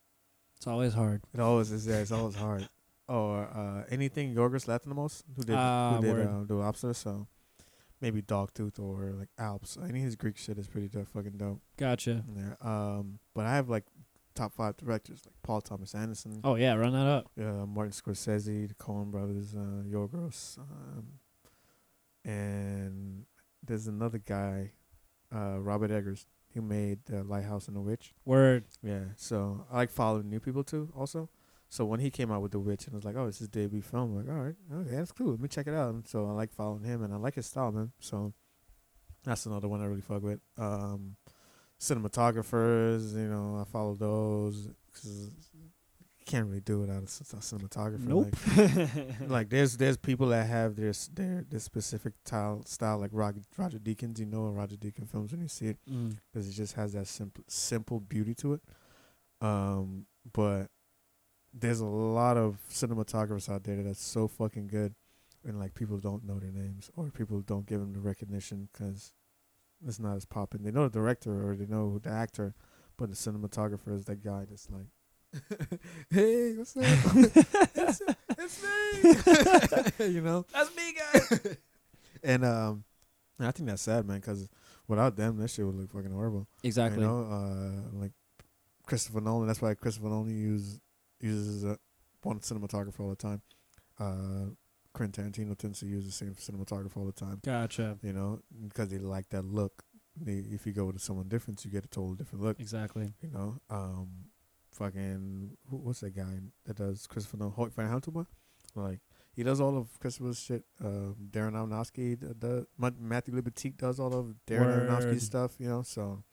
It's always hard. It always is. Yeah, it's always hard. Or uh, anything Yorgos Lanthimos who did Ah, who did uh, the lobster. So maybe Dogtooth or like Alps. Any of his Greek shit is pretty dope, fucking dope. Gotcha. Yeah. Um, but I have like top five directors like Paul Thomas Anderson, Oh yeah, run that up. uh, Martin Scorsese, the Coen Brothers, uh, Yorgos, um, and there's another guy, uh, Robert Eggers. He made uh, Lighthouse and the Witch. Word. Yeah, so I like following new people too. Also, so when he came out with The Witch, and I was like, "Oh, it's his debut film." I'm like, all right, okay, that's cool. Let me check it out. And so I like following him, and I like his style, man. So that's another one I really fuck with. Um, cinematographers, you know, I follow those. 'cause you can't really do it without a a cinematographer. Nope. Like, like there's there's people that have their their their specific style style like Roger, Roger Deakins. You know Roger Deakins films when you see it Mm. because it just has that simple simple beauty to it. Um, but there's a lot of cinematographers out there that's so fucking good, and like people don't know their names or people don't give them the recognition because it's not as popping. They know the director or they know the actor, but the cinematographer is that guy that's like. hey, what's up? it's, it's me. you know, That's me, guys. and um, I think that's sad, man. Because without them, that shit would look fucking horrible. exactly. You know, uh, like Christopher Nolan. That's why Christopher Nolan use, uses uh, one cinematographer all the time. Uh, Quentin Tarantino tends to use the same cinematographer all the time. Gotcha. You know, because they like that look. They, if you go with someone different, you get a totally different look. Exactly. You know, um, fucking who, what's that guy that does Christopher Nolan? Hoyte Van? Like he does all of Christopher's shit. Uh, Darren Aronofsky, the, the Matthew Libatique does all of Darren Word. Aronofsky stuff. You know, so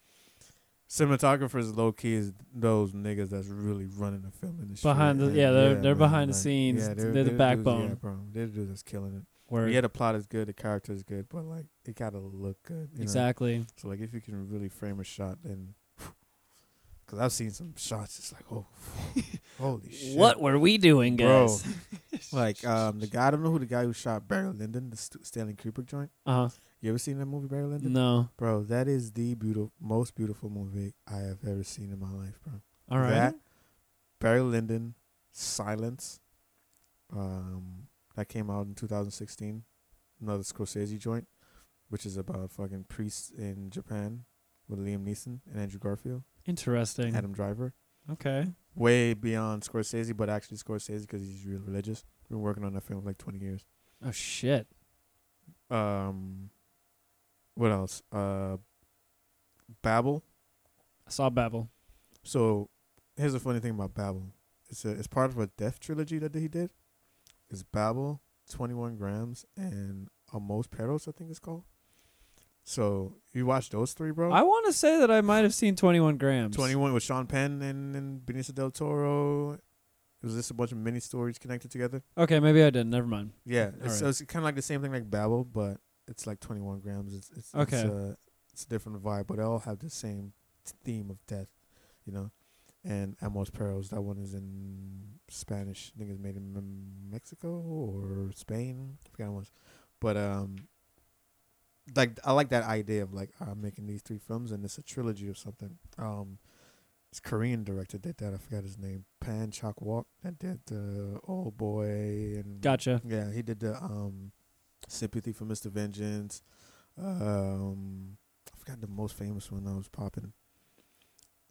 cinematographers low key is those niggas that's really running the film industry. Behind the- And yeah, they're- they're man, behind the scenes. They're the dudes- backbone. Yeah, bro, they're the dudes that's killing it. Word. Yeah, the plot is good, the character is good, but like it gotta look good. You know? exactly. So like if you can really frame a shot, then because I've seen some shots, it's like oh, holy shit, What were we doing, Bro. guys? Like um the guy I don't know who the guy who shot Barry Lyndon, the St- Stanley Kubrick joint. Uh huh. You ever seen that movie Barry Lyndon? No. Bro, that is the beautiful, most beautiful movie I have ever seen in my life, bro. All right. That Barry Lyndon, Silence, um, that came out in 2016. Another Scorsese joint, which is about fucking priests in Japan with Liam Neeson and Andrew Garfield, Interesting. Adam Driver. Okay. Way beyond Scorsese, but actually Scorsese because he's real religious, been working on that film for like 20 years. Oh shit. Um, what else? Uh, Babel. I saw Babel. So here's the funny thing about Babel. It's a, it's part of a Death trilogy that he did. It's Babel, 21 Grams, and Amores Perros, I think it's called. So you watched those three, bro? I want to say that I might have seen 21 grams. 21 with Sean Penn and, and Benicio del Toro. Was this a bunch of mini stories connected together. Okay, maybe I didn't. Never mind. Yeah, All it's, so right. it's kind of like the same thing like Babel, but it's like 21 grams. It's it's Okay. It's, uh, it's a different vibe, but they all have the same theme of death, you know. And Amores Perros, that one is in Spanish. I think it's made in Mexico or Spain. I forgot what it was, but um, like I like that idea of like I'm making these three films and it's a trilogy or something. Um, it's Korean director did that. I forgot his name. Park Chan-wook that did the Old Boy and Gotcha. yeah, he did the um Sympathy for Mr. Vengeance. Um I forgot the most famous one that was popping.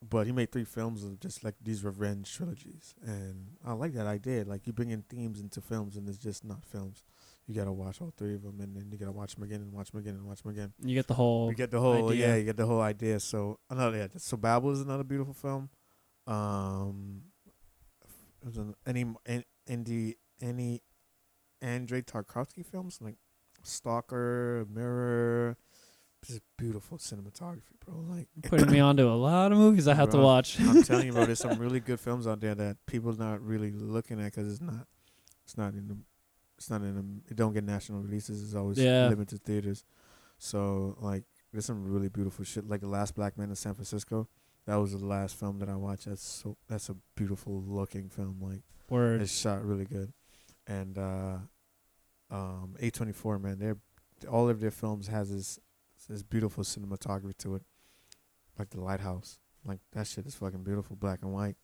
But he made three films of just like these revenge trilogies. And I like that idea. Like you bring in themes into films and it's just not films. You gotta watch all three of them and then you gotta watch them again and watch them again and watch them again. You get the whole. You get the whole idea. yeah, you get the whole idea. So another yeah, so Babel is another beautiful film. Um, an, any an- any any Andrei Tarkovsky films like Stalker, Mirror, just beautiful cinematography, bro. Like putting me onto a lot of movies I have to watch. I'm telling you, bro, there's some really good films out there that people's not really looking at because it's not, it's not in the, it's not in it don't get national releases. It's always Yeah. limited theaters. So like, there's some really beautiful shit. Like the Last Black Man in San Francisco. That was the last film that I watched. That's so that's a beautiful looking film. Like Word. it's shot really good, and uh, um, A24 man, they're all of their films has this this beautiful cinematography to it, like the Lighthouse. Like that shit is fucking beautiful, black and white.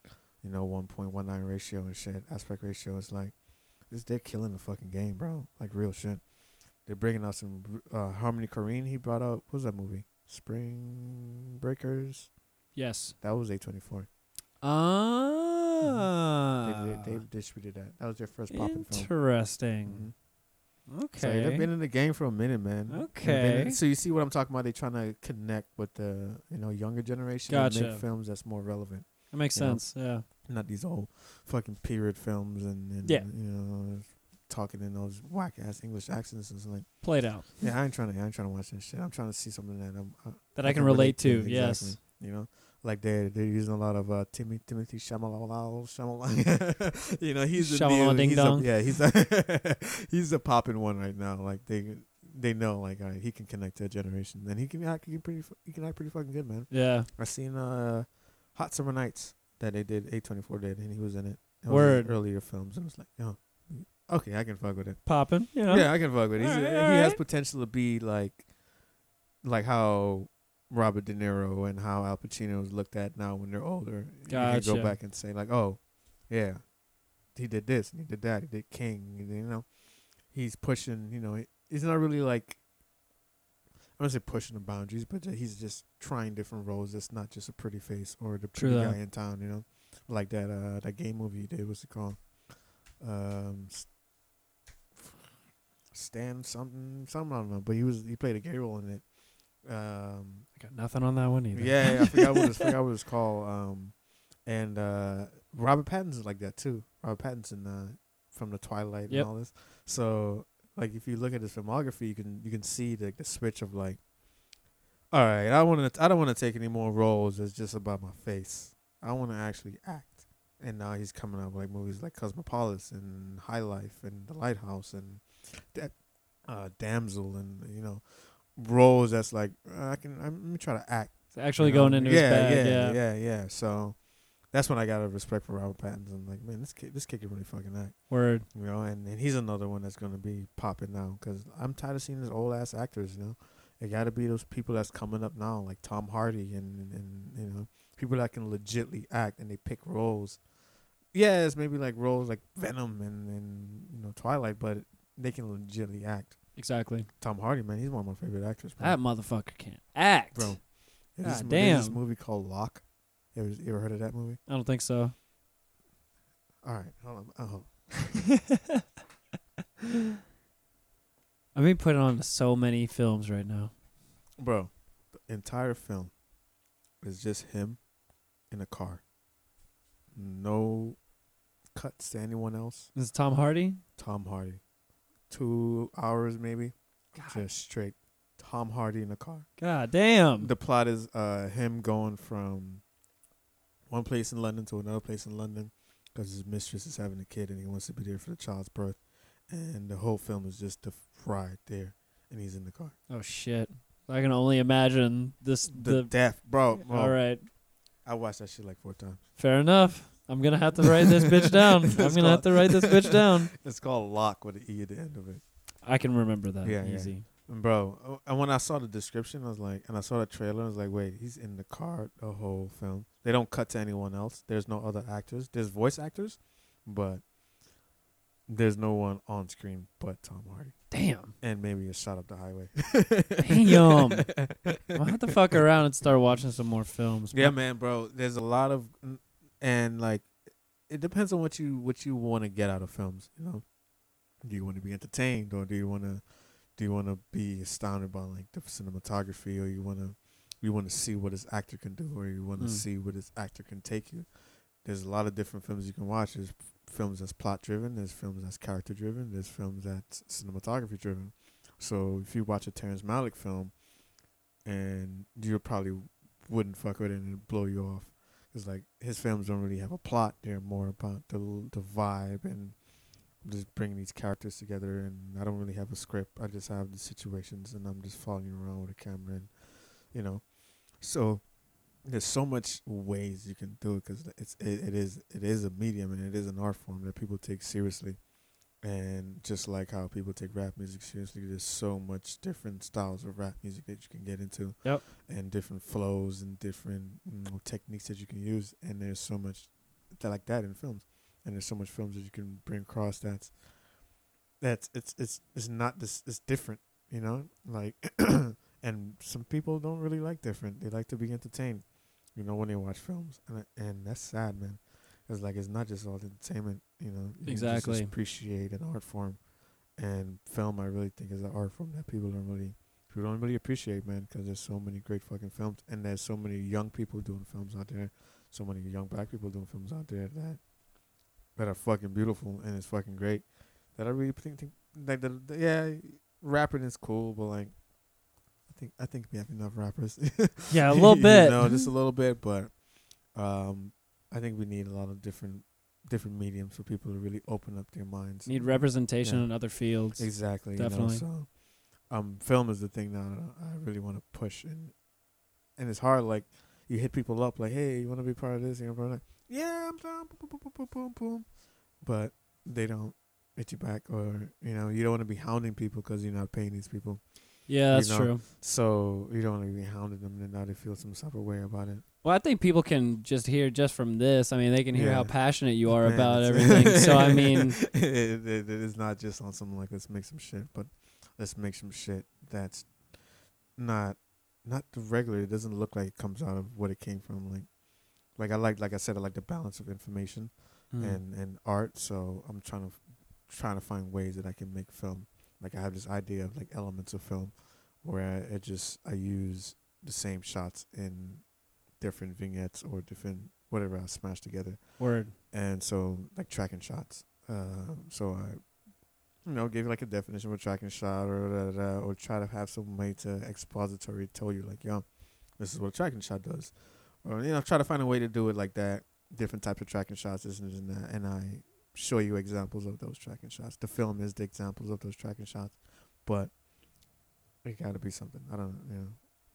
You know, one point one nine ratio and shit. Aspect ratio is like, this they're killing the fucking game, bro. Like real shit. They're bringing out some uh, Harmony Korine. He brought out what was that movie? Spring Breakers. Yes. That was A twenty four. Ah. They, distributed that. That was their first popping film. Interesting. Mhm. Okay. So they've been in the game for a minute, man. They've in- Okay. So you see what I'm talking about? They're trying to connect with the you know younger generation and Gotcha. make films that's more relevant, that makes you know. sense. Yeah. Not these old fucking period films and, and Yeah. you know talking in those whack ass English accents. And like Played out. yeah, I ain't trying to I ain't trying to watch this shit. I'm trying to see something that I'm uh, That I, can relate to. exactly. Yes. You know, like they they're using a lot of uh, Timmy Timothy Chalamet Chalamet. you know, he's the new, ding he's a, dong. yeah, he's a he's a popping one right now. Like they they know like right, he can connect to a generation, and he can act he can pretty he can act pretty fucking good, man. Yeah. I seen uh Hot Summer Nights that they did A24 did, and he was in it. It was Word. his earlier films, and was like, oh, okay, I can fuck with it. Popping. You know. Yeah, I can fuck with it. He's, Alright, uh, he has potential to be like, like how Robert De Niro and how Al Pacino is looked at now when they're older. You can Gotcha. go back and say like, oh, yeah, he did this and he did that. He did King. You know, he's pushing. You know, he's not really like. I don't say pushing the boundaries, but he's just trying different roles. It's not just a pretty face or the True pretty that. guy in town. You know, like that uh that gay movie he did. What's it called? Um, Stan something something I don't know, but he was he played a gay role in it. Um, I got nothing on that one either. yeah, yeah, I forgot what it's, forgot what it's called. Um, and uh, Robert Pattinson's like that too. Robert Pattinson uh, from the Twilight Yep. and all this. So like if you look at his filmography, you can you can see the the switch of like, all right, I want to I don't want to take any more roles It's just about my face. I want to actually act. And now he's coming out with like movies like Cosmopolis and High Life and The Lighthouse and that uh, Damsel and you know roles that's like uh, I can I'm, let me try to act It's actually you know? going into yeah, his bag. Yeah, Yeah. yeah, yeah. So that's when I got a respect for Robert Pattinson. I'm like, man, this kid, this kid can really fucking act, Word. you know. And, and he's another one that's gonna be popping now because I'm tired of seeing these old ass actors. You know, it got to be those people that's coming up now, like Tom Hardy and and you know people that can legitly act and they pick roles. Yeah, it's maybe like roles like Venom and and you know Twilight, but they can legitly act. Exactly. Tom Hardy, man, he's one of my favorite actors. Bro. That motherfucker can't act. Bro. There's this, there's this damn. movie called Locke. You ever, you ever heard of that movie? I don't think so. All right, hold on. Oh. I'm being put on so many films right now. Bro, the entire film is just him in a car. No cuts to anyone else. This is Tom Hardy. Tom Hardy. Two hours maybe. Just straight Tom Hardy in a car. God damn. The plot is uh him going from one place in London to another place in London because his mistress is having a kid and he wants to be there for the child's birth. And the whole film is just the ride there, and he's in the car. oh shit. I can only imagine this. The, The, death, bro. bro. all right. I watched that shit like four times. Fair enough. I'm gonna have to write this bitch down. I'm gonna have to write this bitch down. It's called Lock with an E at the end of it. I can remember that. Yeah, yeah. Easy. Bro, uh, and when I saw the description, I was like, and I saw the trailer, I was like, wait, he's in the car the whole film. They don't cut to anyone else. There's no other actors. There's voice actors, but there's no one on screen but Tom Hardy, Damn. and maybe a shot up the highway. Damn. I'll have to fuck around and start watching some more films. Yeah, man, bro. There's a lot of, and like, it depends on what you what you want to get out of films. You know, do you want to be entertained, or do you want to do you want to be astounded by like the cinematography, or you want to you want to see what this actor can do, or you want to Mm. see where this actor can take you. There's a lot of different films you can watch. There's films that's plot driven. There's films that's character driven. There's films that's cinematography driven. So if you watch a Terrence Malick film, and you probably wouldn't fuck with it and it'd blow you off. It's like his films don't really have a plot. They're more about the the vibe and just bringing these characters together. And I don't really have a script. I just have the situations, and I'm just following around with a camera, and you know. So there's so much ways you can do it because it's it, it is it is a medium and it is an art form that people take seriously. And just like how people take rap music seriously, there's so much different styles of rap music that you can get into Yep. and different flows and different you know, techniques that you can use. And there's so much that like that in films, and there's so much films that you can bring across. That's that's it's it's it's not this it's different, you know. Like, and some people don't really like different. They like to be entertained, you know, when they watch films, and and that's sad, man. It's like it's not just all entertainment, you know. You can just Exactly. appreciate an art form, and film. I really think is an art form that people don't really people don't really appreciate, man, because there's so many great fucking films, and there's so many young people doing films out there, so many young black people doing films out there that that are fucking beautiful and it's fucking great. That I really think, think like the, the yeah, rapping is cool, but like I think I think we have enough rappers. Yeah, a little You bit. know, just a little bit, but um, I think we need a lot of different different mediums for people to really open up their minds. Need representation Yeah. in other fields. Exactly. Definitely. You know, so, um, film is the thing now that I really want to push, and and it's hard. Like you hit people up, like, "Hey, you want to be part of this?" You're like, "Yeah, I'm down." Boom, boom, boom, boom, boom, boom. But they don't hit you back, or you know, you don't want to be hounding people because you're not paying these people. Yeah, you that's know. true. So you don't want to be hounding them, and now they feel some type of way about it. Well, I think people can just hear just from this. I mean, they can hear how passionate you are Man, about everything. so I mean, it, it, it is not just on something like let's make some shit, but let's make some shit that's not not the regular. It doesn't look like it comes out of what it came from. Like, like I like, like I said, I like the balance of information mm, and and art. So I'm trying to trying to find ways that I can make film. Like I have this idea of like elements of film, where I, I just I use the same shots in different vignettes or different whatever I smash together word. and so like tracking shots. Uh, so I, you know, give you like a definition of a tracking shot, or da, da, da, or try to have some way to expository tell you like, yo, this is what a tracking shot does, or you know, try to find a way to do it like that. Different types of tracking shots, this and and that, and I show you examples of those tracking shots. The film is the examples of those tracking shots, but it got to be something. I don't, know, you know,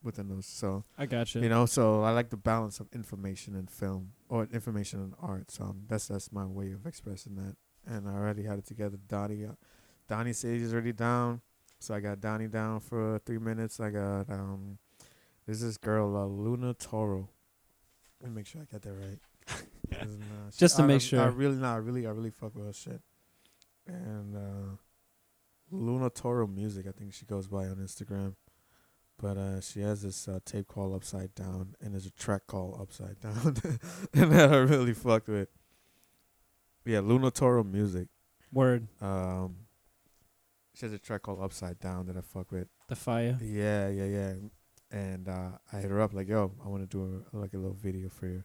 within those. So I gotcha. you You know, so I like the balance of information and film or information and art. So um, that's that's my way of expressing that. And I already had it together. Donnie, uh, Donnie says he's already down. So I got Donnie down for three minutes. I got um, there's this girl uh, Luna Toro. Let me make sure I got that right. nah, Just to I- make I, sure. I really, not really, I really fuck with her shit. And uh, Luna Toro music, I think she goes by on Instagram. But uh, she has this uh, tape called Upside Down, and there's a track called Upside Down, and that I really fucked with. Yeah, Luna Toro music. word. Um, she has a track called Upside Down that I fuck with. The fire. Yeah, yeah, yeah. And uh, I hit her up like, "Yo, I want to do a, like a little video for you,"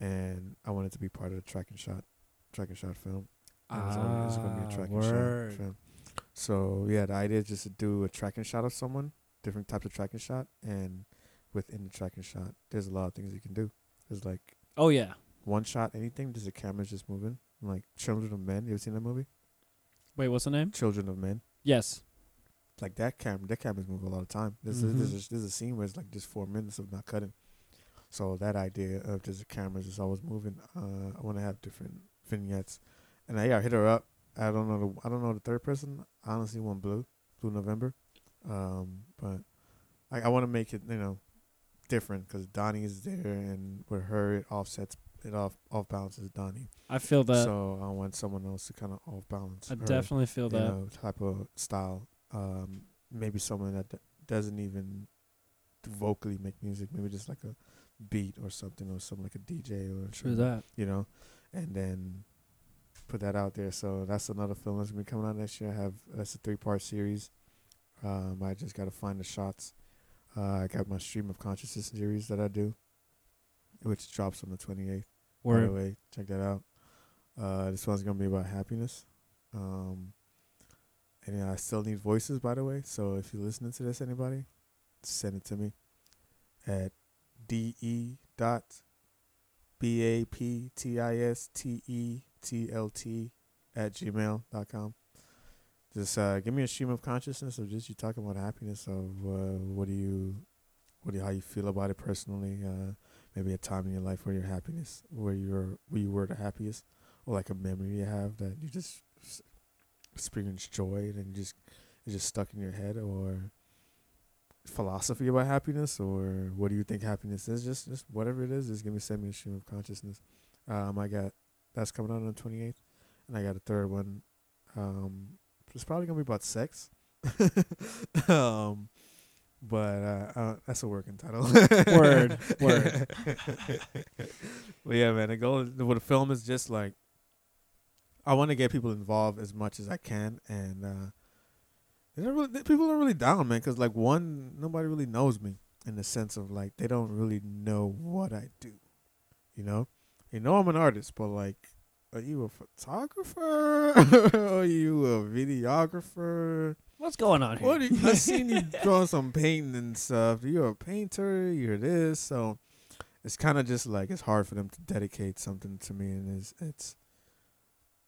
and I wanted to be part of the tracking shot, tracking shot film. And it's it's gonna be a track and Ah, word. shot film. So yeah, the idea is just to do a tracking shot of someone, different types of tracking shot, and within the tracking shot, there's a lot of things you can do. There's like Oh yeah. one shot, anything. Just the camera's just moving. Like Children of Men. You ever seen that movie? Wait, what's the name? Children of Men. Yes. Like that camera, that camera's move a lot of time. This Mhm. is this is this is a scene where it's like just four minutes of not cutting. So that idea of just the cameras is always moving. Uh, I want to have different vignettes, and I yeah, I hit her up. I don't know the I don't know the third person. I honestly want Blue, Blue November, um, but I I want to make it you know different because Donnie is there, and with her it offsets it off off balances Donnie. I feel that. So I want someone else to kind of off balance. I her, definitely feel you that. know, type of style. Um, maybe someone that d- doesn't even vocally make music. Maybe just like a beat or something, or something like a DJ or True that. You know, and then put that out there. So that's another film that's gonna be coming out next year. I have that's a three part series. Um, I just gotta find the shots. Uh, I got my stream of consciousness series that I do, which drops on the twenty eighth. By the way, check that out. Uh, this one's gonna be about happiness. Um, and yeah, I still need voices, by the way. So if you're listening to this, anybody, send it to me at de dot b a p t i s t e t l t at gmail dot com. Just uh, give me a stream of consciousness of just you talking about happiness of uh, what do you, what do you, how you feel about it personally. Uh, maybe a time in your life where your happiness, where you're, where you were the happiest, or like a memory you have that you just experience joy and just it's just stuck in your head, or philosophy about happiness, or what do you think happiness is? Just, just whatever it is, just give me send me a stream of consciousness. Um, I got that's coming out on the twenty eighth, and I got a third one. Um, it's probably gonna be about sex. um, but uh, uh, that's a working title. Word, word. but yeah, man, the goal with the film is just like I want to get people involved as much as I can, and uh, don't really, people are really down, man, because like one, nobody really knows me in the sense of like they don't really know what I do. You know, you know I'm an artist, but like, are you a photographer? are you a videographer? What's going on here? What you, I seen you drawing some painting and stuff. You're a painter. You're this. So it's kind of just like it's hard for them to dedicate something to me, and it's it's.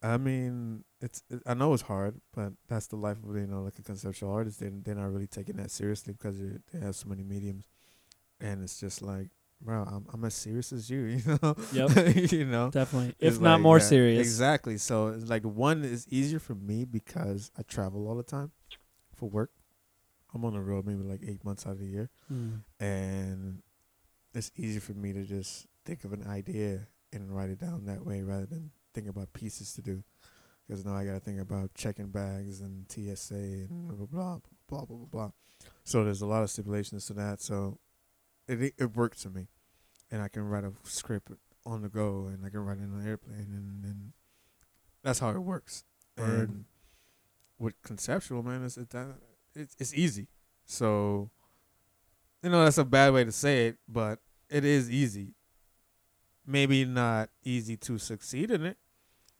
I mean, it's it, I know it's hard, but that's the life of you know like a conceptual artist. They they're not really taking that seriously because they they have so many mediums, and it's just like, bro, I'm I'm as serious as you, you know. Yep. you know. Definitely. It's If not like, more yeah, serious. Exactly. So it's like one is easier for me because I travel all the time for work. I'm on the road maybe like eight months out of the year, Mm. and it's easier for me to just think of an idea and write it down that way rather than think about pieces to do. Because now I got to think about checking bags and TSA and mm-hmm. blah blah blah blah blah blah blah. So there's a lot of stipulations to that. So it it, works for me, and I can write a script on the go, and I can write it on an airplane, and, and that's how it works. Word. And with conceptual, man, it's it's it's easy. So you know that's a bad way to say it, but it is easy. Maybe not easy to succeed in it,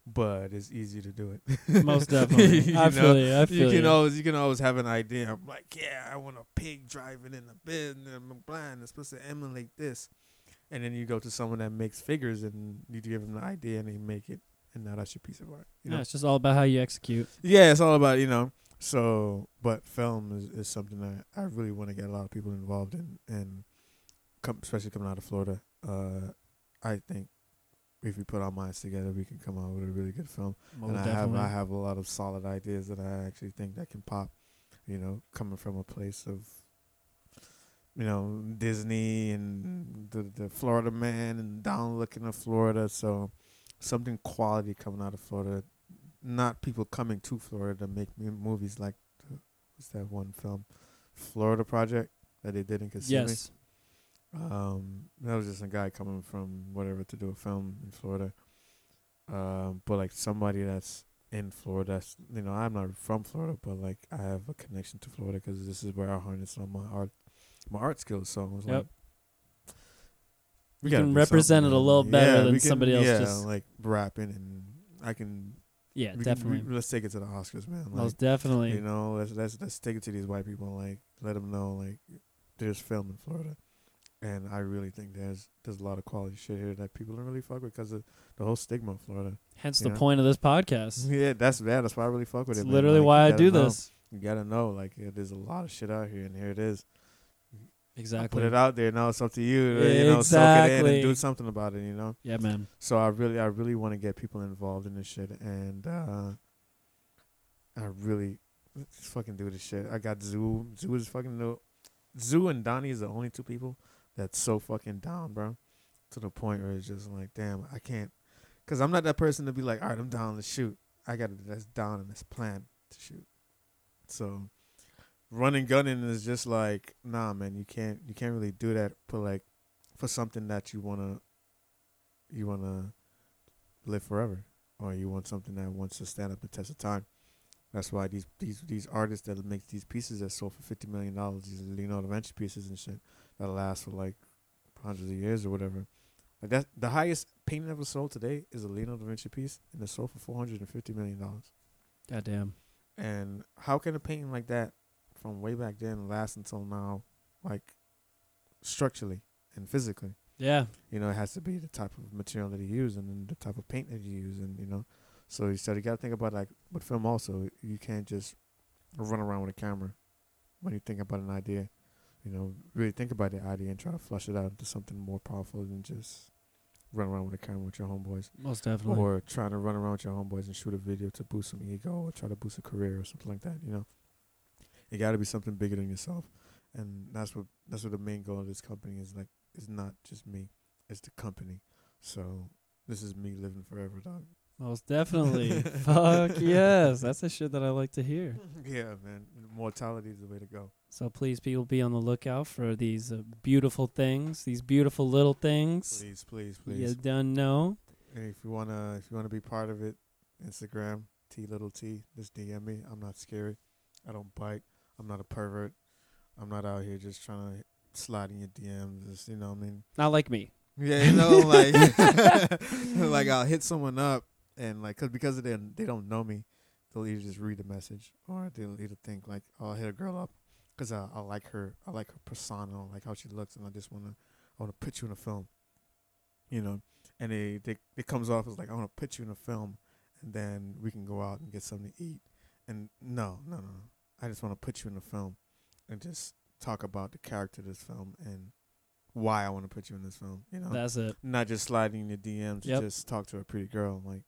but it's easy to do it. Most definitely. You I know? feel you. I feel you can you. always you can always have an idea. I'm like, yeah, I want a pig driving in the business. I'm blind. It's supposed to emulate this, and then you go to someone that makes figures, and you give them the idea, and they make it, and now that's your piece of art. You yeah, know? it's just all about how you execute. Yeah, it's all about you know. So, but film is, is something that I really want to get a lot of people involved in, and come, especially coming out of Florida. Uh, I think if we put our minds together, we can come out with a really good film. Most and I have. I have a lot of solid ideas that I actually think that can pop. You know, coming from a place of you know Disney and the the Florida man and down looking at Florida. So something quality coming out of Florida, not people coming to Florida to make movies like the, what's that one film, Florida Project that they did in Kissimmee. yes. Um, that was just a guy coming from whatever to do a film in Florida. Um, but like somebody that's in Florida. S- You know, I'm not from Florida, but like I have a connection to Florida because this is where I harness all my art, my art skills. So I was Yep. like, we can represent it a little better Yeah, than can- somebody else Yeah, just- like rapping, and I can. Yeah, we can- definitely. we- let's take it to the Oscars, man. Like, Most definitely. you know, let's let's let's take it to these white people. Like, let them know, like, there's film in Florida, and I really think there's there's a lot of quality shit here that people don't really fuck with because of the whole stigma of Florida. Hence the know? point of this podcast. Yeah, that's yeah, that's why I really fuck with It's it. literally Like, why I do know. this. You gotta know, like, yeah, there's a lot of shit out here, and here it is. I Exactly. put it out there. Now it's up to you. to, You know, soak it in and do something about it. You know. Yeah, man. So I really, I really want to get people involved in this shit, and uh I really let's fucking do this shit. I got Zoo. Zoo is fucking no. Zoo and Donnie is the only two people that's so fucking down, bro. To the point where it's just like, damn, I can't, cause I'm not that person to be like, all right, I'm down to shoot. I got to that's down in this plan to shoot. So running gunning is just like, nah, man, you can't, you can't really do that. For like, for something that you wanna you want to live forever or you want something that wants to stand up the test of time. That's why these these these artists that make these pieces that sold for fifty million dollars, these Leonardo Vinci pieces and shit that lasts for like hundreds of years or whatever. Like that, the highest painting ever sold today is a Leonardo da Vinci piece, and it sold for four hundred and fifty million dollars. Goddamn. And how can a painting like that from way back then last until now, like structurally and physically? Yeah. you know, it has to be the type of material that you use and then the type of paint that you use, and you know, so you said you got to think about like but film also, you can't just run around with a camera when you think about an idea. You know, really think about the idea and try to flush it out into something more powerful than just run around with a camera with your homeboys, Most definitely. or trying to run around with your homeboys and shoot a video to boost some ego or try to boost a career or something like that. You know, it got to be something bigger than yourself, and that's what that's what the main goal of this company is. Like, it's not just me, it's the company. So this is me living forever, dog. Most definitely. Fuck yes. That's the shit that I like to hear. yeah, man. Mortality is the way to go. So please, people, be on the lookout for these uh, beautiful things, these beautiful little things. Please, please, please. You done know. And if you wanna, if you wanna be part of it, Instagram T little T. Just DM me. I'm not scary. I don't bite. I'm not a pervert. I'm not out here just trying to slide in your DMs. Just, you know, what I mean, Not like me. Yeah, you know, like like I'll hit someone up and like cause because of them they don't know me, they'll either just read the message or they'll either think like oh, I'll hit a girl up because I, I like her I like her persona I like how she looks and I just wanna I wanna put you in a film, you know, and they, they it comes off as like I wanna put you in a film and then we can go out and get something to eat and no no no I just wanna put you in a film and just talk about the character of this film and why I want to put you in this film. You know, That's it. not just sliding in your DMs. Yep. Just talk to a pretty girl. Like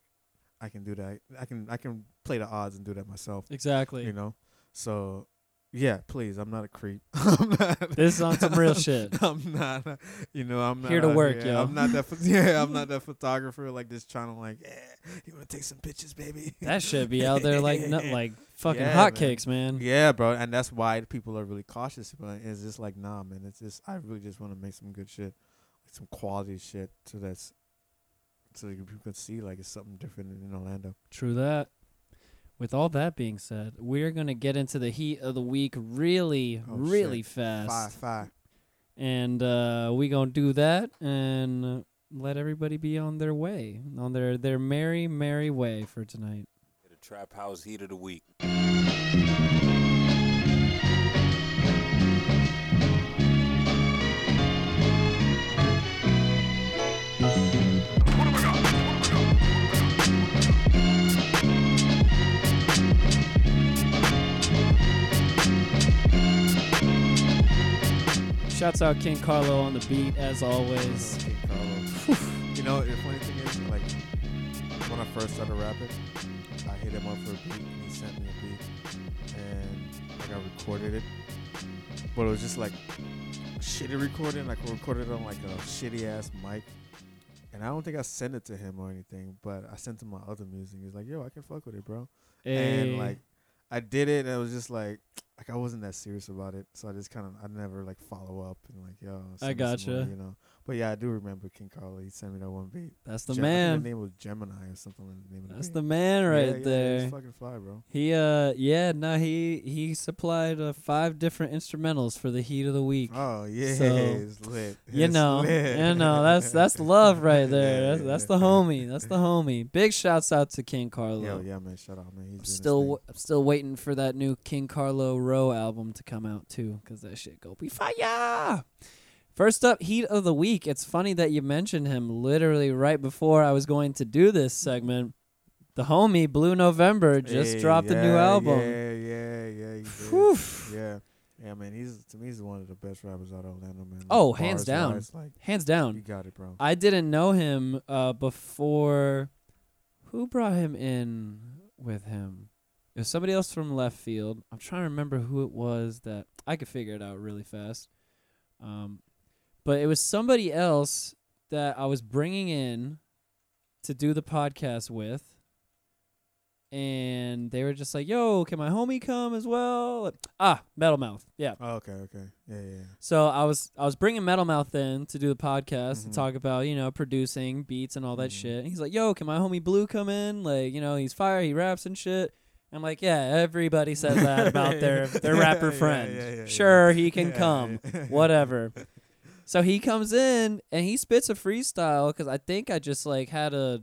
I can do that. I can I can play the odds and do that myself. Exactly. You know, so yeah, please. I'm not a creep. Not. This is on some real shit. I'm not. You know, I'm not Here to work, yo. I'm not that. Yeah, I'm not that photographer. Like just trying to like, yeah, you want to take some pictures, baby? That should be out there like no, like fucking Yeah, man. hotcakes, man. Yeah, bro, and that's why people are really cautious. But it's just like, nah, man. It's just I really just want to make some good shit, like some quality shit, so that's so you people can see like it's something different in Orlando. True that. With all that being said, we're gonna get into the heat of the week really, Oh, really shit. fast, Five, five. and uh, we gonna do that and uh, let everybody be on their way, on their their merry, merry way for tonight. The Trap House Heat of the Week. Shouts out King Carlo on the beat as always. King Carlo. you know, the funny thing is, like when I first started rapping, I hit him up for a beat, and he sent me a beat, and like I recorded it, but it was just like shitty recording. Like I recorded it on like a shitty ass mic, and I don't think I sent it to him or anything, but I sent him my other music. He's like, "Yo, I can fuck with it, bro." Hey, And like I did it, and it was just like like I wasn't that serious about it, so I just kind of I never like follow up and like yo. I gotcha. more, you know. But yeah, I do remember King Carlo. He sent me that one beat. That's the Gem- man. The name was Gemini or something. like the name of the That's beat. the man Yeah, right yeah, there. He's fucking fly, bro. He uh yeah no he he supplied uh, five different instrumentals for the heat of the week. Oh yeah, So, it's lit. you know, lit. you know that's that's love right there. Yeah, That's, that's yeah. the homie. That's the homie. Big shouts out to King Carlo. Yo, yeah, man. Shout out, man. He's I'm still w- I'm still waiting for that new King Carlo Row album to come out too, cause that shit go be fire. First up, heat of the week. It's funny that you mentioned him literally right before I was going to do this segment. The homie Blue November just Hey, dropped a new album. Yeah, yeah, yeah. Yeah, yeah, man. He's to me, he's one of the best rappers out of Orlando, man. Like, Oh, hands down. Like Hands down. you got it, bro. I didn't know him uh, before. Who brought him in with him? It was somebody else from left field. I'm trying to remember who it was that I could figure it out really fast. Um, but it was somebody else that I was bringing in to do the podcast with. And they were just like, "Yo, can my homie come as well?" Ah, Metal Mouth. Yeah. Oh, okay, okay. Yeah, yeah. So I was I was bringing Metal Mouth in to do the podcast and Mhm. talk about you know producing beats and all that Mhm. shit. And he's like, "Yo, can my homie Blue come in? Like, you know, he's fire, he raps and shit." I'm like, "Yeah, everybody says that about their their rapper friend. yeah, yeah, yeah. sure, he can come, whatever." So he comes in and he spits a freestyle because I think I just like had a.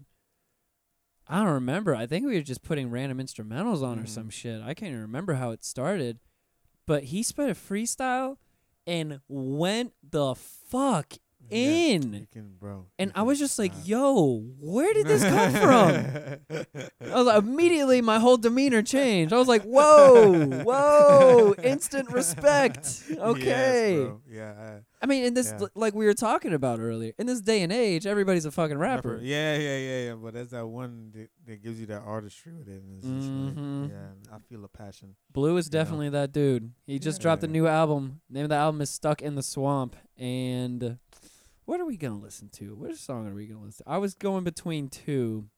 I don't remember. I think we were just putting random instrumentals on or Mhm. some shit. I can't even remember how it started. But he spit a freestyle and went the fuck in. he can, bro. And he I was just like, snap. yo, where did this come from? I was like, immediately my whole demeanor changed. I was like, whoa, whoa, instant respect. Okay. Yes, bro. Yeah. I mean, in this, Yeah. like we were talking about earlier, in this day and age, everybody's a fucking uh, rapper. Yeah, yeah, yeah, yeah. But that's that one that, that gives you that artistry with it. And it's just Mhm. like, yeah, I feel a passion. Blue is You know? definitely that dude. He just dropped a new album. Name of the album is Stuck in the Swamp. And what are we gonna listen to? What song are we gonna listen to? I was going between two.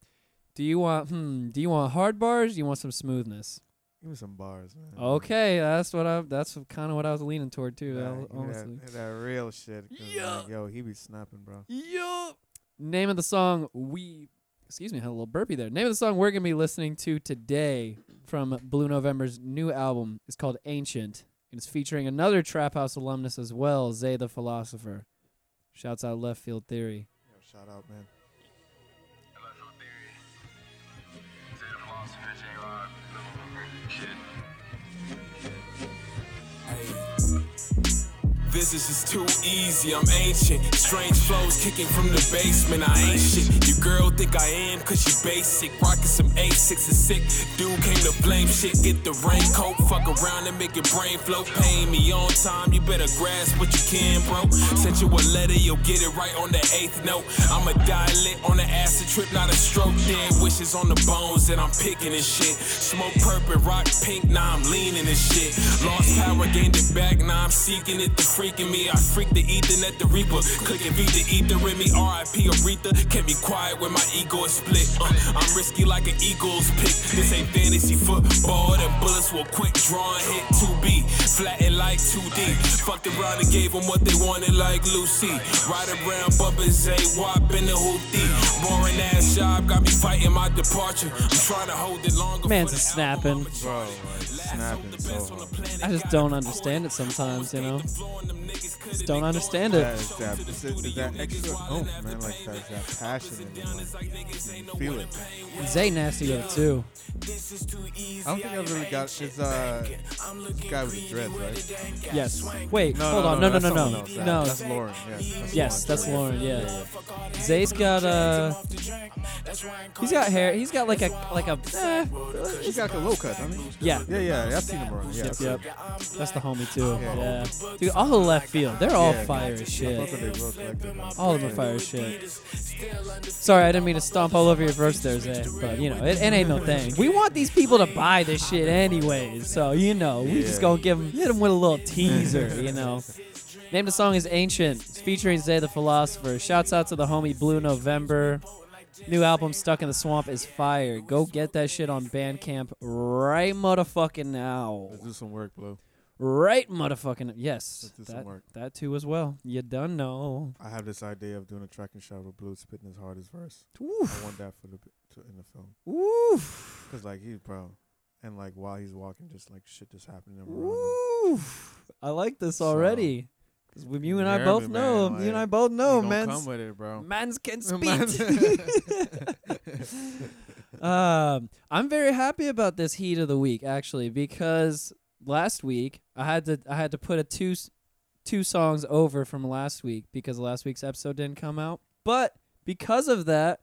Do you want hmm? Do you want hard bars? Do you want some smoothness? Give me some bars, man. Okay, that's what I. That's kind of what I was leaning toward too. Yeah, honestly. That, that real shit. Yeah. like, yo, he be snapping, bro. Yup. Name of the song we. Excuse me, had a little burpee there. Name of the song we're gonna be listening to today from Blue November's new album is called Ancient. and It's featuring another Trap House alumnus as well, Zay the Philosopher. Shouts out Left Field Theory. Yo, shout out, man. This is too easy, I'm ancient. Strange flows kicking from the basement, I ain't shit. Your girl think I am, cause she basic. Rockin' some A6 and sick. Dude came to blame shit, get the raincoat. Fuck around and make your brain flow. Paying me on time, you better grasp what you can, bro. Sent you a letter, you'll get it right on the eighth note. I'ma a dialect on the acid trip, not a stroke. Dead wishes on the bones that I'm picking and shit. Smoke purple, rock pink, now I'm leaning and shit. Lost power, gained it back, now I'm seeking it. The freaking me, I freak the Ethernet, the Reaper. Clicking beat the ether in me, RIP Aretha. Can't be quiet when my ego is split. Uh, I'm risky like an Eagles pick. This ain't fantasy football, the bullets will quick draw and hit 2B. Flatten like 2D. Fucked around and gave them what they wanted like Lucy. Ride around bumpers, a wop in the hoopty. Boring ass job, got me fighting my departure. I'm trying to hold it longer. Man's for a the snapping. Bro, like, snapping so. I just don't understand it sometimes, you know? Just don't understand it. Yeah, it's that, it's, it's that extra oomph, man. Like that, that passion in it. Like, you feel it. Zay nasty though too. I don't think I've really got. It's uh, this guy with the dreads, right? Yes. Wait, No, hold no, on. no, No, no, that's no, someone no. else. That- No. that's Lauren. Yeah, that's Yes, that's Lauren. Lauren. Yeah. Zay's got uh, he's got hair. He's got like a like a. Eh, She got a low cut, I mean. yeah. Yeah, yeah, I've seen him around. Yeah, Yep, yep. That's the homie too. Yeah. Yeah. Dude, all the left field, they're all Yeah. fire as shit. of them real collective, man. All of them are fire as shit. Sorry, I didn't mean to stomp all over your verse there, Zay. But you know, it, it ain't no thing. We want these people to buy this shit anyways. So you know, we just gonna give them hit them with a little teaser. You know. Name of the song is Ancient. It's featuring Zay the Philosopher. Shouts out to the homie Blue November. New album Stuck in the Swamp is fire. Go get that shit on Bandcamp right motherfucking now. Let's do some work, Blue. right motherfucking yes. Let's do some That, work. that too as well. You done know. I have this idea of doing a tracking shot with Blue spitting his hardest verse. Oof. I want that for the to, in the film Oof. because like he's bro, and like while he's walking, just like shit just happening. Oof. I like this already. You and I both man, know, like, you and I both know, man. come with it, bro. Mans can speak. um, I'm very happy about this heat of the week actually because last week I had to I had to put a two two songs over from last week because last week's episode didn't come out. But because of that,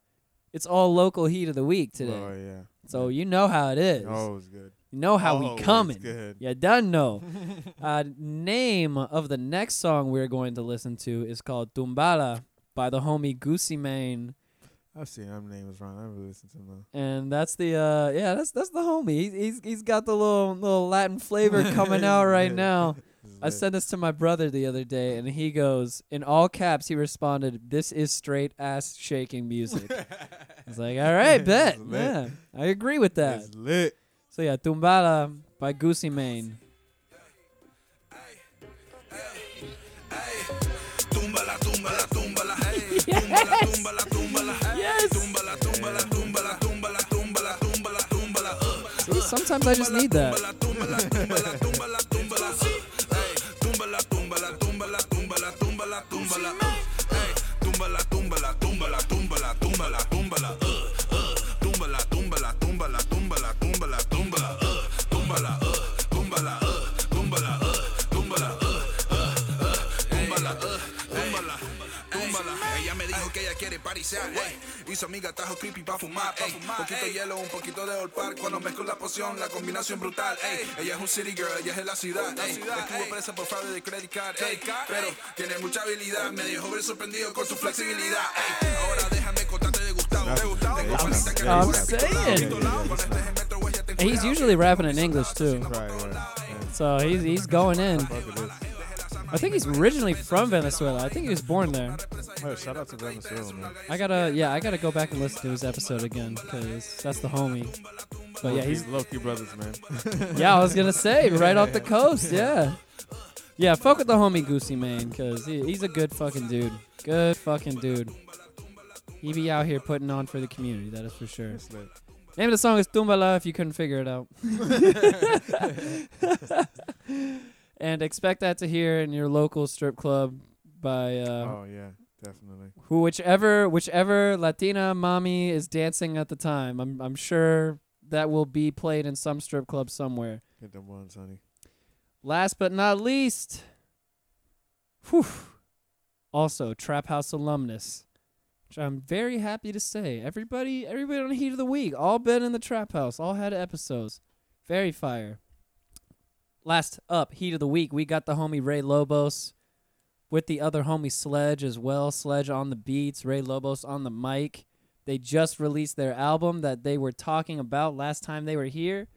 it's all local heat of the week today. Oh yeah. So you know how it is. Oh, it's good. You know how we Always coming. Good. You done know. uh, name of the next song we're going to listen to is called Tumbala by the homie Goosey Mane. I've seen him name is wrong. I never listened to him though. And that's the uh yeah, that's that's the homie. He's he's, he's got the little little Latin flavor coming out right Yeah. now. I sent this to my brother the other day and he goes in all caps he responded, This is straight ass shaking music. I was like, All right, bet. Yeah. I agree with that. It's lit. So yeah, Tumbala by Goosey Mane. Yes. Túmbala, uh. See, sometimes I just need that. Parisear, ey. Y su amiga trajo creepy pa' fumar, ey. Poquito hielo, un poquito de olpar. Cuando mezclo la poción, la combinación brutal, ey. Ella es un city girl, ella es de la ciudad, ey. Estuvo presa por fraude de credit card, ey. Pero tiene mucha habilidad, me dejó ver sorprendido con su flexibilidad, ey. Ahora déjame contarte de Gustavo. De Gustavo. Tengo I'm saying. he's usually rapping in English too. Right, right. So he's he's going in. Fuck it is. I think he's originally from Venezuela. I think he was born there. Oh, shout out to Venezuela, man. I gotta yeah, I gotta go back and listen to his episode again because that's the homie. But yeah, he's low key brothers, man. yeah. I was gonna say right off the coast. Yeah, yeah. Fuck with the homie Goosey man, because he, he's a good fucking dude. Good fucking dude. He be out here putting on for the community. That is for sure. Name of the song is Tumbala if you couldn't figure it out. and expect that to hear in your local strip club by uh, Oh yeah, definitely. who whichever whichever Latina mommy is dancing at the time. I'm I'm sure that will be played in some strip club somewhere. Get them ones, honey. Last but not least, whew, also Trap House alumnus, which I'm very happy to say. Everybody, everybody on Heat of the Week, all been in the Trap House, all had episodes. Very fire. Last up, Heat of the Week, we got the homie Ray Lobos with the other homie Sledge as well. Sledge on the beats, Ray Lobos on the mic. They just released their album that they were talking about last time they were here.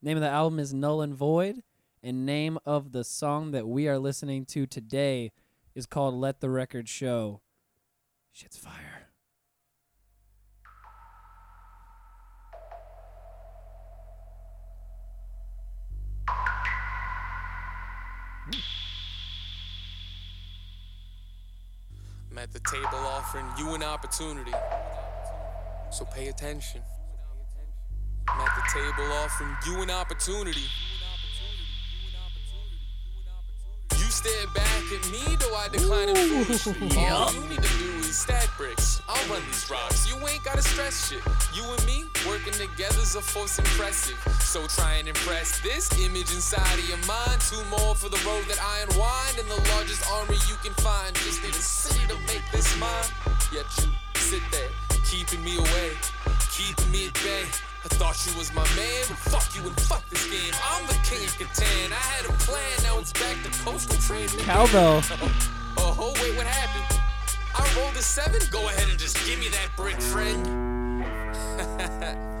Name of the album is Null and Void and name of the song that we are listening to today is called Let the Record Show. Shit's fire. I'm at the table offering you an opportunity. So pay attention. I'm at the table offering you an opportunity. Stare back at me, though I decline it foolishly. All you need to do is stack bricks. I'll run these rocks. You ain't gotta stress shit. You and me working together's a force impressive. So try and impress this image inside of your mind. Two more for the road that I unwind, and the largest army you can find. Just need a city to make this mine. Yet you sit there, keeping me away, keeping me at bay. I thought you was my man, but fuck you and fuck this game. I'm the king of Catan. I had a plan, now it's back to coastal trade. Cowbell. Oh, oh, wait, what happened? I rolled a seven? Go ahead and just give me that brick, friend.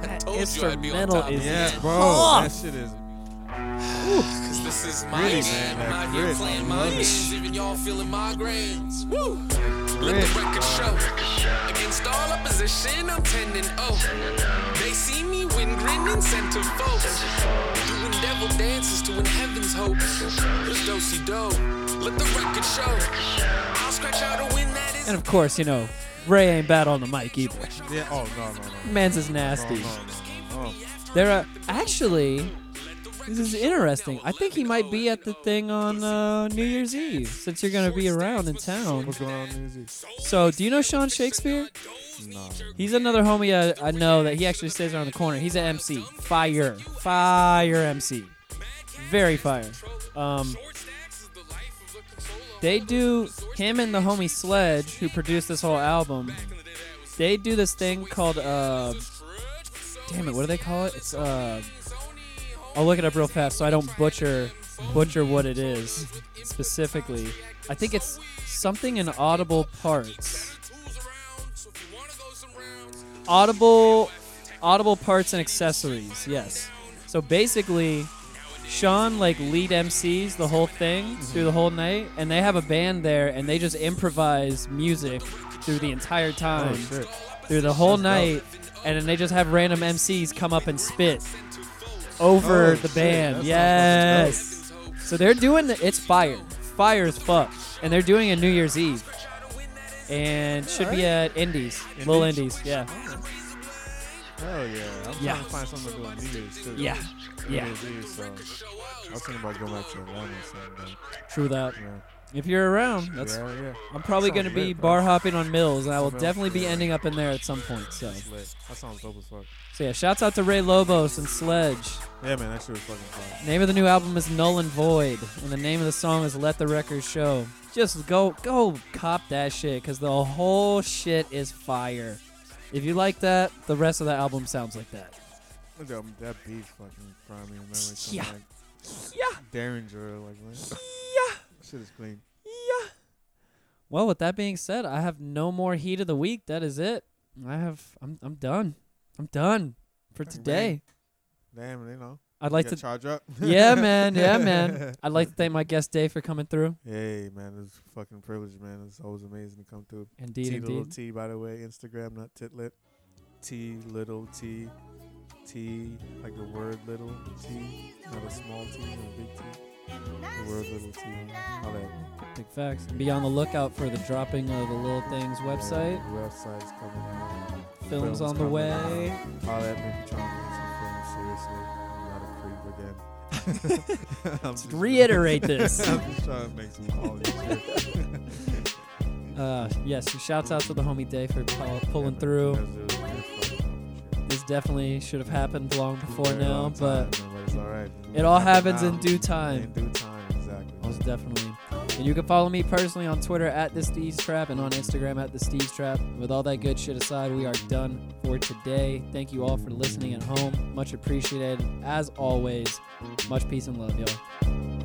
I told you I'd be on instrumental top is of Yeah, that. bro. Tough. That shit is. Cause this is my Gritty, game. man, I'm out here playing my games, even y'all feeling my grains. Woo! Let the record show. Against all opposition, I'm 10 and 0. They see me win, grinning in centerfolds. Doing devil dances to win heaven's hopes. There's dosey do. Let the record show. I'll scratch out a win that is. And of course, you know, Ray ain't bad on the mic either. Yeah. Oh no no no. Man's is Oh, nasty. no, no, no. There are actually. This is interesting. I think he might be at the thing on uh, New Year's Eve since you're gonna be around in town. What's going on New Year's Eve? So, do you know Sean Shakespeare? No. He's another homie I, I know that he actually stays around the corner. He's an MC. Fire. Fire MC. Very fire. Um, they do, him and the homie Sledge, who produced this whole album, they do this thing called, uh, damn it, what do they call it? It's, uh, I'll look it up real fast so I don't butcher butcher what it is specifically. I think it's something in audible parts. Audible audible parts and accessories. Yes. So basically Sean like lead MCs the whole thing mm-hmm. through the whole night and they have a band there and they just improvise music through the entire oh, time Oh through the whole That's night and then they just have random MCs come up and spit over Oh, the band. sounds Yes. So they're doing the, it's fire. Fire as fuck. And they're doing a New Year's Eve. And should be at Indies. Little Indies? Indies, yeah. Hell yeah. I'm Yeah. trying to find something to do on New Year's too. Yeah. New Yeah. Year's Eve, so I was thinking about going back to Atlanta or something. True that. Yeah. If you're around, that's yeah, yeah. I'm probably going to be lit, bar hopping on Mills and I will definitely be ending up in there at some point. So, lit. That sounds dope as fuck. so yeah, shouts out to Ray Lobos and Sledge. Yeah, man, that shit was fucking fun. Name of the new album is Null and Void, and the name of the song is Let the Record Show. Just go, go cop that shit, because the whole shit is fire. If you like that, the rest of the album sounds like that. Look at that, that beat fucking prime me. Yeah. Like, Yeah. Derringer, like, man. Yeah. Shit is clean. Yeah. Well, with that being said, I have no more heat of the week. That is it. I have. I'm. I'm done. I'm done for today. Damn, you know. I'd like to. charge up. Yeah, man. Yeah, man. I'd like to thank my guest Dé for coming through. Hey, man, it's fucking privilege, man. It's always amazing to come through. Indeed, T little. T, by the way, Instagram, not titlet. T little T. T, like the word little T, not a small T, not a big T. The word little T. All that. Big facts. Be on the lookout for the dropping of the Little Things website. Yeah, website's coming out. Films on the way. out. All that make you trying to make some films seriously. I'm not a creep again. I'm just- Reiterate this. I'm just trying to make some quality shit. Uh, yes, shouts out to the homie Dé for pull, pulling through. That's really good fucking shit. This definitely should have happened long before Very now, long but time, it's all right. it all happens now. in due time. In due time, exactly. Most definitely. And you can follow me personally on Twitter at the Steez Trap and on Instagram at the Steez Trap. With all that good shit aside, we are done for today. Thank you all for listening at home. Much appreciated. As always, much peace and love, y'all.